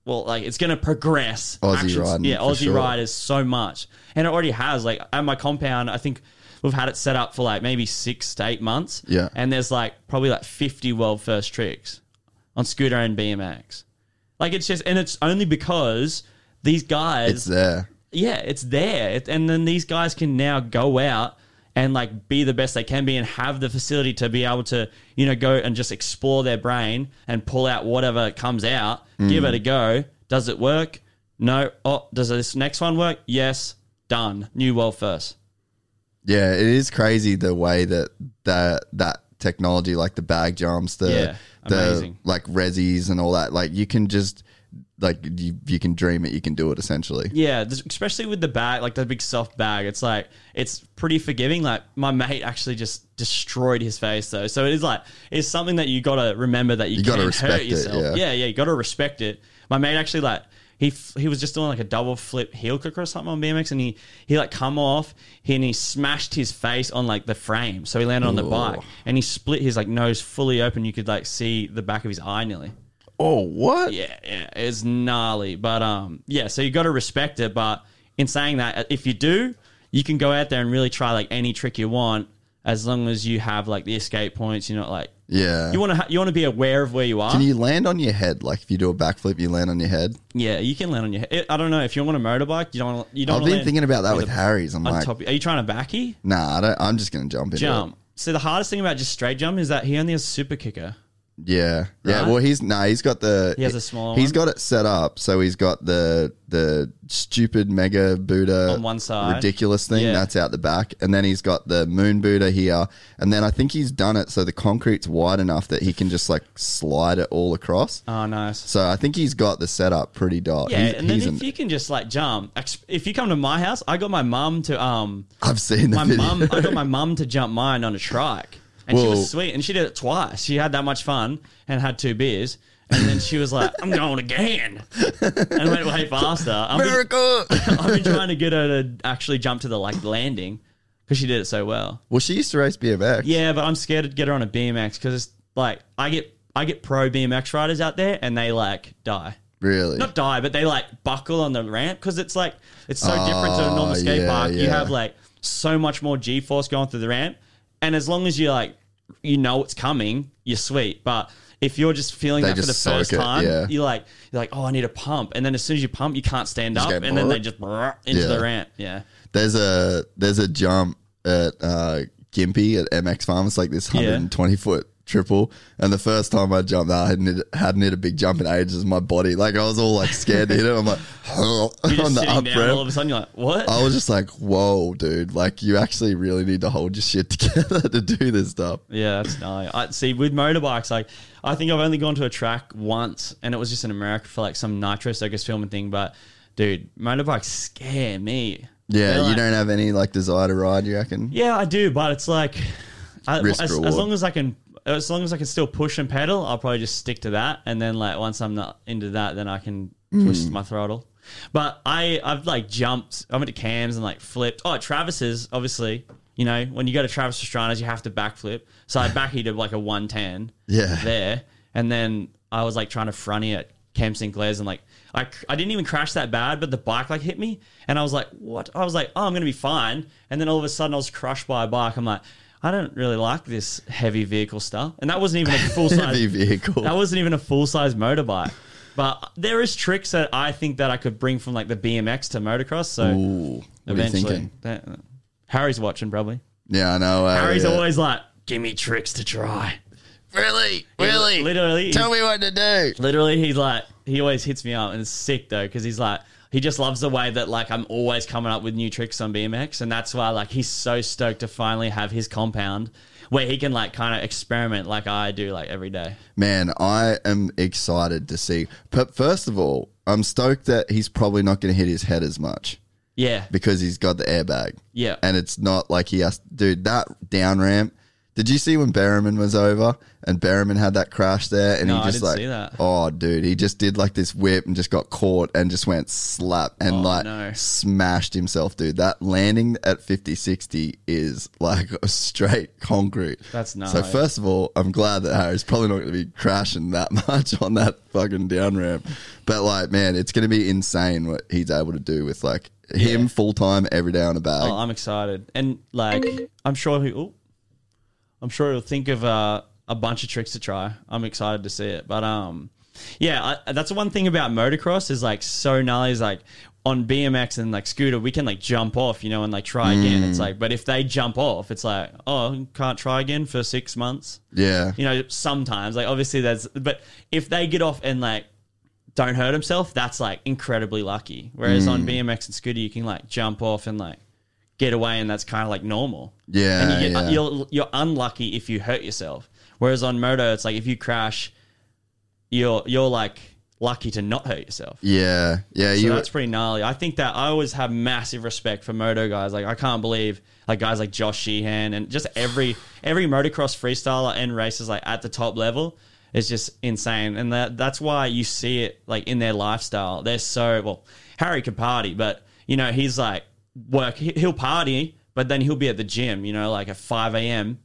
Well, like it's gonna progress.
Aussie riding,
yeah,
for
Aussie
sure.
riders so much, and it already has. Like at my compound, I think we've had it set up for like maybe six to eight months.
Yeah.
and there's like probably like 50 world first tricks on scooter and BMX. Like it's just, and it's only because these guys,
It's there.
yeah, it's there. It, and then these guys can now go out and like be the best they can be and have the facility to be able to, you know, go and just explore their brain and pull out whatever comes out, give
Mm.
it a go. Does it work? No. Oh, does this next one work? Yes. Done. New world first.
Yeah, it is crazy the way that that that technology, like the bag jumps, the
Yeah,
the like resis and all that, like you can just like you, you can dream it, you can do it essentially.
Yeah, especially with the bag, like the big soft bag. It's like it's pretty forgiving. Like my mate actually just destroyed his face though, so it is like it's something that you got to remember that you,
You gotta
hurt
it,
yourself.
yeah.
yeah, yeah, you got to respect it. My mate actually like he f- he was just doing like a double flip heel kick or something on BMX, and he he like come off he, and he smashed his face on like the frame, so he landed on the bike and he split his like nose fully open. You could like see the back of his eye nearly.
Oh, what?
Yeah, yeah, it's gnarly. But um, yeah, so you got to respect it. But in saying that, if you do, you can go out there and really try like any trick you want, as long as you have like the escape points. You're not like
Yeah.
you want to ha- you want to be aware of where you are.
Can you land on your head? Like if you do a backflip, you land on your head.
yeah, you can land on your head. I don't know if you're on a motorbike. You don't. wanna- You don't.
I've been thinking about that with Harry's. I'm like,
top. Are you trying to backy
nah, I don't, I'm just gonna jump into
jump?
it.
So the hardest thing about just straight jump is that he only has super kicker.
Yeah, yeah.
Right?
Well, he's no, he's got the.
He has a smaller
He's
one?
got it set up, so he's got the the stupid mega Buddha
On one side.
ridiculous thing
Yeah.
that's out the back, and then he's got the moon Buddha here, and then I think he's done it so the concrete's wide enough that he can just like slide it all across.
Oh, nice.
So I think he's got the setup pretty dot.
Yeah,
he's,
and then
he's
if
an-
you can just like jump, ex- if you come to my house, I got my mum to um
I've seen the
my
video.
mum I got <laughs> my mum to jump mine on a trike. And she was sweet and she did it twice. She had that much fun and had two beers. And then she was like, I'm going again. And went way faster. I've been,
Miracle. <laughs>
I've been trying to get her to actually jump to the like landing because she did it so well.
well, she used to race BMX.
Yeah, but I'm scared to get her on a BMX because it's like I get I get pro BMX riders out there and they like die.
Really?
Not die, but they like buckle on the ramp because it's like it's so different to a normal
Oh,
skate
yeah,
park. You
yeah.
have like so much more G force going through the ramp, and as long as you like you know it's coming, you're sweet. But if you're just feeling
They
that for the
just soak
first
it,
time,
yeah.
you're like you're like, oh, I need a pump, and then as soon as you pump, you can't stand up,
go
and then they just brrr into
Yeah.
the ramp. Yeah,
There's a there's a jump at uh, Gympie at MX Farm. It's like this
Yeah.
120 foot triple. And the first time I jumped, I hadn't hit, hadn't hit a big jump in ages. My body, like I was all like scared to hit it. I'm like <laughs> <laughs> on the up
down. All of a sudden, you're like, what?
I was just like, whoa, dude! Like you actually really need to hold your shit <laughs> together to do this stuff.
Yeah, that's gnarly. I see with motorbikes, like I think I've only gone to a track once, and it was just in America for like some nitro circus filming thing. But dude, motorbikes scare me.
Yeah,
They're
you don't have any like desire to ride. You reckon?
Yeah, I do, but it's like I, as, as long as I can, as long as I can still push and pedal, I'll probably just stick to that. And then like once I'm not into that, then I can twist hmm. my throttle. But I I've like jumped. I went to Cam's and like flipped. Oh, Travis's obviously. You know, when you go to Travis Pastrana's, you have to backflip. So I backheated like a 110
Yeah.
there. And then I was like trying to fronty at Cam Sinclair's and like I, I didn't even crash that bad, but the bike like hit me. And I was like, what? I was like, oh, I'm going to be fine. And then all of a sudden I was crushed by a bike. I'm like, I don't really like this heavy vehicle stuff. And that wasn't even a full <laughs> size
Heavy vehicle.
That wasn't even a full size motorbike. But there is tricks that I think that I could bring from like the BMX to motocross. So
Ooh, what are you
eventually,
thinking?
that- Harry's watching probably.
Yeah, I know. uh,
Harry's
yeah.
always like, give me tricks to try.
really, really.
Literally,
Tell me what to do.
Literally, he's like, he always hits me up, and it's sick though, because he's like, he just loves the way that like I'm always coming up with new tricks on BMX, and that's why like he's so stoked to finally have his compound where he can like kind of experiment like I do like every day.
Man, I am excited to see. But first of all, I'm stoked that he's probably not going to hit his head as much
Yeah,
because he's got the airbag.
yeah,
And it's not like he has, dude, that down ramp. Did you see when Berriman was over and Berriman had that crash there and
No,
he
I
just
didn't
like,
see that.
oh, dude, he just did like this whip and just got caught and just went slap and
Oh,
like
no.
smashed himself, dude. That landing at 50 60 is like a straight concrete.
That's
So, first of all, I'm glad that Harry's probably not going to be crashing that <laughs> much on that fucking down ramp. But like, man, it's going to be insane what he's able to do with like him
Yeah.
full time every day on a bag.
Oh, I'm excited, and like I'm sure he, ooh, I'm sure he'll think of uh, a bunch of tricks to try. I'm excited to see it, but um, yeah, I, that's the one thing about motocross is like so gnarly. Is like on BMX and like scooter, we can like jump off, you know, and like try again.
Mm.
It's like, but if they jump off, it's like, oh, can't try again for six months.
yeah.
You know, sometimes like obviously there's, but if they get off and like don't hurt himself, that's like incredibly lucky. Whereas on
Mm.
BMX and scooter, you can like jump off and like get away, and that's kind of like normal.
Yeah,
and you get, uh,
yeah.
you're you're unlucky if you hurt yourself. Whereas on moto, it's like if you crash, you're you're like lucky to not hurt yourself.
Yeah, yeah.
So
you
that's pretty gnarly. I think that I always have massive respect for moto guys. Like I can't believe like guys like Josh Sheehan and just every every motocross freestyler and racers like at the top level is just insane. And that that's why you see it like in their lifestyle. They're so well. Harry can party, but you know he's like work. he- He'll party, but then he'll be at the gym. You know, like at five a.m.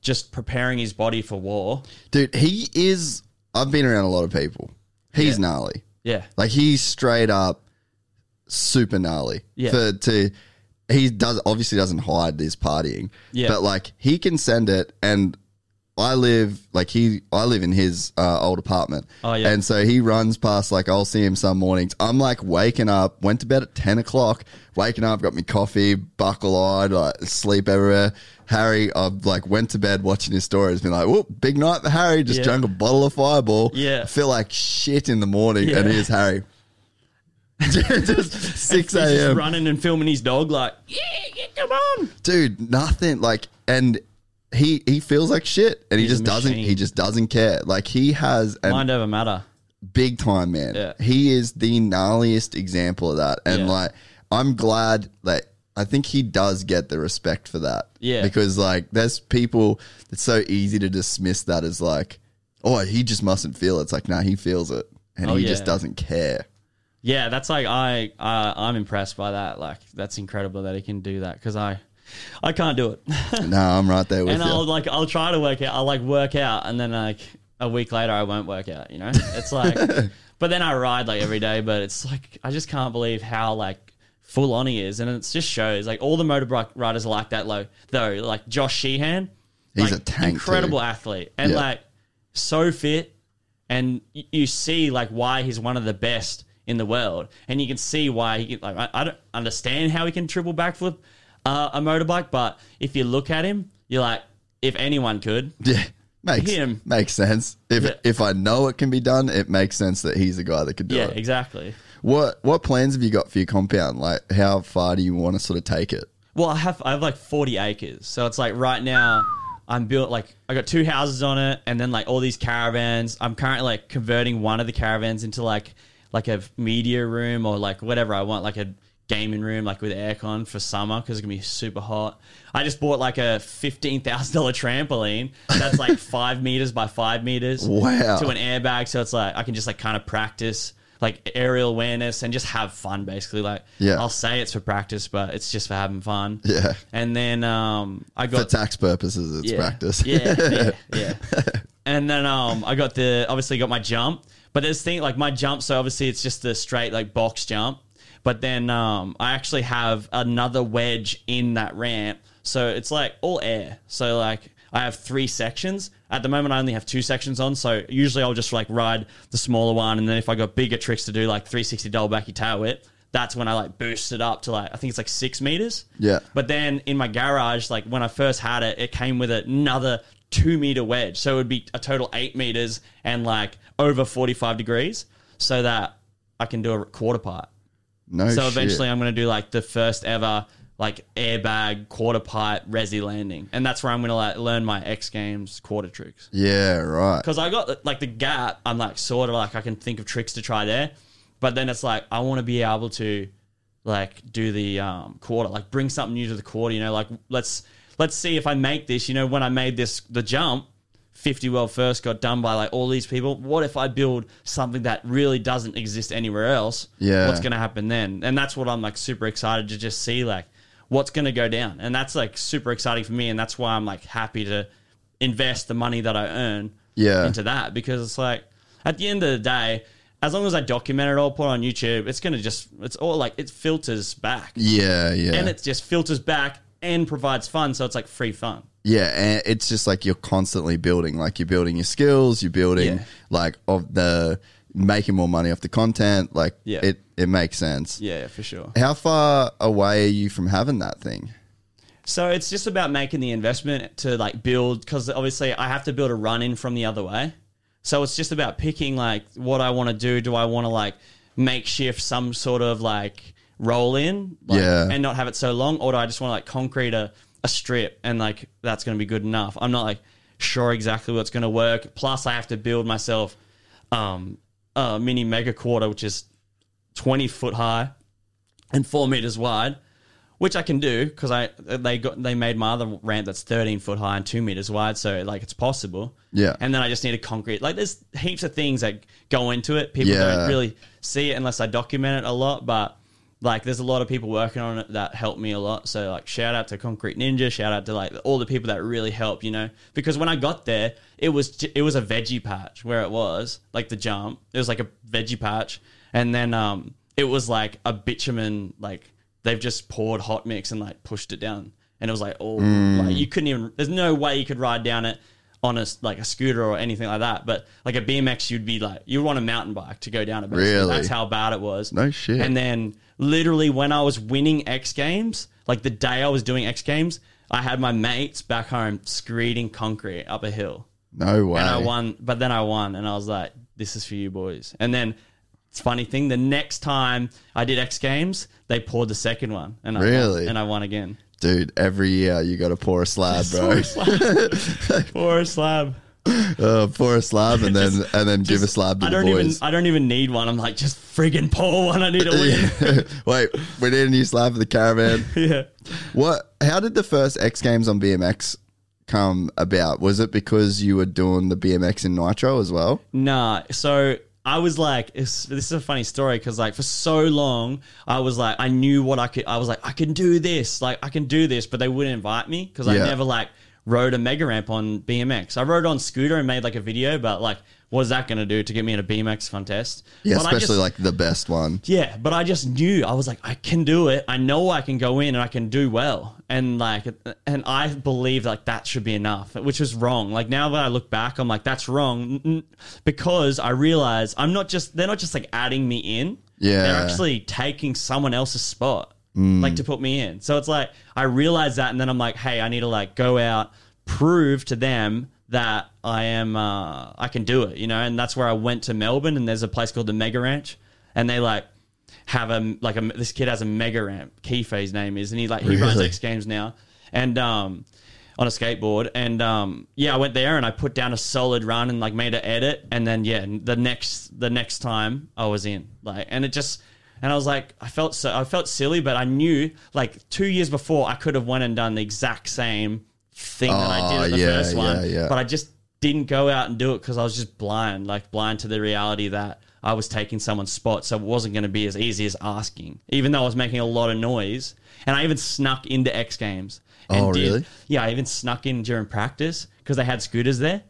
just preparing his body for war.
dude, he is. I've been around a lot of people. He's
Yeah.
gnarly.
Yeah,
Like he's straight up super gnarly.
Yeah.
For to he does obviously doesn't hide this partying.
Yeah.
But like he can send it and I live like he I live in his uh, old apartment.
Oh, yeah.
And so he runs past like I'll see him some mornings. I'm like waking up, went to bed at ten o'clock, waking up, got me coffee, buckle eyed, like sleep everywhere. Harry, I like went to bed watching his stories, been like, "Whoop, big night for Harry." Just
Yeah.
drank a bottle of Fireball.
Yeah.
I feel like shit in the morning,
Yeah.
and here's Harry. <laughs> just six a.m.
running and filming his dog. Like, yeah, yeah, come on.
dude nothing like and he he feels like shit and he
He's a
just doesn't
machine.
he just doesn't care like he has a
Mind over matter.
big time man
Yeah.
he is the gnarliest example of that and
Yeah.
like i'm glad that i think he does get the respect for that
Yeah.
because like there's people it's so easy to dismiss that as like
Oh, he just mustn't feel it. It's like, nah, he feels it. And
Oh,
he just
yeah.
doesn't care.
Yeah, that's like I uh, I'm impressed by that. Like that's incredible that he can do that because I I can't do it.
no, I'm right there <laughs> with
and
you.
And I'll like I'll try to work out. I'll like work out, and then like a week later I won't work out. You know, it's like. <laughs> but then I ride like every day. But it's like I just can't believe how like full on he is, and it just shows like all the motorbike riders are like that. Low though, like Josh Sheehan,
He's
like,
a tank
incredible
too.
athlete, and
Yeah.
like so fit, and y- you see like why he's one of the best in the world, and you can see why he can, like I, I don't understand how he can triple backflip uh, a motorbike, but if you look at him, you're like, if anyone could,
Yeah, makes
Him.
makes sense. If
Yeah.
if I know it can be done, it makes sense that he's the guy that could do it.
yeah,
it.
exactly.
What what plans have you got for your compound? Like, how far do you want to sort of take it?
Well, I have I have like 40 acres, so it's like right now I'm built like I got two houses on it, and then like all these caravans. I'm currently like converting one of the caravans into like like a media room or like whatever I want, like a gaming room, like with aircon for summer because it's gonna be super hot. I just bought like a fifteen thousand dollar trampoline that's like <laughs> five meters by five meters.
Wow.
To an airbag, so it's like I can just like kind of practice like aerial awareness and just have fun basically. Like
Yeah.
I'll say it's for practice, but it's just for having fun.
Yeah.
And then um, I got For
tax purposes, it's
yeah,
practice.
Yeah, yeah, <laughs> yeah. and then um, I got the obviously got my jump, but this thing like my jump. So obviously it's just the straight like box jump, but then um, I actually have another wedge in that ramp, so it's like all air. So like I have three sections. At the moment, I only have two sections on. So usually I'll just like ride the smaller one, and then if I got bigger tricks to do, like 360 double backy tail whip. That's when I like boost it up to like I think it's like six meters.
Yeah.
But then in my garage, like when I first had it, it came with another two meter wedge. So it would be a total eight meters and like over 45 degrees so that I can do a quarter part.
No
so
shit.
eventually I'm going to do like the first ever like airbag quarter pipe resi landing. And that's where I'm going to like learn my X Games quarter tricks.
Yeah, right.
Because I got like the gap, I'm like sort of like I can think of tricks to try there, but then it's like I want to be able to like do the um, quarter, like bring something new to the quarter. You know, like let's let's see if I make this. You know, when I made this the jump, 50 world first got done by like all these people. What if I build something that really doesn't exist anywhere else?
Yeah.
what's gonna happen then? And that's what I'm like super excited to just see like what's gonna go down, and that's like super exciting for me, and that's why I'm like happy to invest the money that I earn
Yeah.
into that because it's like at the end of the day, as long as I document it all, put it on YouTube, it's gonna just it's all like it filters back.
Yeah, yeah.
And it just filters back and provides fun, so it's like free fun.
Yeah, and it's just like you're constantly building. Like you're building your skills, you're building
Yeah.
like of the making more money off the content. Like
Yeah.
it it makes sense.
Yeah, for sure.
How far away are you from having that thing?
So it's just about making the investment to like build because obviously I have to build a run in from the other way. So it's just about picking like what I want to do. Do I want to like makeshift some sort of like roll in, like,
Yeah.
and not have it so long, or do I just want to like concrete a, a strip and like that's going to be good enough? I'm not like sure exactly what's going to work. Plus, I have to build myself um, a mini mega quarter, which is 20 foot high and four meters wide, which I can do because I they got they made my other ramp that's 13 foot high and two meters wide, so like it's possible.
Yeah.
And then I just need a concrete. Like there's heaps of things that go into it. People
Yeah.
don't really see it unless I document it a lot, but. Like there's a lot of people working on it that help me a lot. So like shout out to Concrete Ninja, shout out to like all the people that really help, you know. Because when I got there, it was it was a veggie patch where it was, like the jump. It was like a veggie patch. And then um it was like a bitumen like they've just poured hot mix and like pushed it down. And it was like oh like you couldn't even there's no way you could ride down it on a like a scooter or anything like that. But like a BMX, you'd be like you'd want a mountain bike to go down it. basically.
Really?
That's how bad it was.
No shit.
And then literally when I was winning X Games, like the day I was doing X Games, I had my mates back home screeding concrete up a hill.
No way.
And I won, but then I won, and I was like, "This is for you boys." And then, it's funny thing. The next time I did X Games, they poured the second one, and I
Really?
won, and I won again.
Dude, every year you got to pour a slab, <laughs> bro. <laughs>
Pour a slab. <laughs>
uh, pour a slab and then
Just-
and then give a slab to
I
the
don't
boys.
even. I don't even need one. I'm like, just friggin' pour one. I need a win. <laughs>
Wait, we need a new slab for the caravan. <laughs>
yeah.
What? How did the first X Games on BMX
come about? Was it because you were doing the BMX in Nitro as well?
Nah, so I was like, this is a funny story because like for so long I was like, I knew what I could. I was like, I can do this, like I can do this, but they wouldn't invite me because I never like rode a mega ramp on BMX. I rode on scooter and made like a video, but like, what's that going to do to get me in a BMX contest?
Yeah,
But
especially
just-
like the best one.
yeah, but I just knew I was like, I can do it. I know I can go in and I can do well, and like, and I believe like that should be enough, which was wrong. Like now that I look back, I'm like, that's wrong because I realize I'm not just they're not just like adding me in.
Yeah.
they're actually taking someone else's spot, mm. like to put me in. So it's like I realize that, and then I'm like, hey, I need to like go out, prove to them that I am uh, I can do it, you know, and that's where I went to Melbourne and there's a place called the Mega Ranch and they like have a like a this kid has a mega ramp, Keefe his name is, and he like he runs
Really?
X Games now, and um on a skateboard, and um yeah, I went there and I put down a solid run and like made an edit, and then yeah, the next the next time I was in like, and it just. And I was like, I felt so, I felt silly, but I knew like two years before I could have went and done the exact same thing that I did at the
yeah,
first one,
yeah, yeah.
but I just didn't go out and do it because I was just blind, like blind to the reality that I was taking someone's spot. So it wasn't going to be as easy as asking, even though I was making a lot of noise. And I even snuck into X Games. And
Oh, really?
Yeah, I even snuck in during practice because they had scooters there.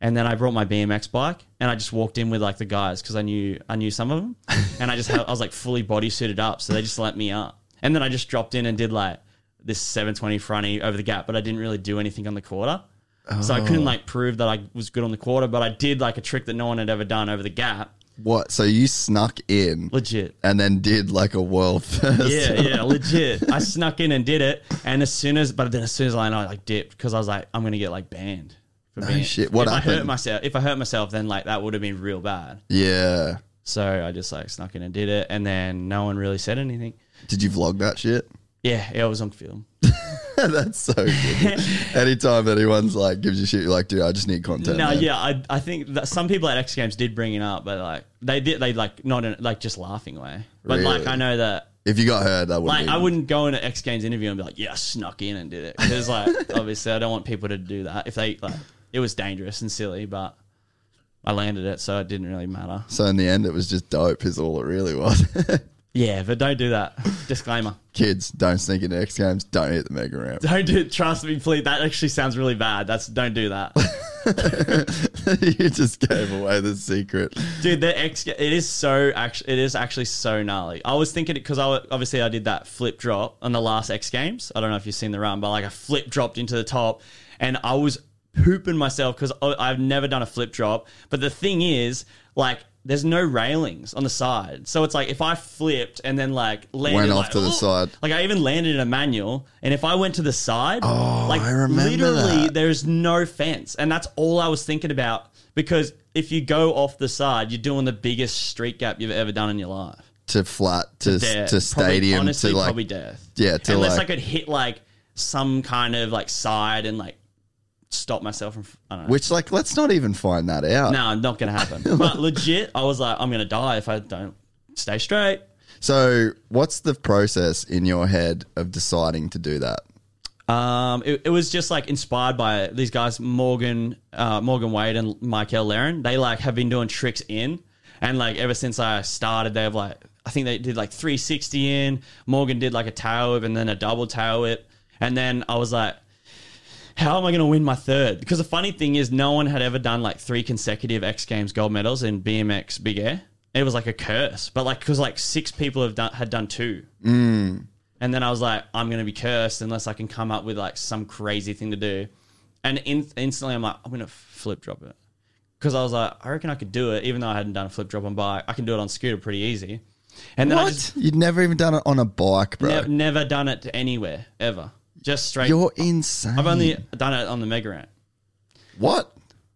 And then I brought my BMX bike and I just walked in with like the guys because I knew I knew some of them. <laughs> And I just had, I was like fully body suited up, so they just let me up. And then I just dropped in and did like this 720 fronty over the gap, but I didn't really do anything on the quarter. So I couldn't oh. like prove that I was good on the quarter, but I did like a trick that no one had ever done over the gap.
What? So you snuck in
Legit.
and then did like a world <laughs> first.
Yeah, yeah, legit. I snuck in and did it, and as soon as, but then as soon as I know, I like dipped because I was like, I'm gonna get like banned. For
No
being,
shit. What
if I hurt myself, if I hurt myself, then like that would have been real bad.
Yeah.
So I just like snuck in and did it, and then no one really said anything.
Did you vlog that shit?
Yeah, yeah, it was on film. <laughs>
That's so good. <laughs> Anytime anyone's like gives you shit, you're like, dude, I just need content.
No,
man.
yeah, I, I think that some people at X Games did bring it up, but like they did, they like not in like just laughing way. But like I know that
If you got hurt, that would
like. I wouldn't go in an X Games interview and be like, yeah, I snuck in and did it because like <laughs> obviously I don't want people to do that if they like it was dangerous and silly, but I landed it, so it didn't really matter.
So in the end, it was just dope. Is all it really was.
Yeah, but don't do that. Disclaimer.
Kids, don't sneak into X Games. Don't hit the mega ramp.
Don't do. Trust me, please. That actually sounds really bad. That's don't do that. <laughs>
you just gave away the secret.
Dude, the X it is so actually it is actually so gnarly. I was thinking it because I obviously I did that flip drop on the last X Games. I don't know if you've seen the run, but like I flip dropped into the top, and I was pooping myself because I've never done a flip drop. But the thing is, like. There's no railings on the side, so it's like if I flipped and then like landed
Went off
like,
to the
"Oh,"
side.
like I even landed in a manual, and if I went to the side,
Oh,
like
I remember
literally,
that.
there's no fence, and that's all I was thinking about. Because if you go off the side, you're doing the biggest street gap you've ever done in your life.
To flat to
Death.
to
Probably-
stadium
honestly,
to like
probably death.
yeah to
Unless
like
I could hit like some kind of like side and like stop myself from. I don't know.
which like let's not even find that out.
no, not gonna happen. <laughs> but legit, I was like, I'm gonna die if I don't stay straight.
So what's the process in your head of deciding to do that?
Um, it, it was just like inspired by these guys, Morgan, uh, Morgan Wade and Michael Laren. They like have been doing tricks in, and like ever since I started, they've like I think they did like 360 in. Morgan did like a tail whip and then a double tail whip, and then I was like, how am I going to win my third? Because the funny thing is, no one had ever done like three consecutive X Games gold medals in BMX Big Air. It was like a curse, but like because like six people have done had done two. Mm. And then I was like, I'm going to be cursed unless I can come up with like some crazy thing to do. And in- instantly I'm like, I'm going to flip drop it. Because I was like, I reckon I could do it, even though I hadn't done a flip drop on bike. I can do it on scooter pretty easy. And then I just
You'd never even done it on a bike, bro.
ne- never done it anywhere, ever. Just straight.
You're insane.
I've only done it on the Mega Ramp.
what?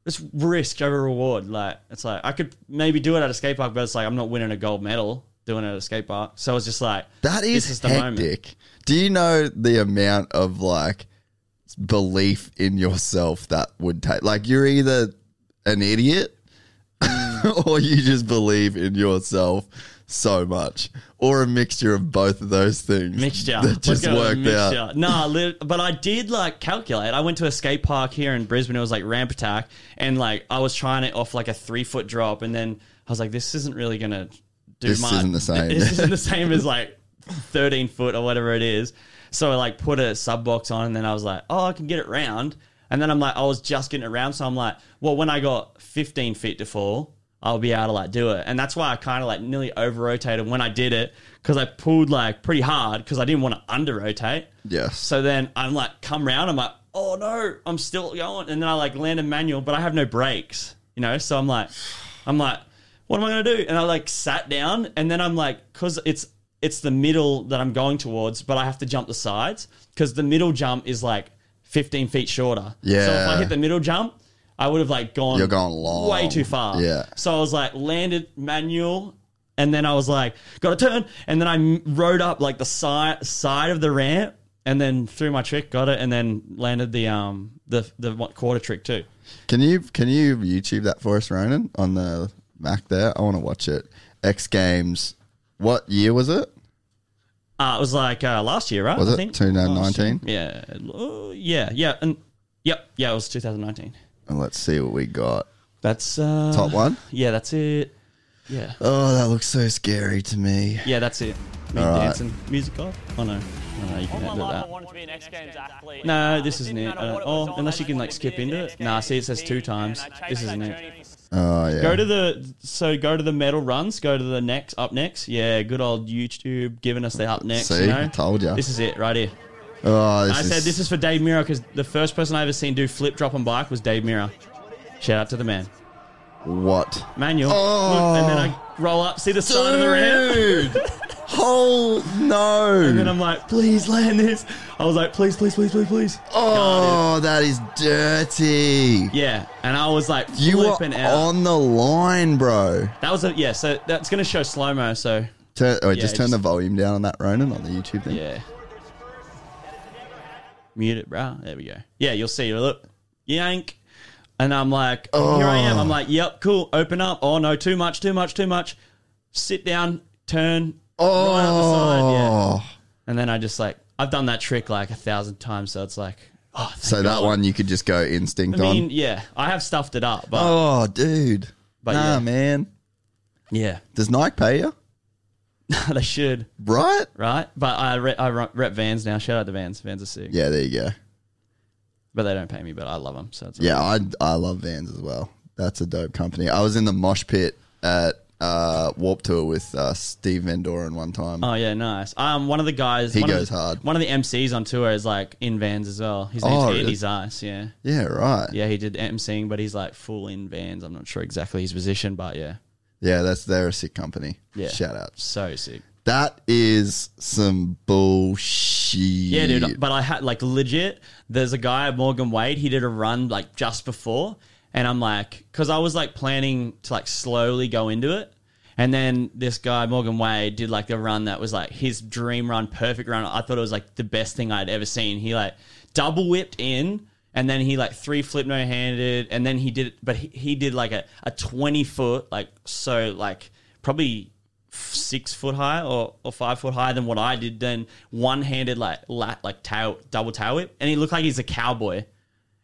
It's risk over reward. Like, it's like, I could maybe do it at a skate park, but it's like, I'm not winning a gold medal doing it at a skate park. So it's just like,
That is,
this is the
hectic.
moment.
Do you know the amount of like belief in yourself that would take? Like you're either an idiot <laughs> or you just believe in yourself so much, or a mixture of both of those things.
mixture.
that just worked out.
Nah, li- but I did like calculate. I went to a skate park here in Brisbane. It was like ramp attack, and like I was trying it off like a three foot drop, and then I was like, this isn't really gonna do
This
much.
isn't the same. <laughs>
This isn't the <laughs> same as like thirteen foot or whatever it is. So I like put a sub box on, and then I was like, oh, I can get it round. And then I'm like, I was just getting it round, so I'm like, well, when I got 15 feet to fall, I'll be able to like do it. And that's why I kind of like nearly over rotated when I did it because I pulled like pretty hard because I didn't want to under rotate.
Yes.
So then I'm like, come round, I'm like, oh no, I'm still going. And then I like landed manual, but I have no brakes, you know? So I'm like, I'm like, what am I going to do? And I like sat down and then I'm like, cause it's, it's the middle that I'm going towards, but I have to jump the sides because the middle jump is like 15 feet shorter. Yeah. So if I hit the middle jump, I would have like gone
You're going long.
way too far.
Yeah.
So I was like landed manual, and then I was like got to turn, and then I m- rode up like the side side of the ramp, and then threw my trick, got it, and then landed the um the the one- quarter trick too.
Can you can you YouTube that for us, Ronan, on the Mac there? I want to watch it. X Games. What year was it?
Uh, it was like uh, last year, right?
Was
I
it?
think
2019?
Yeah, yeah, yeah, and yep, yeah, it was 2019.
And let's see what we got.
That's uh,
Top one.
Yeah, that's it. Yeah,
Oh, that looks so scary to me.
yeah, that's it. Me
All right.
dancing, music off. Oh no, oh, no, you can edit that.
wanted to be an X Games athlete.
No, this isn't it. I don't, oh, unless you can like skip into it. Nah, see, it says two times. This isn't it.
Oh yeah.
Go to the so go to the medal runs. Go to the next up next. Yeah, good old YouTube giving us the up next.
See?
you know?
I told ya.
This is it right here.
Oh, this
I said this is for Dave Mirra because the first person I ever seen do flip drop on bike was Dave Mirra. Shout out to the man.
what?
Manual.
Oh.
And then I roll up, see the side of the ramp.
Dude. oh no.
And then I'm like, please land this. I was like, please, please, please, please, please.
oh, that is dirty.
Yeah, and I was like
You were
flipping out.
on the line, bro.
that was a yeah. So that's gonna show slow mo. So
Turn, oh, just turn
just-
the volume down on that, Ronan, on the YouTube thing.
Yeah. Mute it, bro. There we go. Yeah, you'll see. Look, yank. And I'm like, oh. here I am. I'm like, yep, cool. Open up. Oh, no, too much, too much, too much. Sit down, turn,
Oh,
right up the side. Yeah. And then I just like, I've done that trick like a thousand times. So it's like, oh,
so that one you could just go instinct
I mean,
on.
yeah, I have stuffed it up, but
Oh, dude.
But
nah,
yeah.
man.
yeah,
Does Nike pay you? <laughs>
they should,
Right?
right? But I rep, I rep rep Vans now. Shout out to Vans. Vans are sick.
Yeah, there you go.
But they don't pay me, but I love them. So it's
Yeah, I I love Vans as well. That's a dope company. I was in the mosh pit at uh, Warp Tour with uh, Steve Van Doren one time.
Oh yeah, nice. Um, one of the guys,
He
one of
goes
the-
hard.
One of the MCs on tour is like in Vans as well. His name's
Oh,
Andy? Zeiss. Yeah,
yeah, right.
yeah, he did MCing, but he's like full in Vans. I'm not sure exactly his position, but yeah,
Yeah, that's they're a sick company.
Yeah.
Shout out.
so sick.
That is some bullshit.
Yeah, dude. But I had like legit. There's a guy Morgan Wade. He did a run like just before, and I'm like, because I was like planning to like slowly go into it, and then this guy Morgan Wade did like a run that was like his dream run, perfect run. I thought it was like the best thing I'd ever seen. He like double whipped in. And then he like three flip no handed, and then he did, but he, he did like a, a twenty foot like so like probably six foot high or, or five foot higher than what I did, then one handed like lat like tail double tail whip, and he looked like he's a cowboy.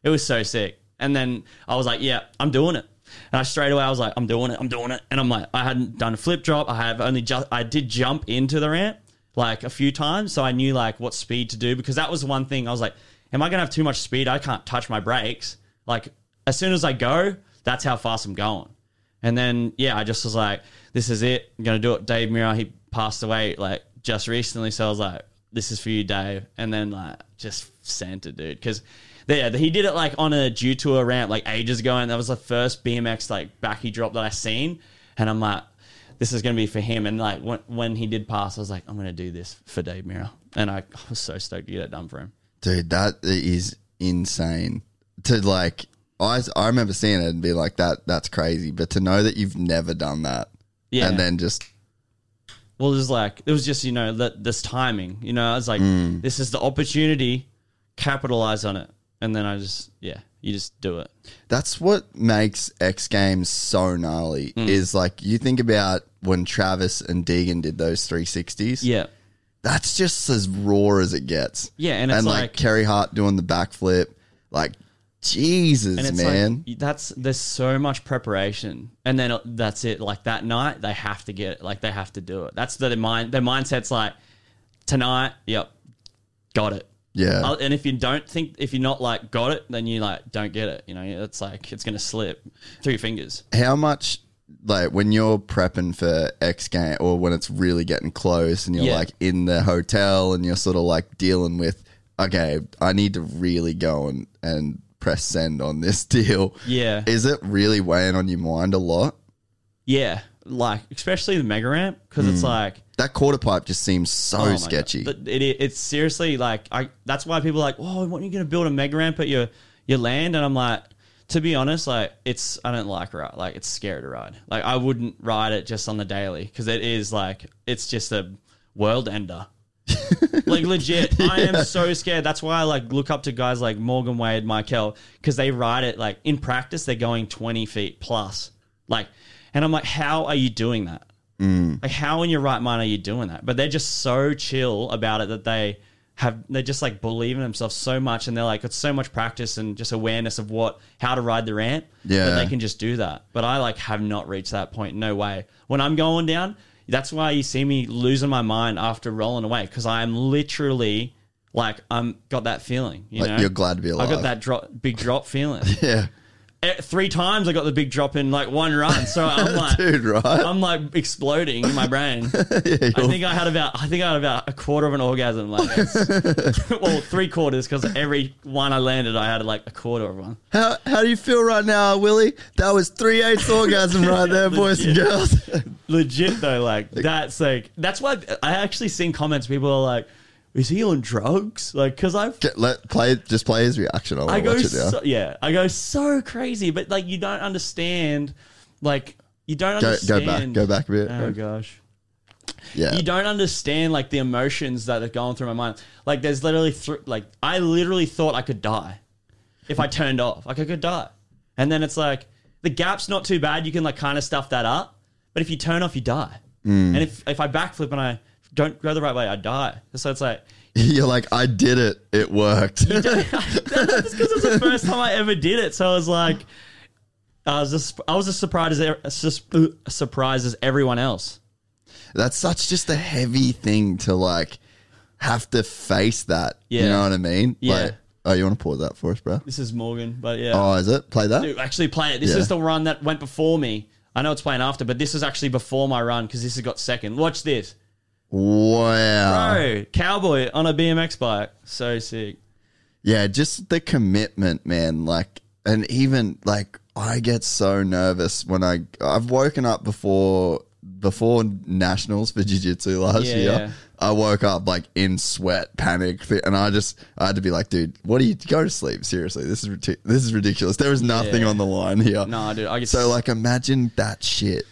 It was so sick. And then I was like, yeah, I'm doing it. And I straight away I was like, I'm doing it, I'm doing it. And I'm like, I hadn't done a flip drop. I have only just I did jump into the ramp like a few times, so I knew like what speed to do because that was one thing I was like, am I gonna have too much speed? I can't touch my brakes. Like as soon as I go, that's how fast I'm going. And then yeah, I just was like, this is it. I'm gonna do it. Dave Mirra, he passed away like just recently, so I was like, this is for you, Dave. And then like just sent it, dude, because yeah, he did it like on a due to a ramp like ages ago, and that was the first BMX like backy drop that I seen, and I'm like. This is gonna be for him, and like when, when he did pass, I was like, I'm gonna do this for Dave Mirra, and I, I was so stoked to get it done for him.
Dude, that is insane. To like, I I remember seeing it and be like, that that's crazy. But to know that you've never done that,
Yeah,
and then just
Well, it was like it was just you know that this timing. You know, I was like, this is the opportunity, capitalize on it, and then I just yeah, you just do it.
that's what makes X Games so gnarly.
Mm.
Is like you think about when Travis and Deegan did those 360s.
Yeah.
That's just as raw as it gets.
Yeah, and it's
like,
like-
Carey Hart doing the backflip. Like, Jesus,
and it's
man.
like that's there's so much preparation and then that's it like that night they have to get it like they have to do it that's the mind their mindset's like tonight yep got it
yeah.
Uh, and if you don't think if you're not like got it then you like don't get it you know it's like it's gonna slip through your fingers
How much, like, when you're prepping for X game or when it's really getting close and you're
Yeah.
like in the hotel and you're sort of like dealing with, okay, I need to really go and, and press send on this <laughs> deal.
Yeah.
Is it really weighing on your mind a lot?
yeah like especially the mega ramp because it's hmm. like
That quarter pipe just seems so
Oh
sketchy.
But It, it, it's seriously like I. That's why people are like, oh, when are you going to build a mega ramp at your your land? And I'm like, to be honest, like it's I don't like ride. Like it's scary to ride. Like I wouldn't ride it just on the daily because it is like it's just a world ender. <laughs> like legit, I am so scared. That's why I like look up to guys like Morgan Wade, Michael, because they ride it like in practice they're going twenty feet plus. Like, and I'm like, how are you doing that? Mm. Like, how in your right mind are you doing that? But they're just so chill about it that they have they just like believe in themselves so much, and they're like, it's so much practice and just awareness of what how to ride the ramp.
Yeah.
that they can just do that. But I like have not reached that point. No way. When I'm going down, that's why you see me losing my mind after rolling away because I'm literally like I'm got that feeling. You
Like,
know,
you're glad to be alive I
got that drop, big drop feeling. <laughs>
yeah.
Eh, Three times I got the big drop in like one run, so I'm <laughs> like,
Dude, right?
I'm like exploding in my brain. <laughs> I think I had about I think I had about a quarter of an orgasm. Like, <laughs> well, three quarters because every one I landed, I had like a quarter of one.
How, how do you feel right now, Willy? That was three eighths orgasm right there, boys and girls.
Legit though, like that's like that's why I actually seen comments. People are like, "Is he on drugs?" Like, because I've
Get, let play just play his reaction. I
I go
watch it now.
so, yeah, I go so crazy, but like you don't understand, like you don't
go, go
understand.
back, go back a bit.
Oh gosh.
yeah,
you don't understand like the emotions that are going through my mind. Like there's literally like I literally thought I could die if I turned off. Like I could die, and then it's like the gap's not too bad. You can like kind of stuff that up, but if you turn off, you die.
Mm.
And if if I backflip and I don't go the right way, I die. So it's like. <laughs>
You're like, I did it. It worked. <laughs>
That's because it was the first time I ever did it. So I was like, I was just, I was as surprised as as uh, surprised as everyone else.
That's such just a heavy thing to like have to face that. You know what I mean?
Yeah.
Like, oh, you want to pause that for us, bro?
This is Morgan, but yeah.
Oh, is it? Play that?
Dude, actually play it. This
Yeah.
is the run that went before me. I know it's playing after, but this is actually before my run because this has got second. Watch this.
Wow.
Bro, cowboy on a BMX bike. So sick.
Yeah, just the commitment, man. Like, and even like, I get so nervous when I I've woken up before before nationals for jiu jitsu last
Yeah,
year.
yeah.
I woke up like in sweat, panic, and I just I had to be like, dude, what do you go to sleep? Seriously, this is this is ridiculous. There is nothing
Yeah.
on the line here.
No, dude, I get
So like, imagine that shit.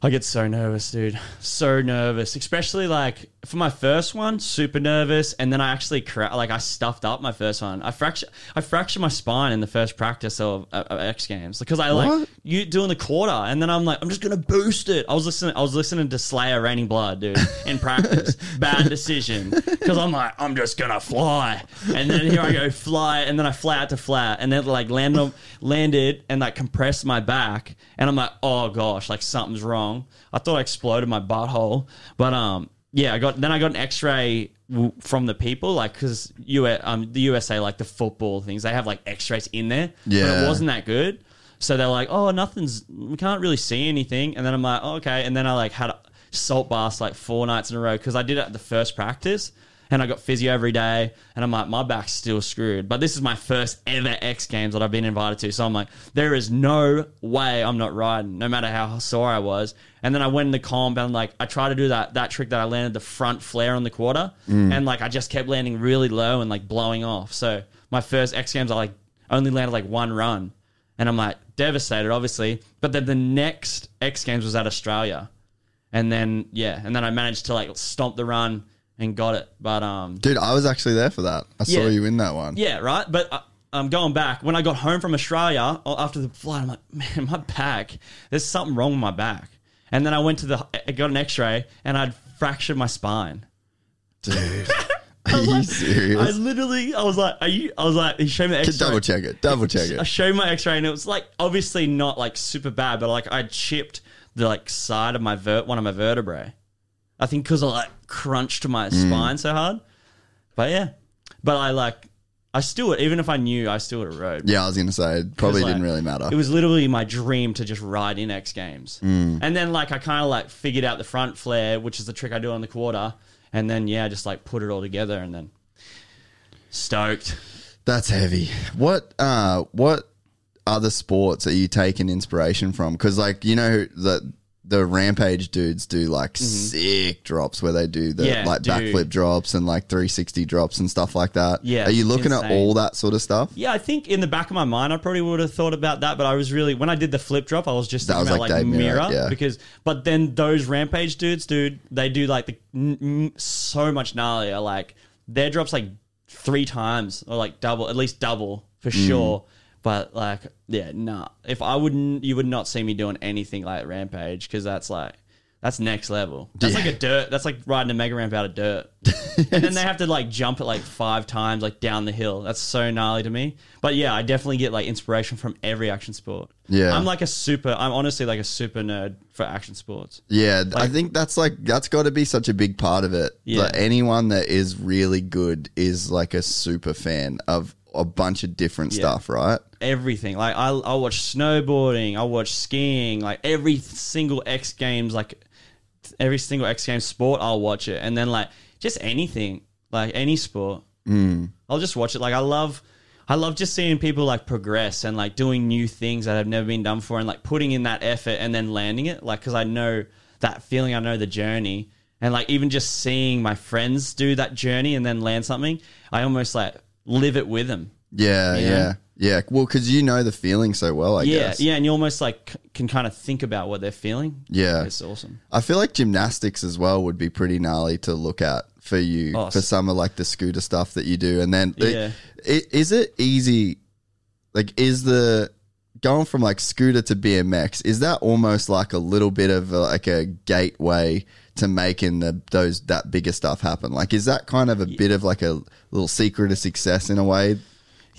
I get so nervous, dude. So nervous, especially like for my first one, super nervous, and then I actually cra- like I stuffed up my first one. I fractured I fractured my spine in the first practice of, of of X Games because I like
What?
you doing the quarter, and then I'm like I'm just gonna boost it. I was listening I was listening to Slayer, Raining Blood, dude, in <laughs> practice. Bad decision because I'm like I'm just gonna fly, and then here I go fly, and then I fly out to flat, and then like landed on- landed and like compressed my back, and I'm like oh gosh, like something's wrong. I thought I exploded my butthole, but um yeah, I got then I got an X-ray from the people, like because U um the USA like the football things they have like X-rays in there,
Yeah, but
it wasn't that good. So they're like, oh, nothing's we can't really see anything, and then I'm like, oh, okay, and then I like had a salt baths like four nights in a row because I did it at the first practice. And I got physio every day, and I'm like, my back's still screwed. But this is my first ever X Games that I've been invited to, so I'm like, there is no way I'm not riding, no matter how sore I was. And then I went in the comp and like I tried to do that that trick that I landed the front flare on the quarter, mm. and like I just kept landing really low and like blowing off. So my first X Games, I like only landed like one run, and I'm like devastated, obviously. But then the next X Games was at Australia, and then yeah, and then I managed to like stomp the run and got it. But um,
Dude, I was actually there for that. I saw you in that one.
yeah, right. But uh, I'm going back. When I got home from Australia after the flight, I'm like, <laughs> man, my back. There's something wrong with my back. and then I went to the I got an X-ray and I'd fractured my spine.
Dude. <laughs> Are you serious?
I
serious?
literally, I was like, "Are you?" I was like, "He showed me the X-ray."
Double check it. Double check it.
I
it.
showed my X-ray and it was like obviously not like super bad, but like I chipped the like side of my vert one of my vertebrae. I think because I like crunched my
Mm.
spine so hard. But yeah, but I like I still even if I knew, I still would have rode.
Yeah, I was gonna say it probably
like,
didn't really matter.
It was literally my dream to just ride in X Games.
Mm.
And then like I kind of like figured out the front flare, which is the trick I do on the quarter, and then yeah, just like put it all together and then stoked.
That's heavy. What uh what other sports are you taking inspiration from? Because like you know the the rampage dudes do like sick drops where they do the
Mm-hmm. Yeah,
like
dude.
backflip drops and like 360 drops and stuff like that.
Yeah,
Are you looking at all that sort of stuff?
Yeah, I think in the back of my mind, I probably would have thought about that, but I was really when I did the flip drop, I was just
That
thinking
was
about
like
like,
Dave
mirror,
Mirra, yeah.
because. But then those rampage dudes, dude, they do like the n- n- so much gnarlier. Like their drops like three times or like double, at least double for
Mm.
sure. But like, yeah, nah. If I wouldn't, you would not see me doing anything like rampage because that's like. That's next level. That's like a dirt. That's like riding a mega ramp out of dirt. <laughs> and then they have to like jump it like five times like down the hill. That's so gnarly to me. But yeah, I definitely get like inspiration from every action sport.
Yeah.
I'm like a super. I'm honestly like a super nerd for action sports.
Yeah, I think that's like that's got to be such a big part of it.
Yeah.
Like anyone that is really good is like a super fan of a bunch of different
Yeah.
stuff, right?
Everything. Like I, I watch snowboarding. I watch skiing. Like every single X Games. Like every single X Games sport, I'll watch it. And then like just anything, like any sport,
Mm.
I'll just watch it. Like I love. I love just seeing people like progress and like doing new things that have never been done before and like putting in that effort and then landing it. Like, cause I know that feeling, I know the journey. And like even just seeing my friends do that journey and then land something, I almost like live it with them.
Yeah,
Yeah.
yeah, yeah. Well, because you know the feeling so well, I
yeah.
guess.
Yeah. Yeah, and you almost like can kind of think about what they're feeling.
Yeah.
It's awesome.
I feel like gymnastics as well would be pretty gnarly to look at for you
Oh,
for some of like the scooter stuff that you do. And then, it-
Yeah.
it, is it easy? Like, is the going from like scooter to BMX? Is that almost like a little bit of a, like a gateway to making the those that bigger stuff happen? Like, is that kind of a bit of like a little secret of success in a way?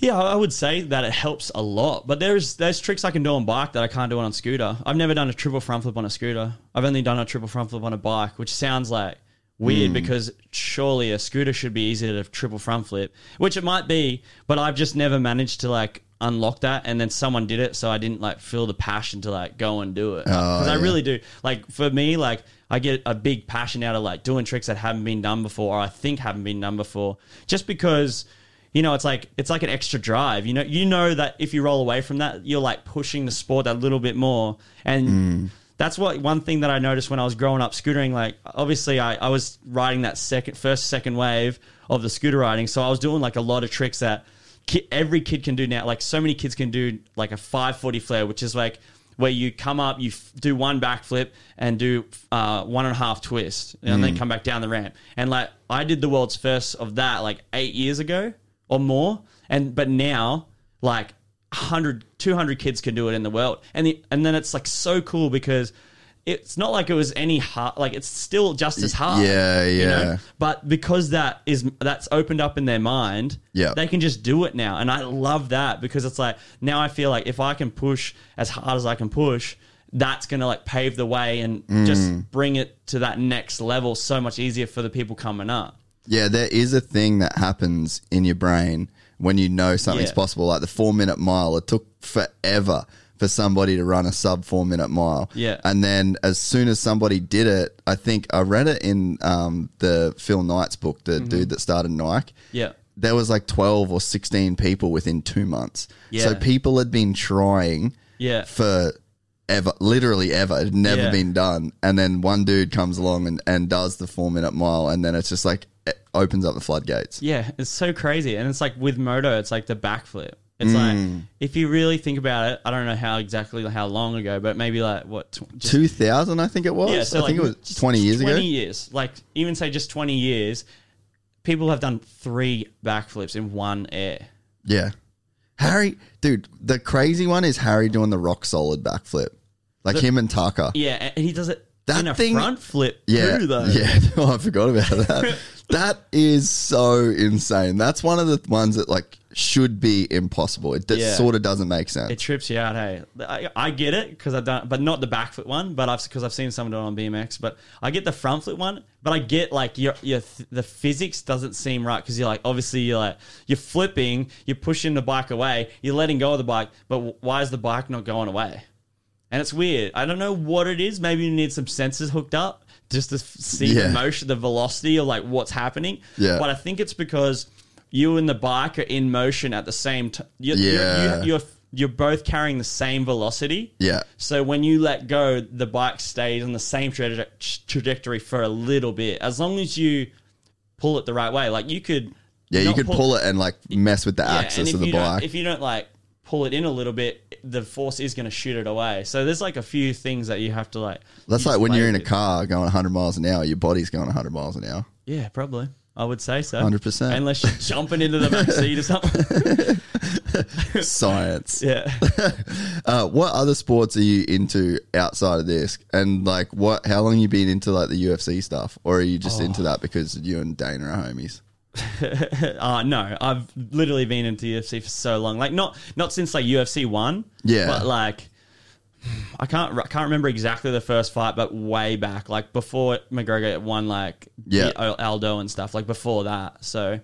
Yeah, I would say that it helps a lot. But there's there's tricks I can do on bike that I can't do on scooter. I've never done a triple front flip on a scooter. I've only done a triple front flip on a bike, which sounds like weird hmm. because surely a scooter should be easier to triple front flip, which it might be, but I've just never managed to like unlock that and then someone did it so I didn't like feel the passion to like go and do it. Oh, Cuz I
yeah.
really do. Like for me like I get a big passion out of like doing tricks that haven't been done before or I think haven't been done before just because you know, it's like it's like an extra drive. You know, you know that if you roll away from that, you're like pushing the sport that little bit more. And mm. that's what one thing that I noticed when I was growing up scootering. Like, obviously, I, I was riding that second, first, second wave of the scooter riding, so I was doing like a lot of tricks that ki- every kid can do now. Like, so many kids can do like a 540 flare, which is like where you come up, you f- do one backflip and do uh, one and a half twist, and then come back down the ramp. And like I did the world's first of that like eight years ago or more, and but now like 100, 200 kids can do it in the world, and the, and then it's like so cool because. It's not like it was any hard. Like it's still just as hard.
Yeah,
you know?
yeah.
But because that is that's opened up in their mind,
Yeah.
they can just do it now, and I love that because it's like now I feel like if I can push as hard as I can push, that's gonna like pave the way and
Mm.
just bring it to that next level so much easier for the people coming up.
Yeah, there is a thing that happens in your brain when you know something's
Yeah.
possible. Like the four minute mile, it took forever for somebody to run a sub four minute mile.
Yeah.
And then as soon as somebody did it, I think I read it in um, the Phil Knight's book,
Mm-hmm.
the dude that started Nike.
Yeah.
There was like 12 or 16 people within two months.
Yeah.
So people had been trying
Yeah.
for ever, literally ever. It had never
Yeah.
been done. And then one dude comes along and, and does the four minute mile. And then it's just like, it opens up the floodgates.
Yeah, it's so crazy. And it's like with moto, it's like the backflip. It's
Mm.
like if you really think about it, I don't know how exactly how long ago, but maybe like what tw- just
2000, I think it was.
Yeah, so
I
like
think it was
just
20 years
20
ago.
years. Like even say just 20 years, people have done three backflips in one air.
Yeah. Harry, dude, the crazy one is Harry doing the rock solid backflip. like him and Tucker.
Yeah, and he does it
That
in a
thing-
front flip
Yeah,
too, though.
yeah. <laughs> Oh, I forgot about that. <laughs> that is so insane. That's one of the ones that like should be impossible. It
Yeah.
sort of doesn't make sense.
It trips you out, hey. I, I get it because I don't, but not the back flip one. But I've because I've seen someone do it on BMX. But I get the front flip one. But I get like your your th- the physics doesn't seem right because you're like obviously you're like you're flipping, you're pushing the bike away, you're letting go of the bike, but w- why is the bike not going away? And it's weird. I don't know what it is. Maybe you need some sensors hooked up just to f- see
Yeah.
the motion, the velocity of like what's happening.
Yeah.
But I think it's because you and the bike are in motion at the same time. You're,
Yeah.
you're, you're, you're both carrying the same velocity.
Yeah.
So when you let go, the bike stays on the same traje- trajectory for a little bit, as long as you pull it the right way. Like you could.
yeah, you could pull, it and like mess with the
yeah,
axis of the bike.
If you don't like pull it in a little bit, the force is going to shoot it away. So there's like a few things that you have to like.
That's like when you're in a car going 100 miles an hour, your body's going 100 miles an hour.
Yeah, probably. I would say so.
100%.
Unless you're <laughs> jumping into the back seat or something. <laughs>
Science.
yeah. <laughs>
Uh, what other sports are you into outside of this? And like, what? How long you been into like the UFC stuff, or are you just
Oh.
into that because you and Dana are homies?
Uh, no, I've literally been into UFC for so long. Like not not since like UFC one.
Yeah.
But like I can't I can't remember exactly the first fight, but way back, like before McGregor won like
Yeah.
Aldo and stuff, like before that. So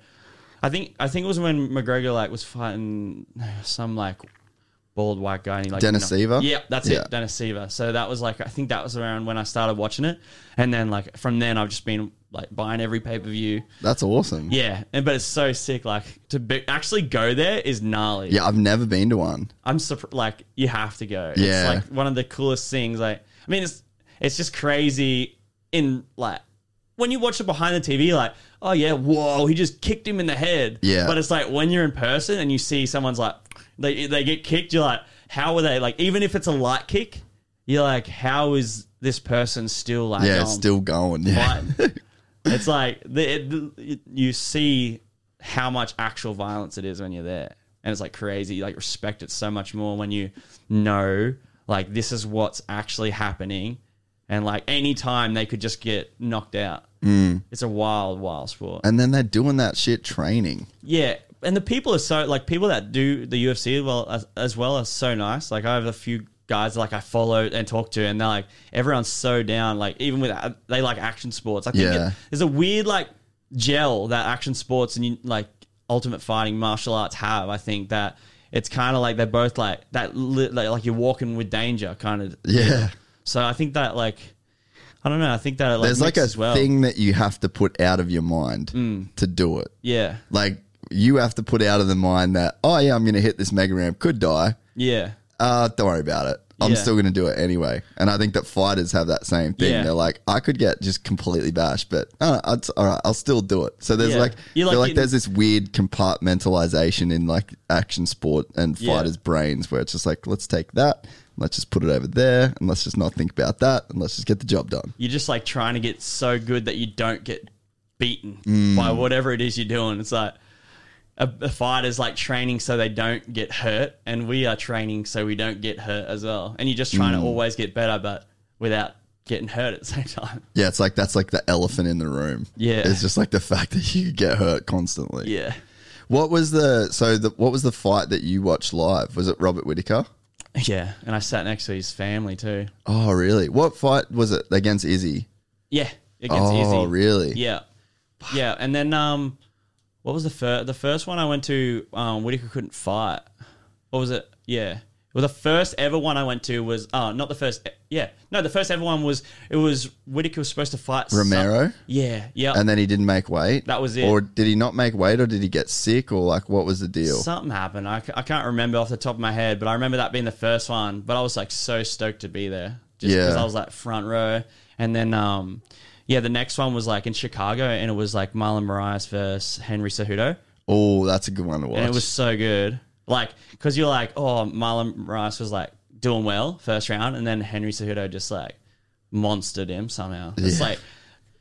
I think I think it was when McGregor like was fighting some like bald white guy. And he, like,
Dennis
knocked-
Siver?
Yeah, that's
Yeah.
it, Dennis Siver. So that was like I think that was around when I started watching it, and then like from then I've just been like buying every pay per view.
That's awesome.
Yeah, and but it's so sick. Like to be, actually go there is gnarly.
Yeah, I've never been to one.
I'm surprised. Like you have to go.
Yeah.
it's like one of the coolest things. Like I mean, it's it's just crazy. In like when you watch it behind the TV, like oh yeah, whoa, he just kicked him in the head.
Yeah.
but it's like when you're in person and you see someone's like they they get kicked, you're like, how are they? Like even if it's a light kick, you're like, how is this person still like
Yeah, still going. Yeah.
It's like the, it, you see how much actual violence it is when you're there, and it's like crazy. You, like respect it so much more when you know like this is what's actually happening, and like any time they could just get knocked out. Mm. It's a wild, wild sport.
And then they're doing that shit training.
Yeah, and the people are so like people that do the UFC well as, as well are so nice. Like I have a few guys like I follow and talk to, and they're like everyone's so down. Like even with they like action sports. I think
Yeah.
it, there's a weird like gel that action sports and you, like ultimate fighting martial arts have. I think that it's kind of like they're both like that. Li- like, like you're walking with danger, kind of.
Yeah.
So I think that like I don't know. I think that it, like
There's like a
mixes well. Mm.
thing that you have to put out of your mind to do it.
Yeah,
Like you have to put out of the mind that, oh yeah, I'm going to hit this mega ramp, could die.
yeah.
Uh, don't worry about it. I'm
Yeah.
still going to do it anyway. And I think that fighters have that same thing.
Yeah.
They're like, I could get just completely bashed, but uh, it's, all right, I'll still do it. So there's
Yeah.
like,
You're
I feel
like
like
in-
there's this weird compartmentalization in like action sport and
Yeah.
fighters' brains where it's just like, let's take that, let's just put it over there, and let's just not think about that, and let's just get the job done.
you're just like trying to get so good that you don't get beaten
Mm.
by whatever it is you're doing. It's like a, a fighter's like training so they don't get hurt, and we are training so we don't get hurt as well. And you're just trying
Mm.
to always get better, but without getting hurt at the <laughs> same time.
Yeah, it's like that's like the elephant in the room.
Yeah.
it's just like the fact that you get hurt constantly.
Yeah.
What was the so the what was the fight that you watched live? Was it Robert Whitaker?
Yeah. And I sat next to his family too.
Oh, really? What fight was it against Izzy?
Yeah. Against
oh,
Izzy.
really?
Yeah. Yeah. And then um what was the first the first one I went to, um Whitaker couldn't fight. What was it? Yeah. Well the first ever one I went to was oh not the first yeah. No, the first ever one was it was Whitaker was supposed to fight some-
Romero?
yeah, yeah.
And then he didn't make weight.
That was it.
Or did he not make weight, or did he get sick, or like what was the deal?
Something happened. I, I can't remember off the top of my head, but I remember that being the first one. But I was like so stoked to be there, just because
Yeah.
I was like front row. And then, um, yeah, the next one was like in Chicago, and it was like Marlon Moraes versus Henry Cejudo,
oh, that's a good one to watch.
and it was so good. Like, because you're like, oh, Marlon Moraes was like doing well first round, and then Henry Cejudo just like monstered him somehow. It's
Yeah.
like.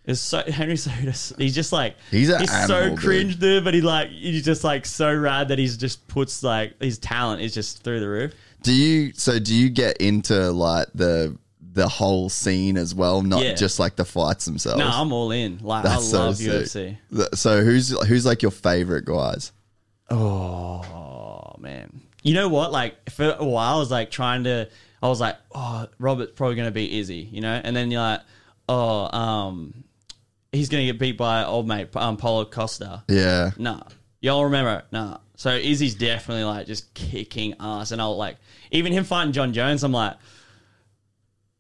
It's so Henry Cejudo. He's just like
He's
he's
animal,
so
dude.
cringe, dude. But he like he's just like so rad that he's just puts like his talent is just through the roof.
Do you? So do you get into like the the whole scene as well, not
Yeah.
just like the fights themselves?
No, I'm all in. Like
That's
I
so
love
sick.
UFC.
Th- So who's who's like your favorite guys?
Oh man. You know what? Like for a while I was like trying to I was like, oh, Robert's probably gonna be Izzy, you know? And then you're like, oh, um he's gonna get beat by old mate um Paulo Costa.
Yeah,
Nah. Y'all remember? Nah. So Izzy's definitely like just kicking ass and I'll like even him fighting Jon Jones, I'm like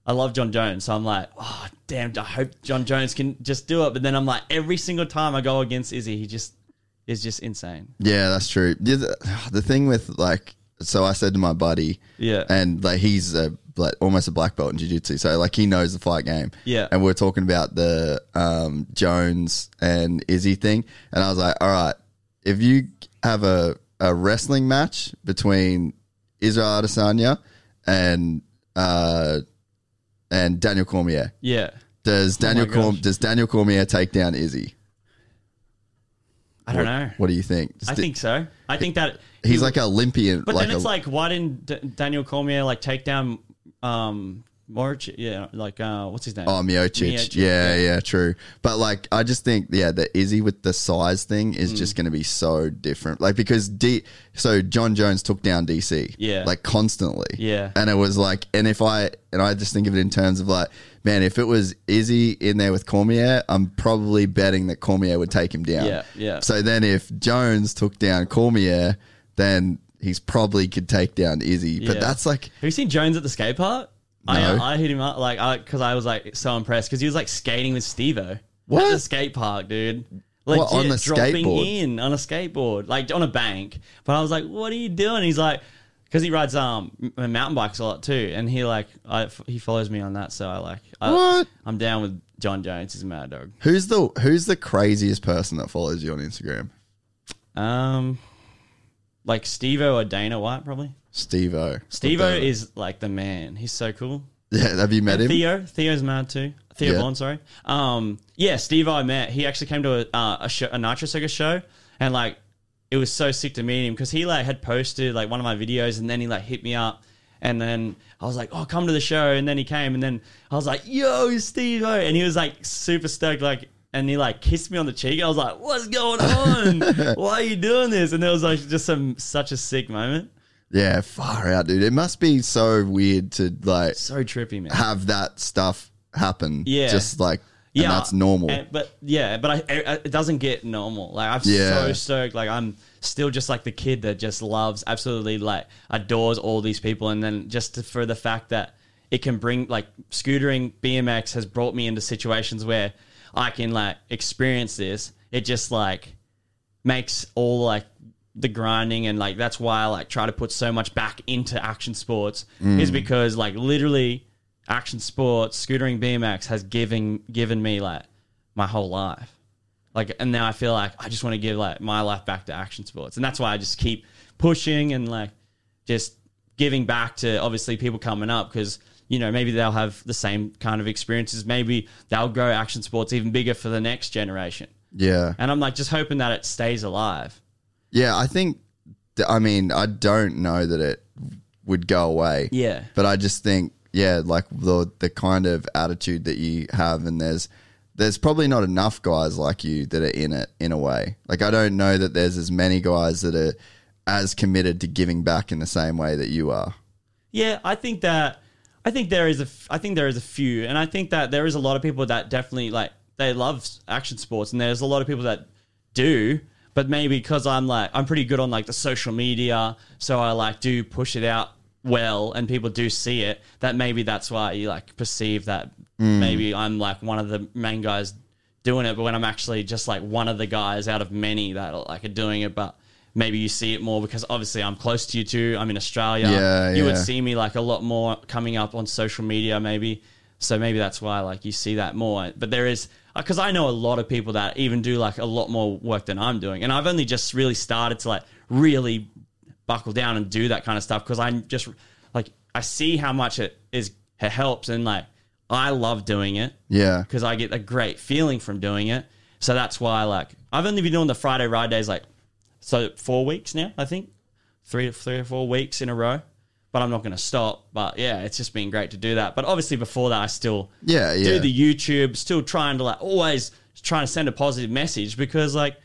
I love Jon Jones, so I'm like, oh damn, I hope Jon Jones can just do it. But then I'm like, every single time I go against Izzy, he just is just insane.
yeah, that's true. Yeah, The, the thing with like, so I said to my buddy,
Yeah.
and like he's a like almost a black belt in jiu-jitsu so like he knows the fight game
Yeah.
and we are talking about the um jones and izzy thing and i was like all right if you have a, a wrestling match between israel adesanya and uh and daniel cormier
Yeah.
does daniel
Oh
Corm- does daniel cormier take down izzy
I don't know.
what do you think
I think so. I think that
he's
he-
like an olympian
But
like
then it's
a,
like, why didn't D- Daniel Cormier like take down um Moric? Yeah, like uh, what's his name?
Oh, Miocic.
Miocic,
Yeah, yeah, true. But like, I just think, yeah, the Izzy with the size thing is
Mm.
just going to be so different. Like, because D, so Jon Jones took down DC,
Yeah.
like constantly,
Yeah.
and it was like, and if I, and I just think of it in terms of like, man, if it was Izzy in there with Cormier, I'm probably betting that Cormier would take him down.
Yeah, yeah.
So then if Jones took down Cormier, then he's probably could take down Izzy. But
Yeah.
that's like,
Have you seen Jones at the skate park? I, I hit him up like I because I was like so impressed because he was like skating with Steve-O
What?
at the skate park, dude.
What, on the
dropping
skateboard?
in on a skateboard, like on a bank. But I was like, "What are you doing?" He's like, "Because he rides um m- mountain bikes a lot too, and he like I, he follows me on that, so I like I,
What?
I'm down with Jon Jones. He's a mad dog.
who's the who's the craziest person that follows you on Instagram?
Um, like Steve-O or Dana White probably.
Steve-O.
Steve-O is like the man. He's so cool.
Yeah, have you met him?
Theo, Theo's mad too. Theo
Yeah.
Von, sorry. Um, yeah, Steve, I met. He actually came to a uh, a, show, a Nitro Circus show, and like it was so sick to meet him because he like had posted like one of my videos, and then he like hit me up, and then I was like, "Oh, come to the show," and then he came, and then I was like, "Yo, Steve," and he was like super stoked, like. And he like kissed me on the cheek. I was like, "What's going on? <laughs> Why are you doing this?" And it was like just some such a sick moment.
Yeah, far out, dude. It must be so weird to like
So trippy, man.
have that stuff happen.
Yeah.
just like and that's normal.
and- but yeah, but I, I, it doesn't get normal. Like I'm
Yeah.
so stoked. Like I'm still just like the kid that just loves, absolutely like adores all these people, and then just to, for the fact that it can bring like scootering BMX has brought me into situations where I can like experience this. It just like makes all like the grinding and like that's why I like try to put so much back into action sports mm. is because like literally action sports, scootering BMX has given given me like my whole life. Like and now I feel like I just want to give like my life back to action sports. And that's why I just keep pushing and like just giving back to obviously people coming up because you know maybe they'll have the same kind of experiences. Maybe they'll grow action sports even bigger for the next generation.
Yeah,
and i'm like just hoping that it stays alive
yeah. I think. I mean, I don't know that it would go away.
yeah
but I just think, yeah, like the the kind of attitude that you have, and there's there's probably not enough guys like you that are in it in a way. Like I don't know that there's as many guys that are as committed to giving back in the same way that you are.
Yeah, I think that I think there is a I think there is a few, and I think that there is a lot of people that definitely like they love action sports, and there's a lot of people that do, but maybe because I'm like I'm pretty good on like the social media, so I like do push it out well, and people do see it. That maybe that's why you like perceive that mm. maybe I'm like one of the main guys doing it, but when I'm actually just like one of the guys out of many that are, like are doing it, but. Maybe you see it more because obviously I'm close to you too. I'm in Australia.
Yeah,
you would see me like a lot more coming up on social media maybe so maybe that's why like you see that more but there is Uh, because i know a lot of people that even do like a lot more work than i'm doing and i've only just really started to like really buckle down and do that kind of stuff because i'm just like i see how much it is it helps and like i love doing it
Yeah,
because I get a great feeling from doing it. So that's why, like, I've only been doing the Friday ride days like so four weeks now, I think, three, three or four weeks in a row. But I'm not going to stop. But yeah, it's just been great to do that. But obviously, before that, I still
Yeah, yeah.
do the YouTube, still trying to like always trying to send a positive message because like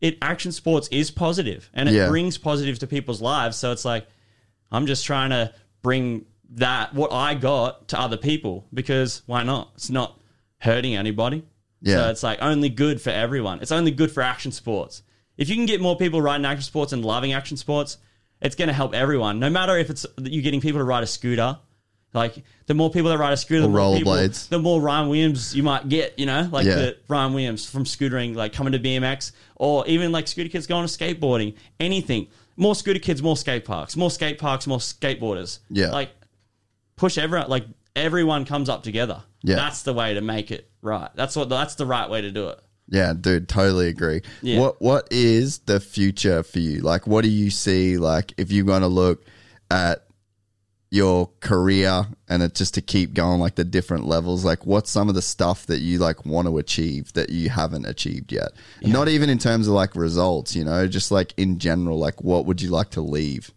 it action sports is positive and it
Yeah.
brings positive to people's lives. So it's like I'm just trying to bring that what I got to other people because why not? It's not hurting anybody.
Yeah.
So it's like only good for everyone. It's only good for action sports. If you can get more people riding action sports and loving action sports, it's going to help everyone. No matter if it's you getting people to ride a scooter, like the more people that ride a scooter, the more people,
rollerblades.
the more Ryan Williams you might get. You know, like
Yeah.
the Ryan Williams from scootering, like coming to BMX, or even like scooter kids going to skateboarding. Anything. More scooter kids, more skate parks. More skate parks, more skateboarders.
Yeah.
Like push everyone. Like everyone comes up together.
Yeah.
That's the way to make it right. That's what. That's the right way to do it.
Yeah, dude, totally agree.
Yeah.
What what is the future for you? Like what do you see like if you're going to look at your career and it just to keep going like the different levels like what's some of the stuff that you like want to achieve that you haven't achieved yet not even in terms of like results you know just like in general like what would you like to leave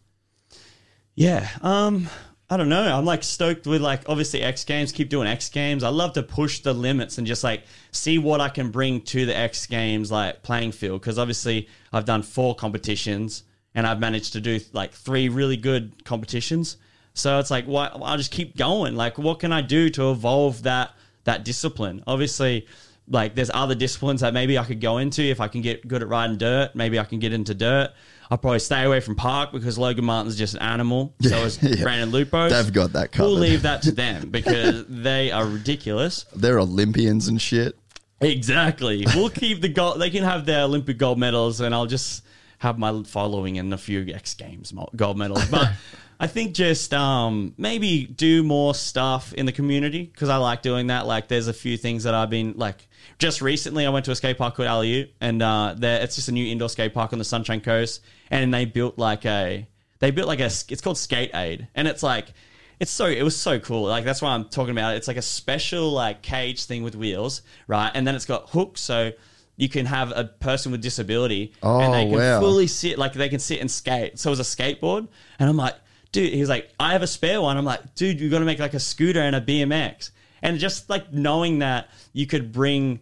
Yeah. Um, I don't know. I'm like stoked with like obviously X Games, keep doing X Games. I love to push the limits and just like see what I can bring to the X Games like playing field because obviously I've done four competitions and I've managed to do like three really good competitions. So it's like why I'll just keep going. Like what can I do to evolve that that discipline? Obviously like there's other disciplines that maybe I could go into if I can get good at riding dirt. Maybe I can get into dirt. I'll probably stay away from park because Logan Martin's just an animal. So is <laughs>
Yeah.
Brandon Loupos.
They've got that
We'll leave that to them because <laughs> they are ridiculous.
they're olympians and shit
Exactly. We'll keep the gold. They can have their Olympic gold medals, and I'll just have my following in a few X Games gold medals. But <laughs> I think just um, maybe do more stuff in the community because I like doing that. Like, there's a few things that I've been like. Just recently, I went to a skate park called Aliu, and uh, there it's just a new indoor skate park on the Sunshine Coast, and they built like a they built like a it's called Skate Aid, and it's like it's so it was so cool. Like that's why I'm talking about it. It's like a special like cage thing with wheels, right? And then it's got hooks so you can have a person with disability and they
Oh,
can
wow.
fully sit like they can sit and skate. So it was a skateboard and I'm like, dude, he was like, I have a spare one. I'm like, dude, you got to make like a scooter and a BMX. And just like knowing that you could bring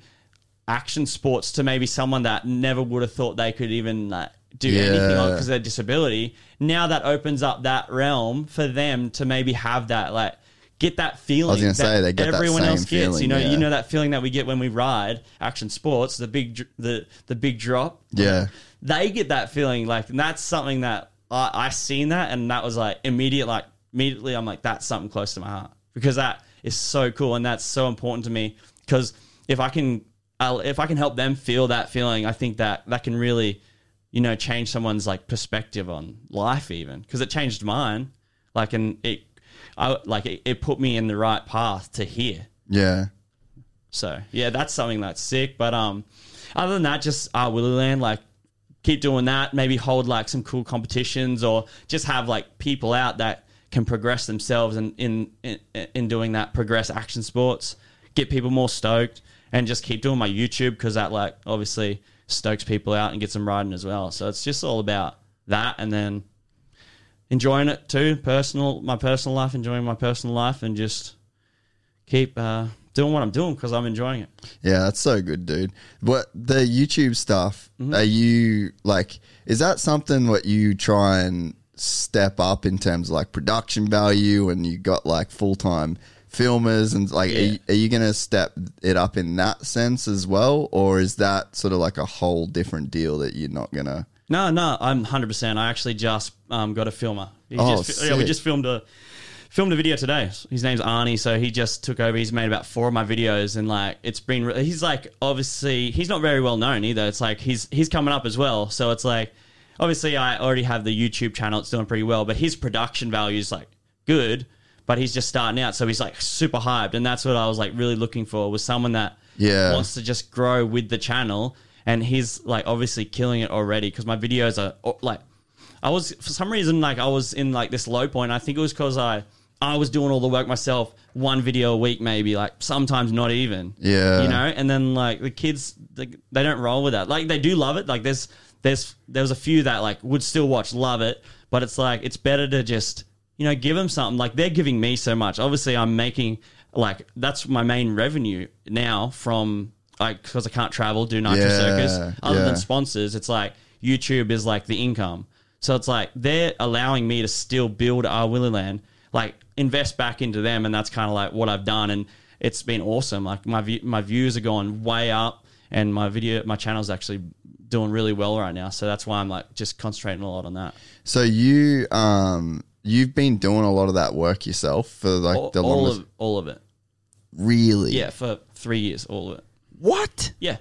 action sports to maybe someone that never would have thought they could even like, do anything
Yeah.
because of their disability. Now that opens up that realm for them to maybe have that like get that feeling.
gonna
that
say, they get that
everyone
same
else gets.
feeling,
you know,
yeah.
you know that feeling that we get when we ride action sports, the big the the big drop.
Yeah.
they get that feeling like, and that's something that I I seen that, and that was like immediate, like immediately, I'm like that's something close to my heart because that is so cool and that's so important to me because if I can I'll, if I can help them feel that feeling, I think that that can really, you know, change someone's like perspective on life even because it changed mine. Like, and it, I like it, it put me in the right path to here.
yeah
So yeah, that's something that's sick. But um, other than that, just uh, Willy Land, like keep doing that. Maybe hold like some cool competitions or just have like people out that can progress themselves and in, in in doing that progress action sports. Get people more stoked and just keep doing my YouTube because that like obviously stokes people out and gets them riding as well. So it's just all about that and then enjoying it too. Personal, my personal life, enjoying my personal life, and just keep uh, doing what I'm doing because I'm enjoying it.
Yeah, that's so good, dude. What the YouTube stuff?
Mm-hmm.
Are you like? Is that something what you try and step up in terms of like production value, and you got like full time filmers, and like, are,
Yeah.
you, are you gonna step it up in that sense as well, or is that sort of like a whole different deal that you're not gonna?
No, no, I'm 100. percent I actually just um, got a filmer. He
Oh,
just, yeah, we just filmed a filmed a video today. His name's Arnie, so he just took over. He's made about four of my videos, and like it's been. re- He's like obviously he's not very well known either. It's like he's he's coming up as well. So it's like obviously I already have the YouTube channel. It's doing pretty well, but his production value is like good. But he's just starting out, so he's like super hyped, and that's what I was like really looking for was someone that
Yeah.
wants to just grow with the channel. And he's like obviously killing it already because my videos are like I was for some reason like I was in like this low point. I think it was because I I was doing all the work myself, one video a week maybe, like sometimes not even.
Yeah.
you know. And then like the kids, they, they don't roll with that. Like they do love it. Like there's there's there was a few that like would still watch, love it, but it's like it's better to just you know, give them something. Like they're giving me so much. Obviously, I'm making like that's my main revenue now from like because I can't travel, do Nitro
Yeah,
Circus. Other
yeah.
than sponsors, it's like YouTube is like the income. So it's like they're allowing me to still build our Willy Land, like invest back into them, and that's kind of like what I've done, and it's been awesome. Like my view, my views are going way up, and my video, my channel's actually doing really well right now. So that's why I'm like just concentrating a lot on that.
So you um you've been doing a lot of that work yourself for like
all,
the
all
longest.
of all of it.
really?
Yeah, for three years, all of it.
What?
Yeah.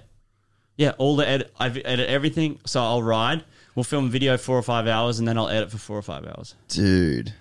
Yeah, all the edit. I edit everything. So I'll ride. We'll film video four or five hours, and then I'll edit for four or five hours.
Dude.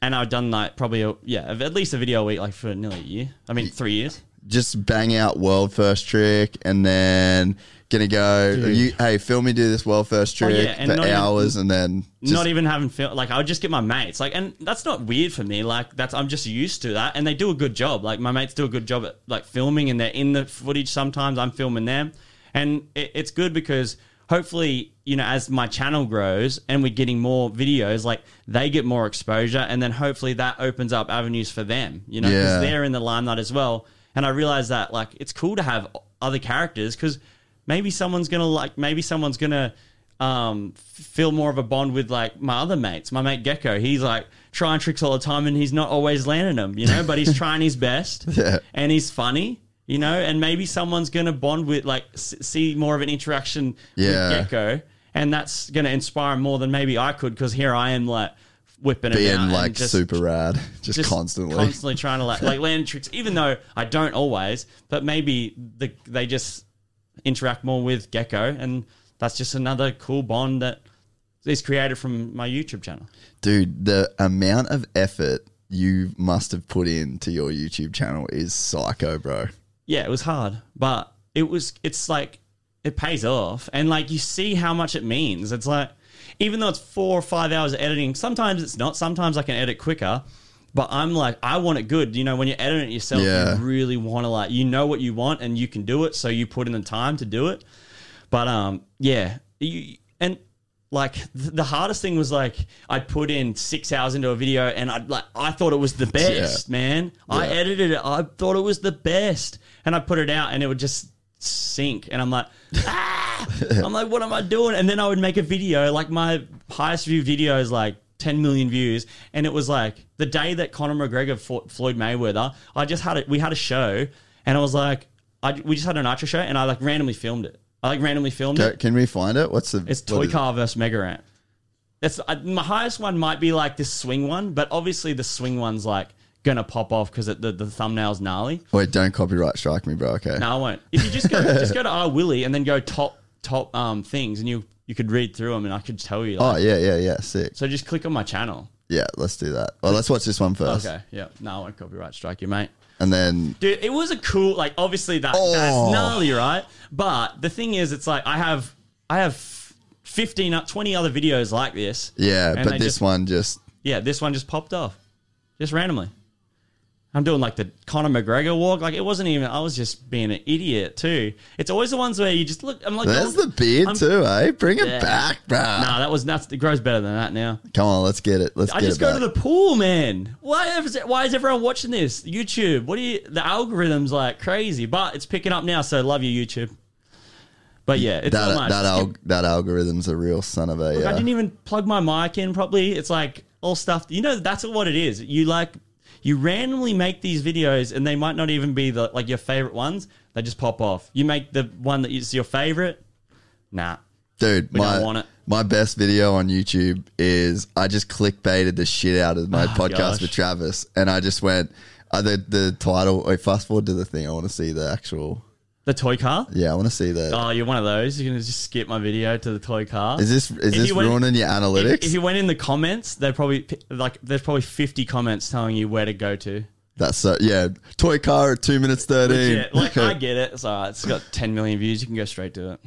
And I've done like probably a, yeah, at least a video a week, like for nearly a year. I mean, three years.
Just bang out world first trick and then gonna go you hey, film me do this world first
Oh,
trick
yeah,
for
not even-
hours and then just,
not even having film. Like I would just get my mates. Like, and that's not weird for me. Like that's I'm just used to that, and they do a good job. Like my mates do a good job at like filming, and they're in the footage. Sometimes I'm filming them, and it, it's good because hopefully you know as my channel grows and we're getting more videos, like they get more exposure, and then hopefully that opens up avenues for them. You know, because
Yeah.
they're in the limelight as well. And I realize that like it's cool to have other characters because maybe someone's gonna like maybe someone's gonna um, feel more of a bond with like my other mates. My mate Gecko, he's like trying tricks all the time and he's not always landing them, you know, but he's <laughs> trying his best <laughs>
Yeah.
and he's funny, you know, and maybe someone's going to bond with like s- see more of an interaction
Yeah.
with Gecko and that's going to inspire him more than maybe I could because here I am like whipping it out
being
and
like
just-
super rad. Just,
just
constantly.
constantly trying to like like land tricks, even though I don't always, but maybe the they just interact more with Gecko, and that's just another cool bond that is created from my YouTube channel.
Dude, the amount of effort you must have put into your YouTube channel is psycho, bro.
Yeah, it was hard, but it was. It's like it pays off, and like you see how much it means. It's like even though it's four or five hours of editing, sometimes it's not. Sometimes I can edit quicker. But I'm like, I want it good. You know, when you're editing it yourself,
Yeah.
you really want to like, you know what you want and you can do it. So you put in the time to do it. But um, yeah, you, and like th- the hardest thing was like I'd put in six hours into a video and I'd like I thought it was the best, man. I
Yeah.
edited it. I thought it was the best, and I put it out and it would just sink. And I'm like, <laughs> ah! I'm like, what am I doing? And then I would make a video. Like my highest view video is like 10 million views, and it was like the day that Conor McGregor fought Floyd Mayweather. I just had it. We had a show, and I was like, I, we just had a nitro show, and I like randomly filmed it. I like randomly filmed
Can,
it.
can we find it? What's the
It's Toy? Car versus Mega Ramp. That's uh, my highest one. Might be like this swing one, but obviously the swing one's like gonna pop off because the the thumbnail's gnarly.
Wait, don't copyright strike me, bro. Okay.
No, I won't. If you just go <laughs> just go to R Willy and then go top top um things, and you you could read through them, and I could tell you.
Oh yeah, yeah, yeah. Sick.
So just click on my channel.
Yeah, let's do that. Well, let's watch this one first,
Okay. Yeah. No, I won't copyright strike you, mate.
and then
Dude, it was a cool like obviously that
Oh.
that's gnarly, right? But the thing is it's like I have I have 15 uh, 20 other videos like this.
yeah, but this
just-
one just
Yeah, this one just popped off. Just randomly. I'm doing like the Conor McGregor walk. Like it wasn't even I was just being an idiot too. It's always the ones where you just look I'm like
there's
oh,
the beard
I'm-
too, eh? Bring it back, bro.
Nah, that was nuts. It grows better than that now.
Come on, let's get it. Let's
I just go
back.
to the pool, man. Why is it, why is everyone watching this? YouTube. What do you? The algorithm's like crazy, but it's picking up now. So love you, YouTube. But yeah, it's
that
much.
that, al- that algorithm's a real son of a.
Look, I didn't even plug my mic in properly. It's like all stuff. You know, that's what it is. You like you randomly make these videos, and they might not even be the like your favorite ones. They just pop off. You make the one that is your favorite. Nah.
Dude,
We
my
don't want it.
my best video on YouTube is I just clickbaited the shit out of my podcast
Oh, gosh.
with Travis, and I just went uh, the the title. Wait, fast forward to the thing. I want to see the actual.
The toy car.
Yeah, I want to see that.
Oh, you're one of those. You're gonna just skip my video to the toy car.
is this is this
went-
ruining your analytics?
If, if you went in the comments, they'd probably like there's probably 50 comments telling you where to go to.
That's so yeah. Toy car at two minutes thirteen.
Like I get it. It's alright. It's got 10 million views. You can go straight to it.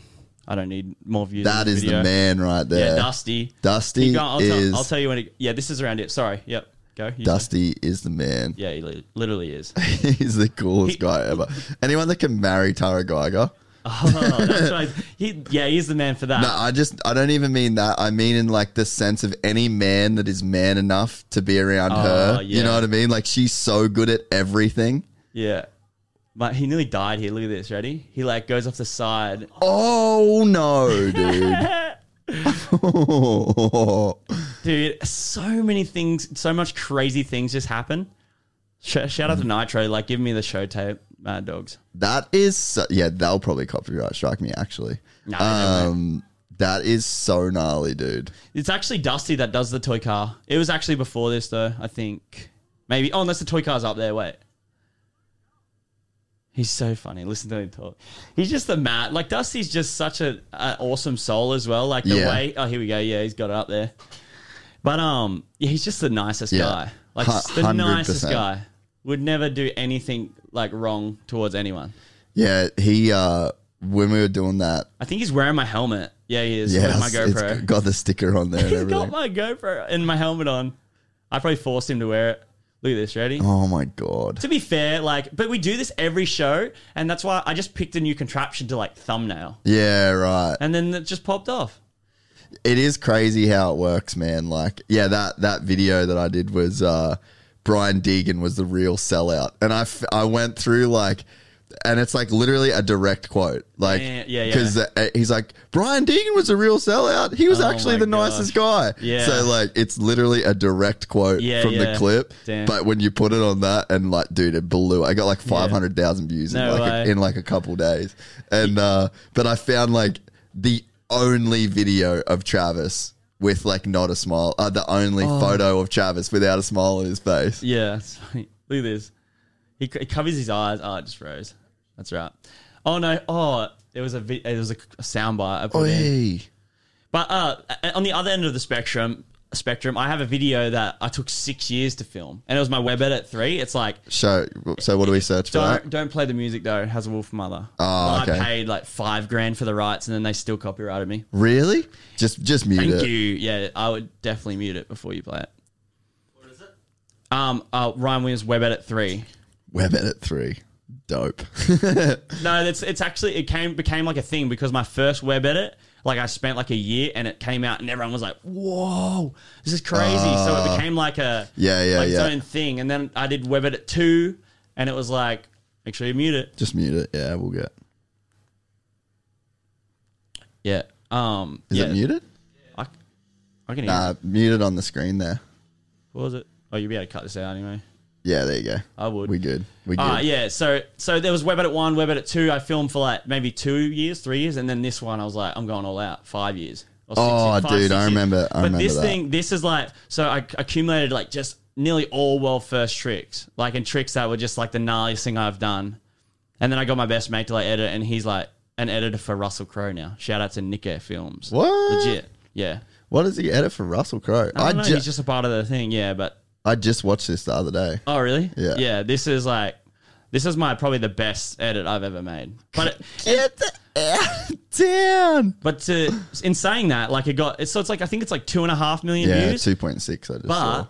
I don't need more views.
that is
video.
the man right there.
Yeah, Dusty.
Dusty.
I'll,
is
tell, I'll tell you when. It, yeah, this is around it. Sorry. Yep. Go.
Dusty is the man.
Yeah, he li- literally is. <laughs>
He's the coolest guy ever. Anyone that can marry Tarah Gieger, <laughs>
Oh, that's right. He, yeah, he's the man for that.
No, I just I don't even mean that. I mean in like the sense of any man that is man enough to be around ah, her. You
yeah.
know what I mean? Like she's so good at everything.
Yeah. But he nearly died here. Look at this. Ready? He like goes off the side.
Oh no, dude. <laughs> <laughs>
Dude, so many things, so much crazy things just happen. Sh- shout out to Nitro, like give me the show tape, Mad Dogs.
that is so, yeah, they'll probably copyright strike me actually.
No,
um that is so gnarly, dude.
It's actually Dusty that does the toy car. It was actually before this though, I think. Maybe. Oh, unless the toy car's up there. Wait. He's so funny. Listen to him talk. He's just the Matt. Like Dusty's just such a, a awesome soul as well. Like the
Yeah.
way. Oh, here we go. Yeah, he's got it up there. But um, yeah, he's just the nicest
Yeah.
guy. Like
Hu-
the nicest
100%.
guy. Would never do anything like wrong towards anyone.
Yeah, he uh when we were doing that,
I think he's wearing my helmet. Yeah, he is.
yeah,
wearing my
it's
GoPro.
got the sticker on there and <laughs>
He's
everything.
got my GoPro and my helmet on. I probably forced him to wear it. Look at this. Ready?
oh my god.
To be fair, like, but we do this every show, and that's why I just picked a new contraption to like thumbnail,
Yeah, right.
and then it just popped off.
it is crazy how it works, man. Like, yeah, that that video that I did was uh, Brian Deegan was the real sellout, and I f- I went through like, and it's like literally a direct quote, like,
Yeah, yeah, yeah.
because uh, he's like Brian Deegan was a real sellout. He was
Oh
actually the nicest guy.
Yeah.
So like, it's literally a direct quote
Yeah,
from the clip.
Damn.
But when you put it on that, and like, dude, it blew. I got like five hundred thousand views
No
in like a, in like a couple days, and uh, but I found like the only video of Travis with like not a smile, uh, the only
Oh.
photo of Travis without a smile on his face.
Yeah, <laughs> look at this. He, he covers his eyes. Oh, it just froze. That's right. Oh no. Oh, there was a vi- there was a, a soundbite. I put in.
Oi.
But uh, on the other end of the spectrum, spectrum, I have a video that I took six years to film, and it was my web edit three. It's like
So, so what do we search for
Don't
that?
don't play the music though. Has a Wolfmother.
Oh,
But
okay.
I paid like five grand for the rights, and then they still copyrighted me.
Really? Just, just mute it.
Thank
it.
you. Yeah, I would definitely mute it before you play it. What is it? Um, uh, Ryan Williams Web Edit three.
Web edit three. Dope. <laughs>
No, it's it's actually it came became like a thing because my first web edit, like I spent like a year, and it came out, and everyone was like, "Whoa, this is crazy!" so it became like a
Ah. Yeah, yeah,
like its
yeah.
own thing. And then I did web edit two, and it was like, make sure you mute it.
just mute it. Yeah, we'll get.
Yeah. Um.
Is
yeah.
it muted?
I, I can hear.
Nah,
it.
mute on the screen there.
What was it? Oh, you'll be able to cut this out anyway.
Yeah, there you go.
I would.
We good. We good.
Uh, yeah, so so there was Web Edit 1, Web Edit 2. I filmed for like maybe two years, three years, and then this one I was like, I'm going all out, five years. Or
Oh,
years,
dude,
six
I
years.
remember- I
but
remember
this
that.
thing, this is like, so I accumulated like just nearly all world first tricks, like and tricks that were just like the gnarliest thing I've done. And then I got my best mate to like edit, and he's like an editor for Russell Crowe now. Shout out to Nick Air Films.
What?
Legit. Yeah.
What does he edit for Russell Crowe?
I,
I,
know,
ju-
he's just a part of the thing, yeah, but
I just watched this the other day.
Oh, really?
Yeah.
Yeah. This is like, this is my probably the best edit I've ever made. But it, <laughs>
ass down.
but to, in saying that, like it got, so it's like I think it's like two and a half million
Yeah,
views.
two point six. I just
but
saw.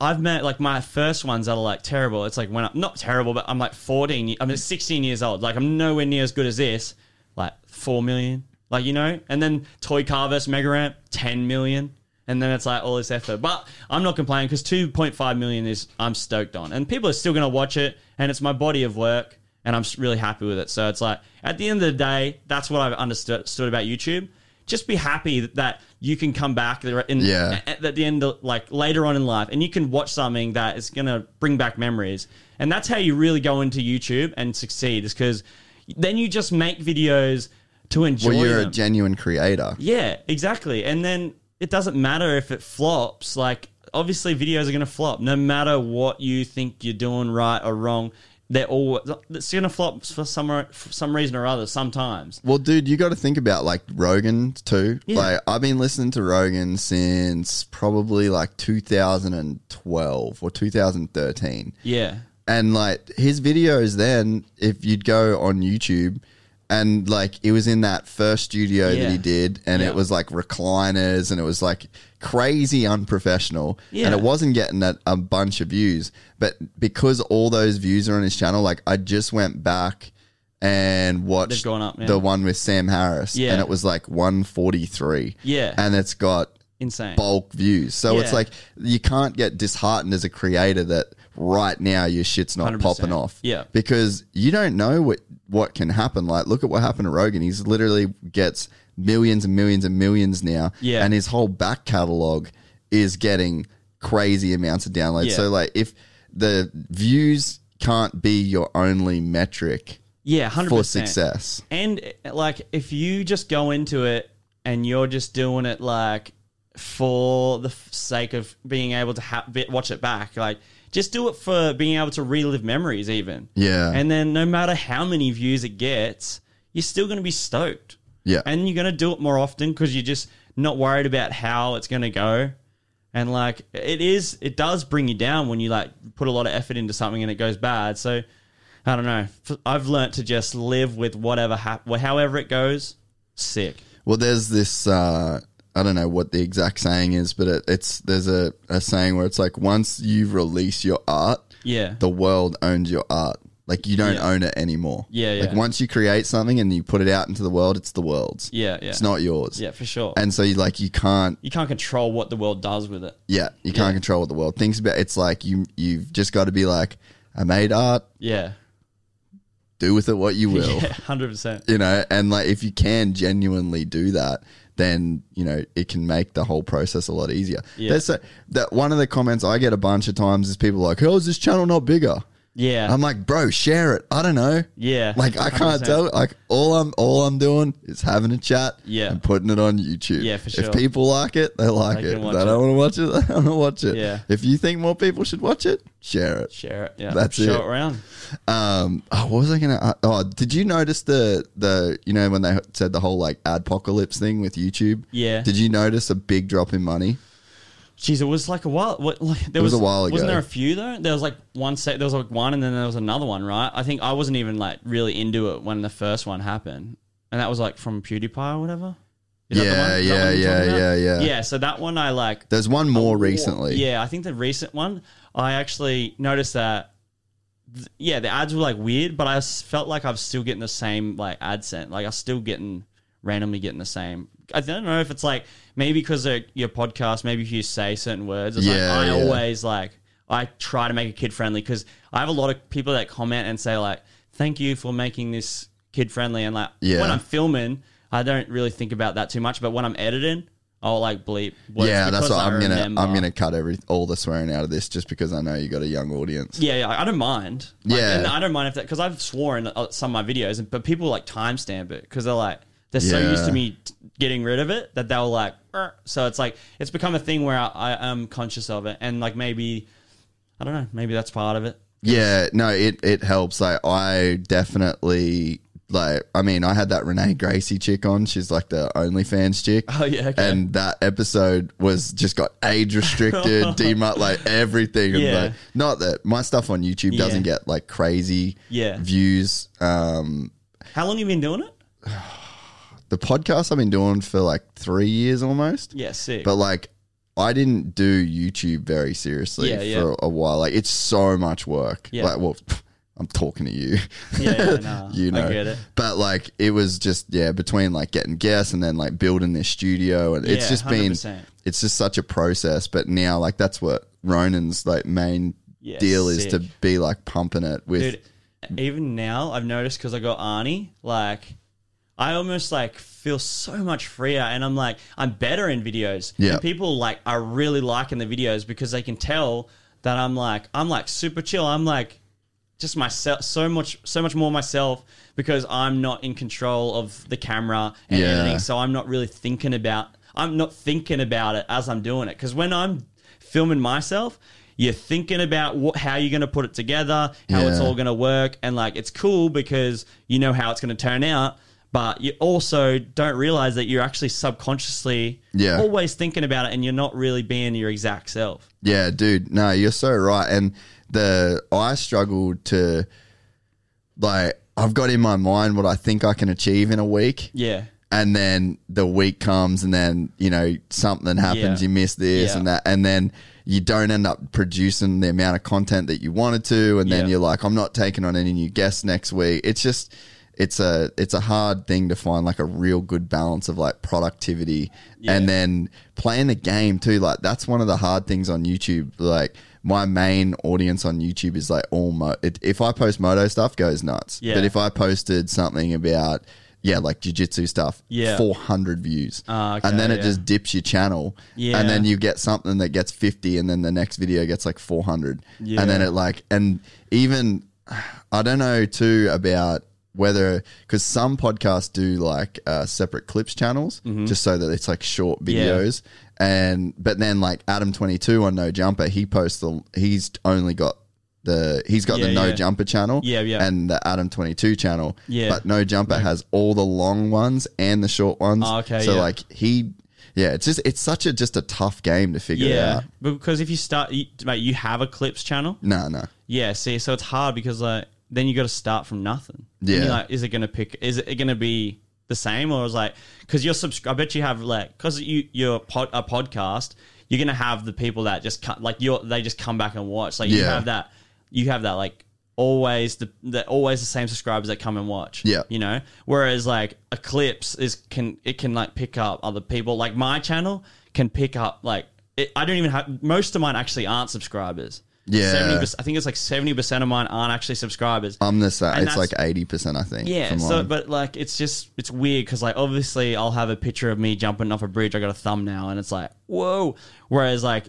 I've met like my first ones that are like terrible. It's like when I'm not terrible, but I'm like 14. I'm 16 years old. Like I'm nowhere near as good as this. Like four million. Like you know, and then Toy Car vs Mega Ramp, 10 million. And then it's like all this effort. But I'm not complaining because 2.5 million is I'm stoked on. And people are still going to watch it. And it's my body of work. And I'm really happy with it. So it's like, at the end of the day, that's what I've understood about YouTube. Just be happy that, you can come back in,
Yeah.
at at the end, of, like later on in life, and you can watch something that is going to bring back memories. And that's how you really go into YouTube and succeed, is because then you just make videos to enjoy
Well, you're
them.
a genuine creator.
Yeah, exactly. And then it doesn't matter if it flops. Like, obviously, videos are going to flop. No matter what you think you're doing right or wrong, they're all it's going to flop for some for some reason or other. Sometimes.
Well, dude, you got to think about like Rogan too.
Yeah.
Like I've been listening to Rogan since probably like 2012 or 2013.
Yeah.
And like his videos then, if you'd go on YouTube and like it was in that first studio
Yeah.
that he did, and
Yeah.
it was like recliners and it was like crazy unprofessional.
Yeah.
And it wasn't getting a, a bunch of views. But because all those views are on his channel, like I just went back and watched
gone up, yeah.
the one with Sam Harris,
Yeah.
and it was like 143.
Yeah.
and it's got
Insane.
bulk views. So it's
Yeah.
like you can't get disheartened as a creator that right now your shit's not
100%.
popping off.
Yeah.
Because you don't know what what can happen. Like look at what happened to Rogan. He's literally gets millions and millions and millions now.
Yeah.
And his whole back catalog is getting crazy amounts of downloads.
Yeah.
So like if the views can't be your only metric
Yeah, hundred
for success.
And like, if you just go into it and you're just doing it like for the sake of being able to ha- watch it back, like just do it for being able to relive memories, even.
Yeah.
And then no matter how many views it gets, you're still going to be stoked.
Yeah.
And you're going to do it more often because you're just not worried about how it's going to go. And like it is, it does bring you down when you like put a lot of effort into something and it goes bad. So I don't know. I've learnt to just live with whatever, hap- however it goes. Sick.
Well, there's this. Uh, I don't know what the exact saying is, but it, it's there's a, a saying where it's like once you release your art,
Yeah.
the world owns your art. Like you don't
Yeah.
own it anymore.
Yeah,
Like
yeah.
once you create something and you put it out into the world, it's the world's.
Yeah, yeah.
It's not yours.
Yeah, for sure.
And so you like you can't.
you can't control what the world does with it.
Yeah, you can't
Yeah.
control what the world thinks about. It's like you you've just got to be like, I made art.
Yeah.
Do with it what you <laughs> will.
Yeah, 100%.
you know and like if you can genuinely do that then you know it can make the whole process a lot easier
Yeah.
There's a, that one of the comments i get a bunch of times is people like how is this channel not bigger
Yeah.
i'm like bro share it i don't know
Yeah,
like i can't
100%.
tell like all i'm all i'm doing is having a chat
Yeah.
and putting it on youtube
Yeah, for sure.
if people like it they like
They
it
can
if
watch
they don't want to watch it <laughs> they don't want to watch it
Yeah.
if you think more people should watch it share it
Share it. Yeah.
That's
Show
it.
around.
um, oh, what was I gonna? Uh, oh, did you notice the the you know when they said the whole like adpocalypse thing with YouTube?
Yeah.
Did you notice a big drop in money?
Jeez, it was like a while. What, like, there
was a while ago.
Wasn't there a few though? There was like one set. There was like one, and then there was another one, right? I think I wasn't even like really into it when the first one happened, and that was like from PewDiePie or whatever. Is
Yeah,
one? Is that
yeah, yeah, yeah, yeah.
Yeah, so that one I like.
There's one more
Oh,
recently.
Yeah, I think the recent one, I actually noticed that. th- Yeah, the ads were like weird, but I felt like I was still getting the same like ad sent. Like I was still getting randomly getting the same. I don't know if it's like maybe because of your podcast, maybe if you say certain words. It's
Yeah,
like I
yeah.
always like I try to make it kid friendly because I have a lot of people that comment and say like, "Thank you for making this kid friendly." And like
Yeah.
when I'm filming, I don't really think about that too much. But when I'm editing, I'll like bleep. Words
yeah, that's
because
what
I
I'm gonna.
remember.
I'm gonna cut every all the swearing out of this just because I know you got a young audience.
Yeah, yeah, I don't mind. Like,
Yeah.
and I don't mind if that because I've sworn uh, some of my videos, but people like timestamp it because they're like they're so
Yeah.
used to me t- getting rid of it that they'll like. "Er." So it's like it's become a thing where I, I am conscious of it, and like maybe I don't know, maybe that's part of it.
Yeah, no, it it helps. Like I definitely like. I mean, I had that Renee Gracie chick on. She's like the OnlyFans chick.
Oh, yeah, okay.
And that episode was just got age restricted, <laughs> demut like everything. And
Yeah.
like, not that my stuff on YouTube doesn't
Yeah.
get like crazy
Yeah.
views. Um,
How long you been doing it? <sighs>
the podcast I've been doing for like three years almost.
Yeah, sick.
But like, I didn't do YouTube very seriously
Yeah, yeah.
for a while. Like, it's so much work.
Yeah.
Like, well, <laughs> I'm talking to you.
yeah, yeah, <laughs> nah,
you know.
I get it.
But like, it was just yeah, between like getting guests and then like building this studio, and it's
Yeah,
just been,
100%.
it's just such a process. But now, like, that's what Ronan's like main
Yeah,
deal is to
sick.
be like pumping it with.
Dude, even now I've noticed because I got Arnie, like I almost like feel so much freer and I'm like I'm better in videos.
Yeah.
And people like are really liking the videos because they can tell that I'm like I'm like super chill. I'm like just myself so much so much more myself because I'm not in control of the camera and
Yeah.
editing. So I'm not really thinking about I'm not thinking about it as I'm doing it. Because when I'm filming myself, you're thinking about what, how you're going to put it together, how it's all going to work, and like it's cool because you know how it's going to turn out. But you also don't realize that you're actually subconsciously
Yeah.
always thinking about it, and you're not really being your exact self.
Yeah, dude. No, you're so right. And the I struggle to like I've got in my mind what I think I can achieve in a week.
Yeah,
And then the week comes and then, you know, something happens,
Yeah.
you miss this
Yeah.
and that and then you don't end up producing the amount of content that you wanted to and then you're like I'm not taking on any new guests next week. It's just it's a it's a hard thing to find like a real good balance of like productivity and then playing the game too. Like that's one of the hard things on YouTube. Like my main audience on YouTube is like all mo- it, if I post moto stuff goes nuts.
Yeah.
But if I posted something about yeah, like jujitsu stuff,
Yeah.
400 views.
Ah, okay,
and then it
yeah.
just dips your channel.
Yeah.
And then you get something that gets 50 and then the next video gets like 400.
Yeah.
And then it like, and even, I don't know too about whether, because some podcasts do like uh, separate clips channels just so that it's like short
Mm-hmm. Yeah.
videos. And, but then like Adam22 on No Jumper, he posts the, he's only got the, he's got
Yeah,
the No
yeah.
Jumper channel.
Yeah, yeah.
And the Adam22 channel.
Yeah.
But No Jumper has all the long ones and the short ones.
Oh, okay,
So like he, yeah, it's just it's such a just a tough game to figure out.
Yeah,
out.
because if you start, you, mate, you have a clips channel.
No, no.
Yeah, see, so it's hard because like then you got to start from nothing.
Yeah.
like, is it gonna pick? Is it gonna be the same or is like because you're subscri- I bet you have like because you you're pod, a podcast. You're gonna have the people that just cut like you they just come back and watch. Like you
Yeah.
have that you have that like always the, the always the same subscribers that come and watch.
Yeah.
you know. Whereas like Eclipse is can it can like pick up other people. Like my channel can pick up like it, I don't even have most of mine actually aren't subscribers.
Yeah.
70%, I think it's like seventy percent of mine aren't actually subscribers.
I'm the same.
And
It's like
that's-
eighty percent, I think.
yeah,
from
so
mine.
but like it's just it's weird because like obviously I'll have a picture of me jumping off a bridge. I got a thumbnail and it's like whoa. Whereas like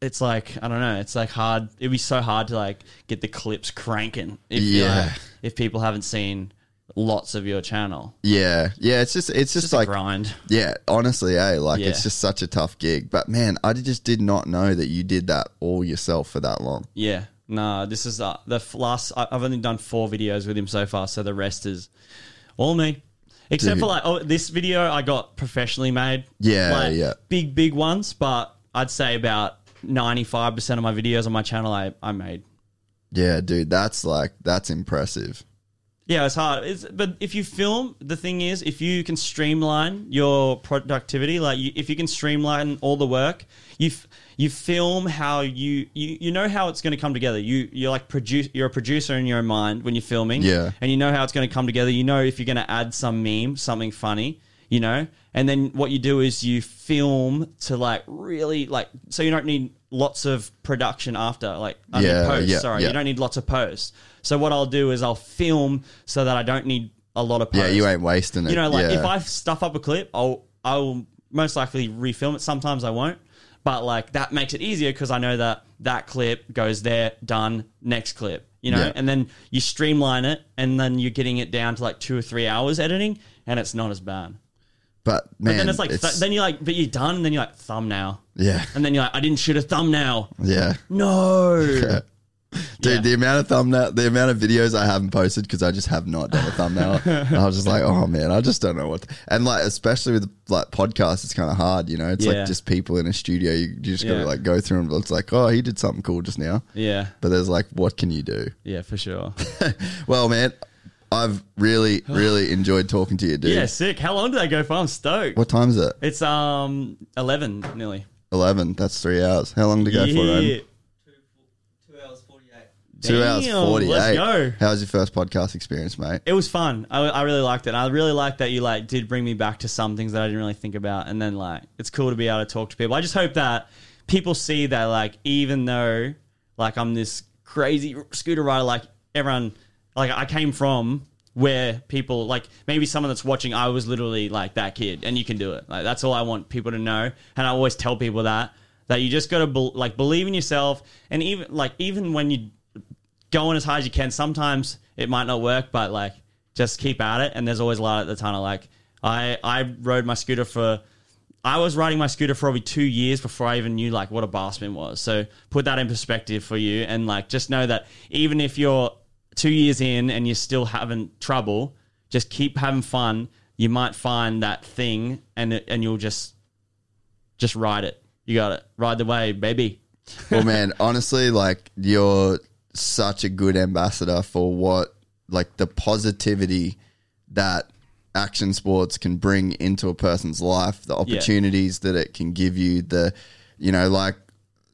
it's like I don't know. It's like hard. It'd be so hard to like get the clips cranking. If
Yeah.
like, if people haven't seen lots of your channel,
yeah, yeah. It's just it's just,
just a
like
grind.
yeah. Honestly, eh? Like
Yeah.
it's just such a tough gig. But man, I just did not know that you did that all yourself for that long.
Yeah. Nah, this is uh, the f- last. I- I've only done four videos with him so far, so the rest is all me. Except for
Dude.
like, oh, this video I got professionally made.
Yeah,
like,
yeah.
Big, big ones, but I'd say about ninety-five percent of my videos on my channel I, I made.
Yeah, dude, that's like that's impressive.
Yeah, it's hard. It's, but if you film, the thing is, if you can streamline your productivity, like you, if you can streamline all the work, you f- you film how you you, you know how it's going to come together. You you're like produce you're a producer in your own mind when you're filming,
Yeah.
and you know how it's going to come together. You know if you're going to add some meme, something funny, you know, and then what you do is you film to like really like so you don't need lots of production after like I mean
Yeah,
post.
yeah,
sorry,
yeah.
you don't need lots of posts. So what I'll do is I'll film so that I don't need a lot of posts.
Yeah, you ain't wasting it.
You know, like
yeah.
if I stuff up a clip, I'll I will most likely refilm it. Sometimes I won't, but like that makes it easier because I know that that clip goes there, done. Next clip, you know, and then you streamline it, and then you're getting it down to like two or three hours editing, and it's not as bad.
But man,
But then it's like th- then you're like, but you're done, and then you're like thumbnail,
yeah,
and then you're like, I didn't shoot a thumbnail.
yeah.
No. <laughs>
Dude,
Yeah.
the amount of thumbnail, the amount of videos I haven't posted because I just have not done a thumbnail. <laughs> I was just like, oh man, I just don't know what. to-" and like, especially with like podcasts, it's kind of hard. You know, it's
Yeah.
like just people in a studio. You, you just gotta
Yeah.
like go through and it's like, oh, he did something cool just now.
yeah,
But there's like, what can you do?
yeah, for sure. <laughs>
Well, man, I've really, <gasps> really enjoyed talking to you, dude.
yeah, sick. How long did that go for? I'm stoked.
What time is it?
It's um eleven nearly.
Eleven. That's three hours. How long to go for,
Yeah.
Rome? Two hours
Damn,
forty-eight.
let's go.
How was your first podcast experience, mate?
It was fun. I, I really liked it. I really liked that you like did bring me back to some things that I didn't really think about, and then like it's cool to be able to talk to people. I just hope that people see that like even though like I'm this crazy scooter rider, like everyone, like I came from where people like maybe someone that's watching, I was literally like that kid, and you can do it. Like that's all I want people to know, and I always tell people that that you just got to be- like believe in yourself, and even like even when you going as hard as you can. Sometimes it might not work, but like just keep at it. And there's always light at the tunnel. Like I, I rode my scooter for, I was riding my scooter for probably two years before I even knew like what a bar spin was. So put that in perspective for you, and like just know that even if you're two years in and you're still having trouble, just keep having fun. You might find that thing, and it, and you'll just, just ride it. You got it. Ride the wave, baby.
well, man, <laughs> honestly, like you're such a good ambassador for what, like the positivity that action sports can bring into a person's life, the opportunities that it can give you, the, you know, like,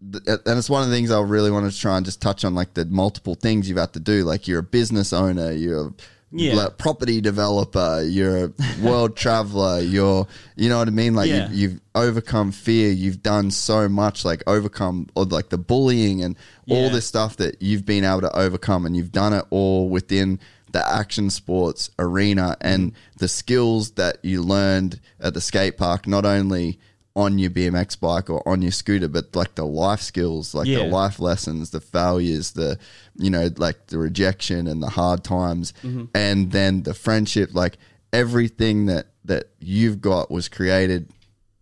and it's one of the things I really want to try and just touch on, like the multiple things you've had to do. Like you're a business owner, you're
Yeah.
property developer, you're a world <laughs> traveler, you're, you know what I mean? Like
Yeah.
you, you've overcome fear, you've done so much, like overcome or like the bullying and all this stuff that you've been able to overcome, and you've done it all within the action sports arena and mm. the skills that you learned at the skate park, not only on your BMX bike or on your scooter, but like the life skills, like
Yeah.
the life lessons, the failures, the you know, like the rejection and the hard times,
Mm-hmm.
and then the friendship, like everything that that you've got was created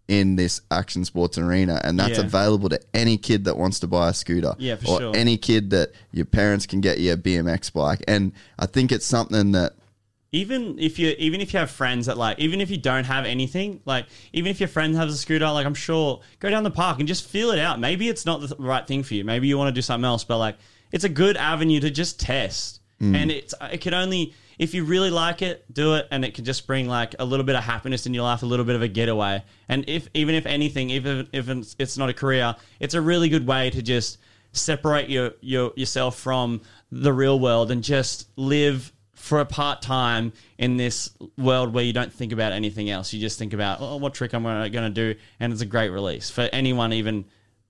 in this action sports arena, and that's
Yeah.
available to any kid that wants to buy a scooter,
Yeah, for
or
sure.
any kid that your parents can get you a BMX bike, and I think it's something that
even if you even if you have friends that like even if you don't have anything like even if your friend has a scooter like i'm sure go down the park and just feel it out. Maybe it's not the right thing for you. Maybe you want to do something else but like it's a good avenue to just test. Mm. And it's it can only if you really like it do it and it can just bring like a little bit of happiness in your life a little bit of a getaway. And if even if anything even if it's, it's not a career it's a really good way to just separate your, your yourself from the real world and just live for a part time in this world where you don't think about anything else. You just think about oh, what trick I'm going to do, and it's a great release for anyone even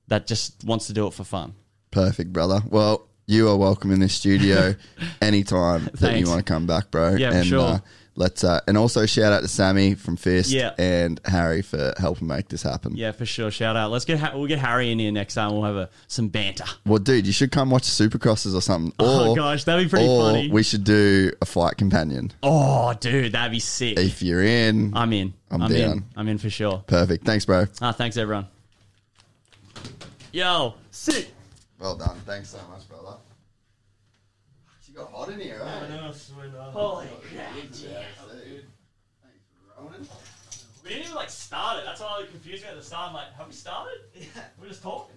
that just wants to do it for fun.
Perfect, brother. Well, you are welcome in this studio <laughs> anytime that you want to come back, bro.
Yeah,
and,
sure.
Uh, let's uh, and also shout out to Sammy from Fist
Yeah.
and Harry for helping make this happen.
Yeah, for sure. Shout out. Let's get Ha- we'll get Harry in here next time. We'll have a, some banter.
Well, dude, you should come watch Supercrosses or something.
Oh,
Or-
gosh, that'd be pretty
or
funny.
We should do a flight companion.
Oh, dude, that'd be sick.
If you're in,
I'm in.
I'm
in.
down.
I'm in for sure.
perfect. Thanks, bro.
Ah, thanks everyone. Yo, sick.
Well done. Thanks so much, brother. You got hot in here, right?
Holy crap. We didn't even like start it. That's why I was confused me at the start. I'm like, have we started? <laughs> Yeah. We're just talking.